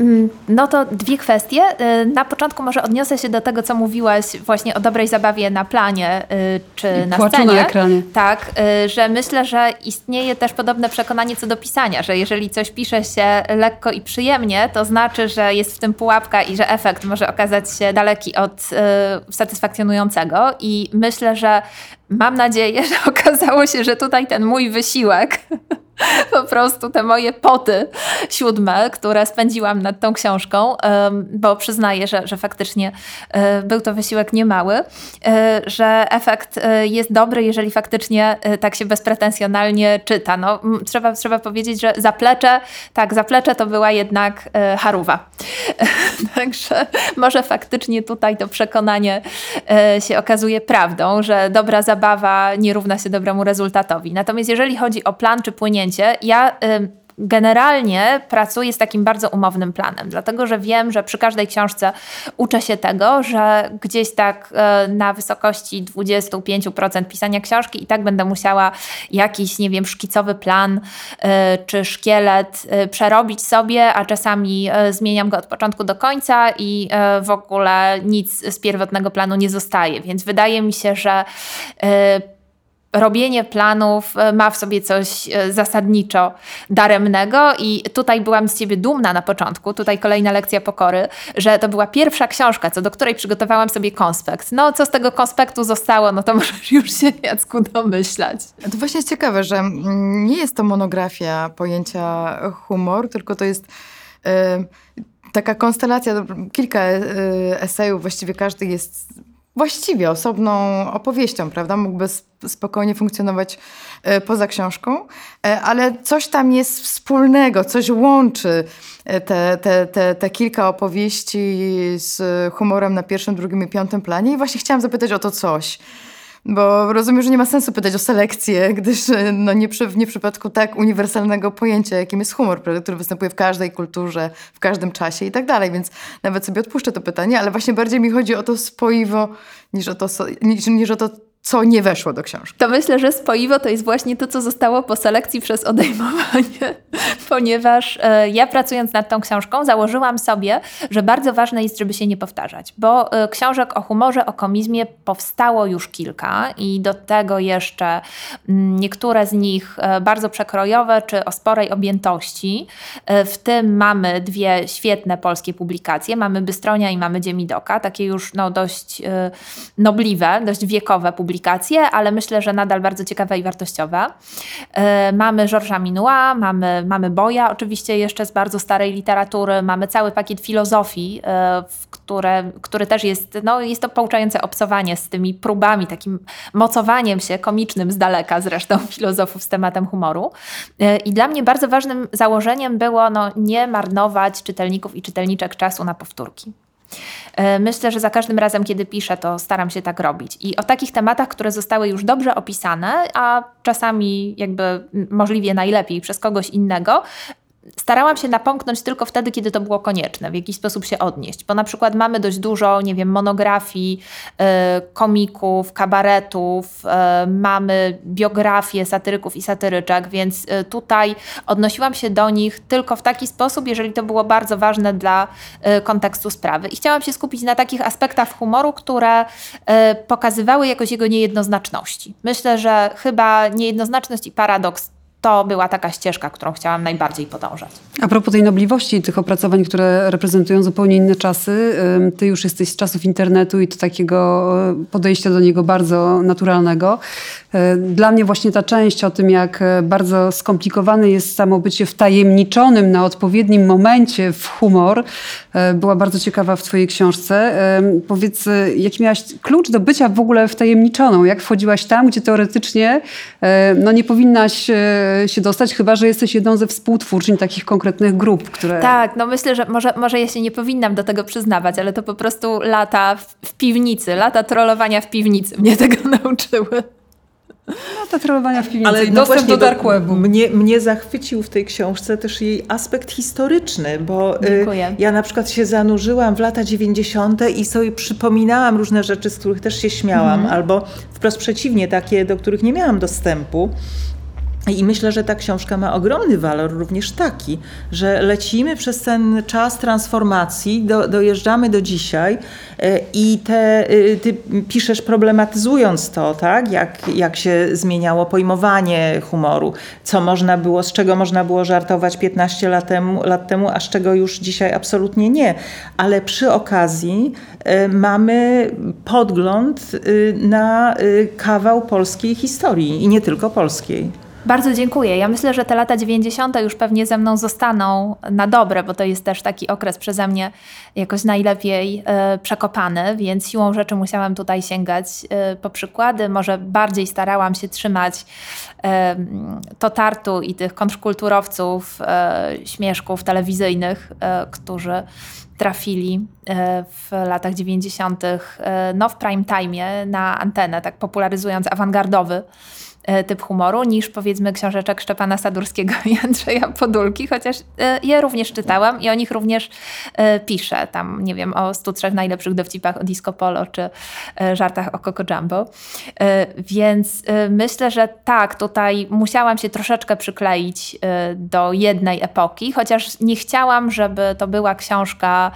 Speaker 9: Mm, no to dwie kwestie. Y, na początku może odniosę się do tego, co mówiłaś właśnie o dobrej zabawie na planie y, czy
Speaker 2: I
Speaker 9: na
Speaker 2: scenie.
Speaker 9: scenie.
Speaker 2: na ekranie.
Speaker 9: Tak, y, że myślę, że istnieje też podobne przekonanie co do pisania, że jeżeli coś pisze się lekko i przyjemnie, to znaczy, że jest w tym pułapka i że efekt może okazać się daleki od satysfakcjonującego. I myślę, że mam nadzieję, [laughs] że okazało się, że tutaj ten mój wysiłek [laughs] [laughs] po prostu te moje poty siódme, które spędziłam nad tą książką, bo przyznaję, że, że faktycznie e, był to wysiłek niemały, e, że efekt e, jest dobry, jeżeli faktycznie tak się bezpretensjonalnie czyta. No, trzeba, trzeba powiedzieć, że zaplecze, tak, zaplecze to była jednak haruwa. [laughs] Także może faktycznie tutaj to przekonanie się okazuje prawdą, że dobra zabawa nie równa się dobremu rezultatowi. Natomiast jeżeli chodzi o plan czy płynięcie, ja generalnie pracuję z takim bardzo umownym planem, dlatego że wiem, że przy każdej książce uczę się tego, że gdzieś tak e, na wysokości 25% pisania książki i tak będę musiała jakiś, nie wiem, szkicowy plan e, czy szkielet e, przerobić sobie, a czasami zmieniam go od początku do końca i w ogóle nic z pierwotnego planu nie zostaje. Więc wydaje mi się, że robienie planów e, ma w sobie coś e, zasadniczo daremnego i tutaj byłam z ciebie dumna na początku, tutaj kolejna lekcja pokory, że to była pierwsza książka, co do której przygotowałam sobie konspekt. No, co z tego konspektu zostało, no to [laughs] możesz już się, Jacku, domyślać.
Speaker 6: To właśnie jest ciekawe, że mm, nie jest to monografia pojęcia humor, tylko to jest... Yy, taka konstelacja, kilka esejów, właściwie każdy jest właściwie osobną opowieścią, prawda? Mógłby spokojnie funkcjonować e, poza książką, e, ale coś tam jest wspólnego, coś łączy e, te, te, te, te kilka opowieści z humorem na pierwszym, drugim i piątym planie i właśnie chciałam zapytać o to coś. Bo rozumiem, że nie ma sensu pytać o selekcję, gdyż no nie, przy, nie w przypadku tak uniwersalnego pojęcia, jakim jest humor, który występuje w każdej kulturze, w każdym czasie i tak dalej, więc nawet sobie odpuszczę to pytanie, ale właśnie bardziej mi chodzi o to spoiwo niż o to, niż, niż o to co nie weszło do książki.
Speaker 9: To myślę, że spoiwo to jest właśnie to, co zostało po selekcji przez odejmowanie, [laughs] ponieważ e, ja pracując nad tą książką założyłam sobie, że bardzo ważne jest, żeby się nie powtarzać, bo e, książek o humorze, o komizmie powstało już kilka i do tego jeszcze m, mm, niektóre z nich e, bardzo przekrojowe czy o sporej objętości. E, w tym mamy dwie świetne polskie publikacje, mamy Bystronia i mamy Dziemidoka, takie już no, dość e, nobliwe, dość wiekowe publikacje publikacje, ale myślę, że nadal bardzo ciekawe i wartościowe. E, mamy Georgesa Minua, mamy, mamy Boja, oczywiście jeszcze z bardzo starej literatury, mamy cały pakiet filozofii, e, które, który też jest, no, jest to pouczające obcowanie z tymi próbami, takim mocowaniem się komicznym z daleka zresztą [laughs] filozofów z tematem humoru. E, I dla mnie bardzo ważnym założeniem było no, nie marnować czytelników i czytelniczek czasu na powtórki. E, myślę, że za każdym razem, kiedy piszę, to staram się tak robić. I o takich tematach, które zostały już dobrze opisane, a czasami jakby możliwie najlepiej przez kogoś innego, starałam się napomknąć tylko wtedy, kiedy to było konieczne, w jakiś sposób się odnieść. Bo na przykład mamy dość dużo, nie wiem, monografii, y, komików, kabaretów, y, mamy biografie satyryków i satyryczek, więc y, tutaj odnosiłam się do nich tylko w taki sposób, jeżeli to było bardzo ważne dla kontekstu sprawy. I chciałam się skupić na takich aspektach humoru, które pokazywały jakoś jego niejednoznaczności. Myślę, że chyba niejednoznaczność i paradoks to była taka ścieżka, którą chciałam najbardziej podążać.
Speaker 2: A propos tej nobliwości tych opracowań, które reprezentują zupełnie inne czasy, ty już jesteś z czasów internetu i to takiego e, podejścia do niego bardzo naturalnego. E, dla mnie właśnie ta część o tym, jak e, bardzo skomplikowane jest samo bycie wtajemniczonym na odpowiednim momencie w humor, była bardzo ciekawa w twojej książce. Powiedz, jaki miałaś klucz do bycia w ogóle wtajemniczoną? Jak wchodziłaś tam, gdzie teoretycznie no, nie powinnaś się dostać, chyba że jesteś jedną ze współtwórczyń takich konkretnych grup, które...
Speaker 9: Tak, no myślę, że może, może ja się nie powinnam do tego przyznawać, ale to po prostu lata w, w piwnicy, lata trollowania w piwnicy mnie tego [laughs] nauczyły.
Speaker 2: No, te trollowania w piwnicy Ale no dostęp do dark webu.
Speaker 7: Mnie, mnie zachwycił w tej książce też jej aspekt historyczny, bo y, Dziękuję. ja na przykład się zanurzyłam w lata 90. i sobie przypominałam różne rzeczy, z których też się śmiałam, mhm. albo wprost przeciwnie, takie, do których nie miałam dostępu. I myślę, że ta książka ma ogromny walor również taki, że lecimy przez ten czas transformacji, do, dojeżdżamy do dzisiaj e, i te, e, ty piszesz problematyzując to, tak? jak, jak się zmieniało pojmowanie humoru, co można było, z czego można było żartować 15 lat temu, lat temu a z czego już dzisiaj absolutnie nie. Ale przy okazji e, mamy podgląd na kawał polskiej historii i nie tylko polskiej.
Speaker 9: Bardzo dziękuję. Ja myślę, że te lata 90. już pewnie ze mną zostaną na dobre, bo to jest też taki okres przeze mnie jakoś najlepiej e, przekopany, więc siłą rzeczy musiałam tutaj sięgać e, po przykłady. Może bardziej starałam się trzymać e, to tartu i tych kontrkulturowców, śmieszków telewizyjnych, którzy trafili w latach 90. no w prime time na antenę, tak popularyzując awangardowy E, typ humoru niż powiedzmy książeczek Szczepana Sadurskiego i Andrzeja Podulki, chociaż e, je również czytałam i o nich również e, piszę. Tam, nie wiem, o 103 najlepszych dowcipach o disco polo czy żartach o Coco Jumbo. Więc myślę, że tak, tutaj musiałam się troszeczkę przykleić do jednej epoki, chociaż nie chciałam, żeby to była książka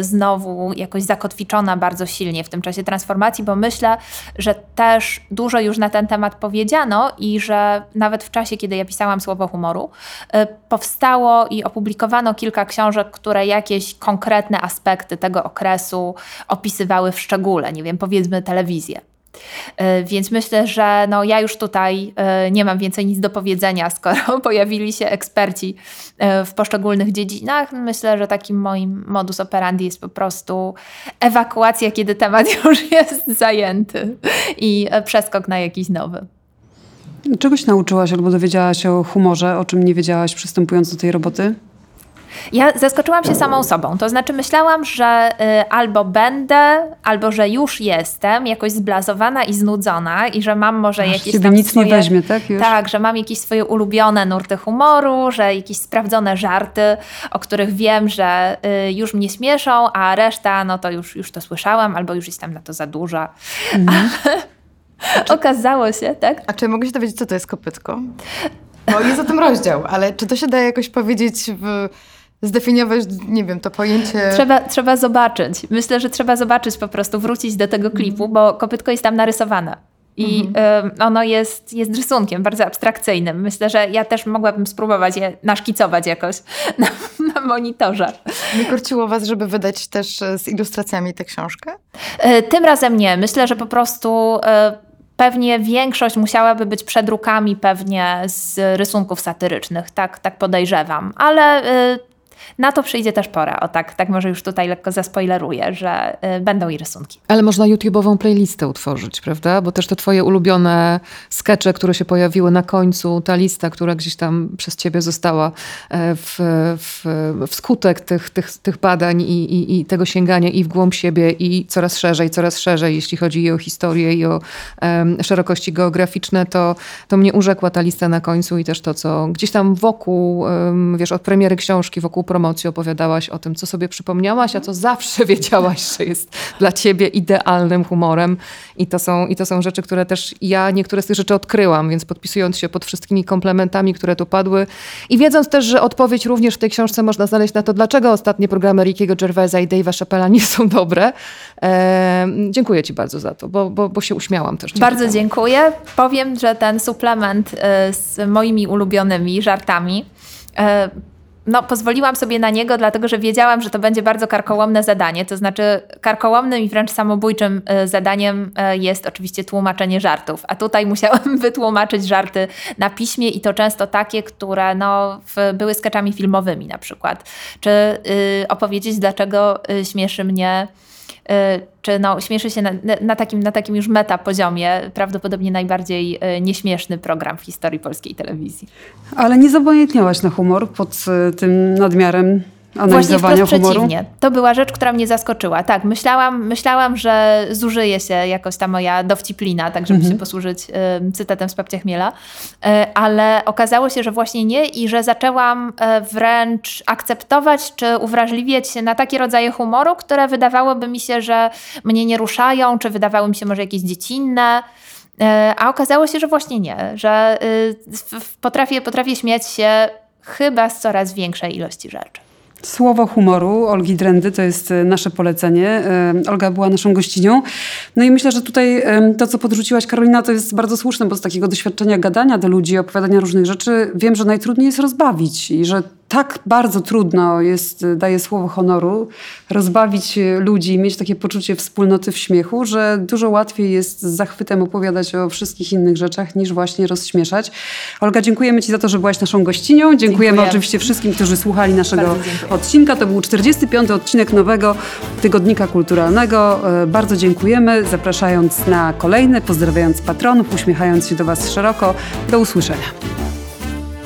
Speaker 9: znowu jakoś zakotwiczona bardzo silnie w tym czasie transformacji, bo myślę, że też dużo już na ten temat powiedziałam, powiedziano i że nawet w czasie, kiedy ja pisałam słowo humoru, y, powstało i opublikowano kilka książek, które jakieś konkretne aspekty tego okresu opisywały w szczególe, nie wiem, powiedzmy telewizję. Y, więc myślę, że no ja już tutaj y, nie mam więcej nic do powiedzenia, [laughs] skoro pojawili się eksperci w poszczególnych dziedzinach. Myślę, że takim moim modus operandi jest po prostu ewakuacja, kiedy temat [laughs] już jest zajęty i przeskok na jakiś nowy.
Speaker 2: Czegoś nauczyłaś albo dowiedziałaś o humorze, o czym nie wiedziałaś przystępując do tej roboty?
Speaker 9: Ja zaskoczyłam się samą sobą. To znaczy, myślałam, że y, albo będę, albo że już jestem jakoś zblazowana i znudzona i że mam może Aż jakieś.
Speaker 2: Ciebie nic
Speaker 9: swoje,
Speaker 2: nie weźmie, tak? Już?
Speaker 9: Tak, że mam jakieś swoje ulubione nurty humoru, że jakieś sprawdzone żarty, o których wiem, że y, już mnie śmieszą, a reszta, no to już, już to słyszałam, albo już jestem na to za duża. Mhm. [laughs] Czy... Okazało się, tak?
Speaker 6: A czy mogę się dowiedzieć, co to jest kopytko? Bo jest o tym rozdział, ale czy to się da jakoś powiedzieć w zdefiniować, nie wiem, to pojęcie.
Speaker 9: Trzeba, trzeba zobaczyć. Myślę, że trzeba zobaczyć po prostu, wrócić do tego klipu, bo kopytko jest tam narysowane. I mhm. y, ono jest, jest rysunkiem bardzo abstrakcyjnym. Myślę, że ja też mogłabym spróbować je naszkicować jakoś na, na monitorze.
Speaker 6: Nie korciło Was, żeby wydać też z ilustracjami tę książkę?
Speaker 9: Y, tym razem nie. Myślę, że po prostu. Y, pewnie większość musiałaby być przedrukami pewnie z rysunków satyrycznych, tak, tak podejrzewam. Ale y, na to przyjdzie też pora. O tak, tak może już tutaj lekko zaspoileruję, że y, będą i rysunki.
Speaker 4: Ale można YouTube'ową playlistę utworzyć, prawda? Bo też te twoje ulubione skecze, które się pojawiły na końcu, ta lista, która gdzieś tam przez ciebie została e, w, w, w skutek tych, tych, tych badań i, i, i, tego sięgania i w głąb siebie i coraz szerzej, coraz szerzej, jeśli chodzi i o historię i o um, szerokości geograficzne, to, to mnie urzekła ta lista na końcu i też to, co gdzieś tam wokół, um, wiesz, od premiery książki, wokół promocji opowiadałaś o tym, co sobie przypomniałaś, a co zawsze [laughs] wiedziałaś, że jest dla ciebie idealnym humorem. I to są, i to są rzeczy, które też ja niektóre z tych rzeczy odkryłam, więc podpisując się pod wszystkimi komplementami, które tu padły i wiedząc też, że odpowiedź również w tej książce można znaleźć na to, dlaczego ostatnie programy Rickiego Gervaisa i Dave'a Chappella nie są dobre. E, dziękuję ci bardzo za to, bo, bo, bo się uśmiałam też.
Speaker 9: Bardzo dziękuję. Powiem, że ten suplement e, z moimi ulubionymi żartami e, no, pozwoliłam sobie na niego, dlatego że wiedziałam, że to będzie bardzo karkołomne zadanie. To znaczy, karkołomnym i wręcz samobójczym e, zadaniem e, jest oczywiście tłumaczenie żartów. A tutaj [laughs] musiałam wytłumaczyć żarty na piśmie i to często takie, które no, były skeczami filmowymi na przykład. Czy y, opowiedzieć, dlaczego y, śmieszy mnie czy no, śmieszy się na, na, takim, na takim już meta poziomie, prawdopodobnie najbardziej y, nieśmieszny program w historii polskiej telewizji.
Speaker 2: Ale nie zobojętniałaś na humor pod y, tym nadmiarem
Speaker 9: Właśnie
Speaker 2: humoru?
Speaker 9: przeciwnie. To była rzecz, która mnie zaskoczyła. Tak, myślałam, myślałam, że zużyje się jakoś ta moja dowciplina, tak żeby mhm. się posłużyć y, cytatem z Papcia Chmiela, y, ale okazało się, że właśnie nie i że zaczęłam y, wręcz akceptować czy uwrażliwiać się na takie rodzaje humoru, które wydawałoby mi się, że mnie nie ruszają, czy wydawały mi się może jakieś dziecinne. A okazało się, że właśnie nie, że potrafię, potrafię śmiać się chyba z coraz większej ilości rzeczy.
Speaker 2: Słowo humoru Olgi Drendy to jest e, nasze polecenie. E, Olga była naszą gościnią. No i myślę, że tutaj e, to, co podrzuciłaś Karolina, to jest bardzo słuszne, bo z takiego doświadczenia gadania do ludzi, opowiadania różnych rzeczy, wiem, że najtrudniej jest rozbawić i że tak bardzo trudno jest, daje słowo honoru, rozbawić ludzi, mieć takie poczucie wspólnoty w śmiechu, że dużo łatwiej jest z zachwytem opowiadać o wszystkich innych rzeczach, niż właśnie rozśmieszać. Olga, dziękujemy Ci za to, że byłaś naszą gościnią. Dziękujemy Dziękuję. oczywiście wszystkim, którzy słuchali naszego odcinka. To był 45. odcinek nowego Tygodnika Kulturalnego. E, bardzo dziękujemy, zapraszając na kolejny, pozdrawiając patronów, uśmiechając się do Was szeroko. Do usłyszenia.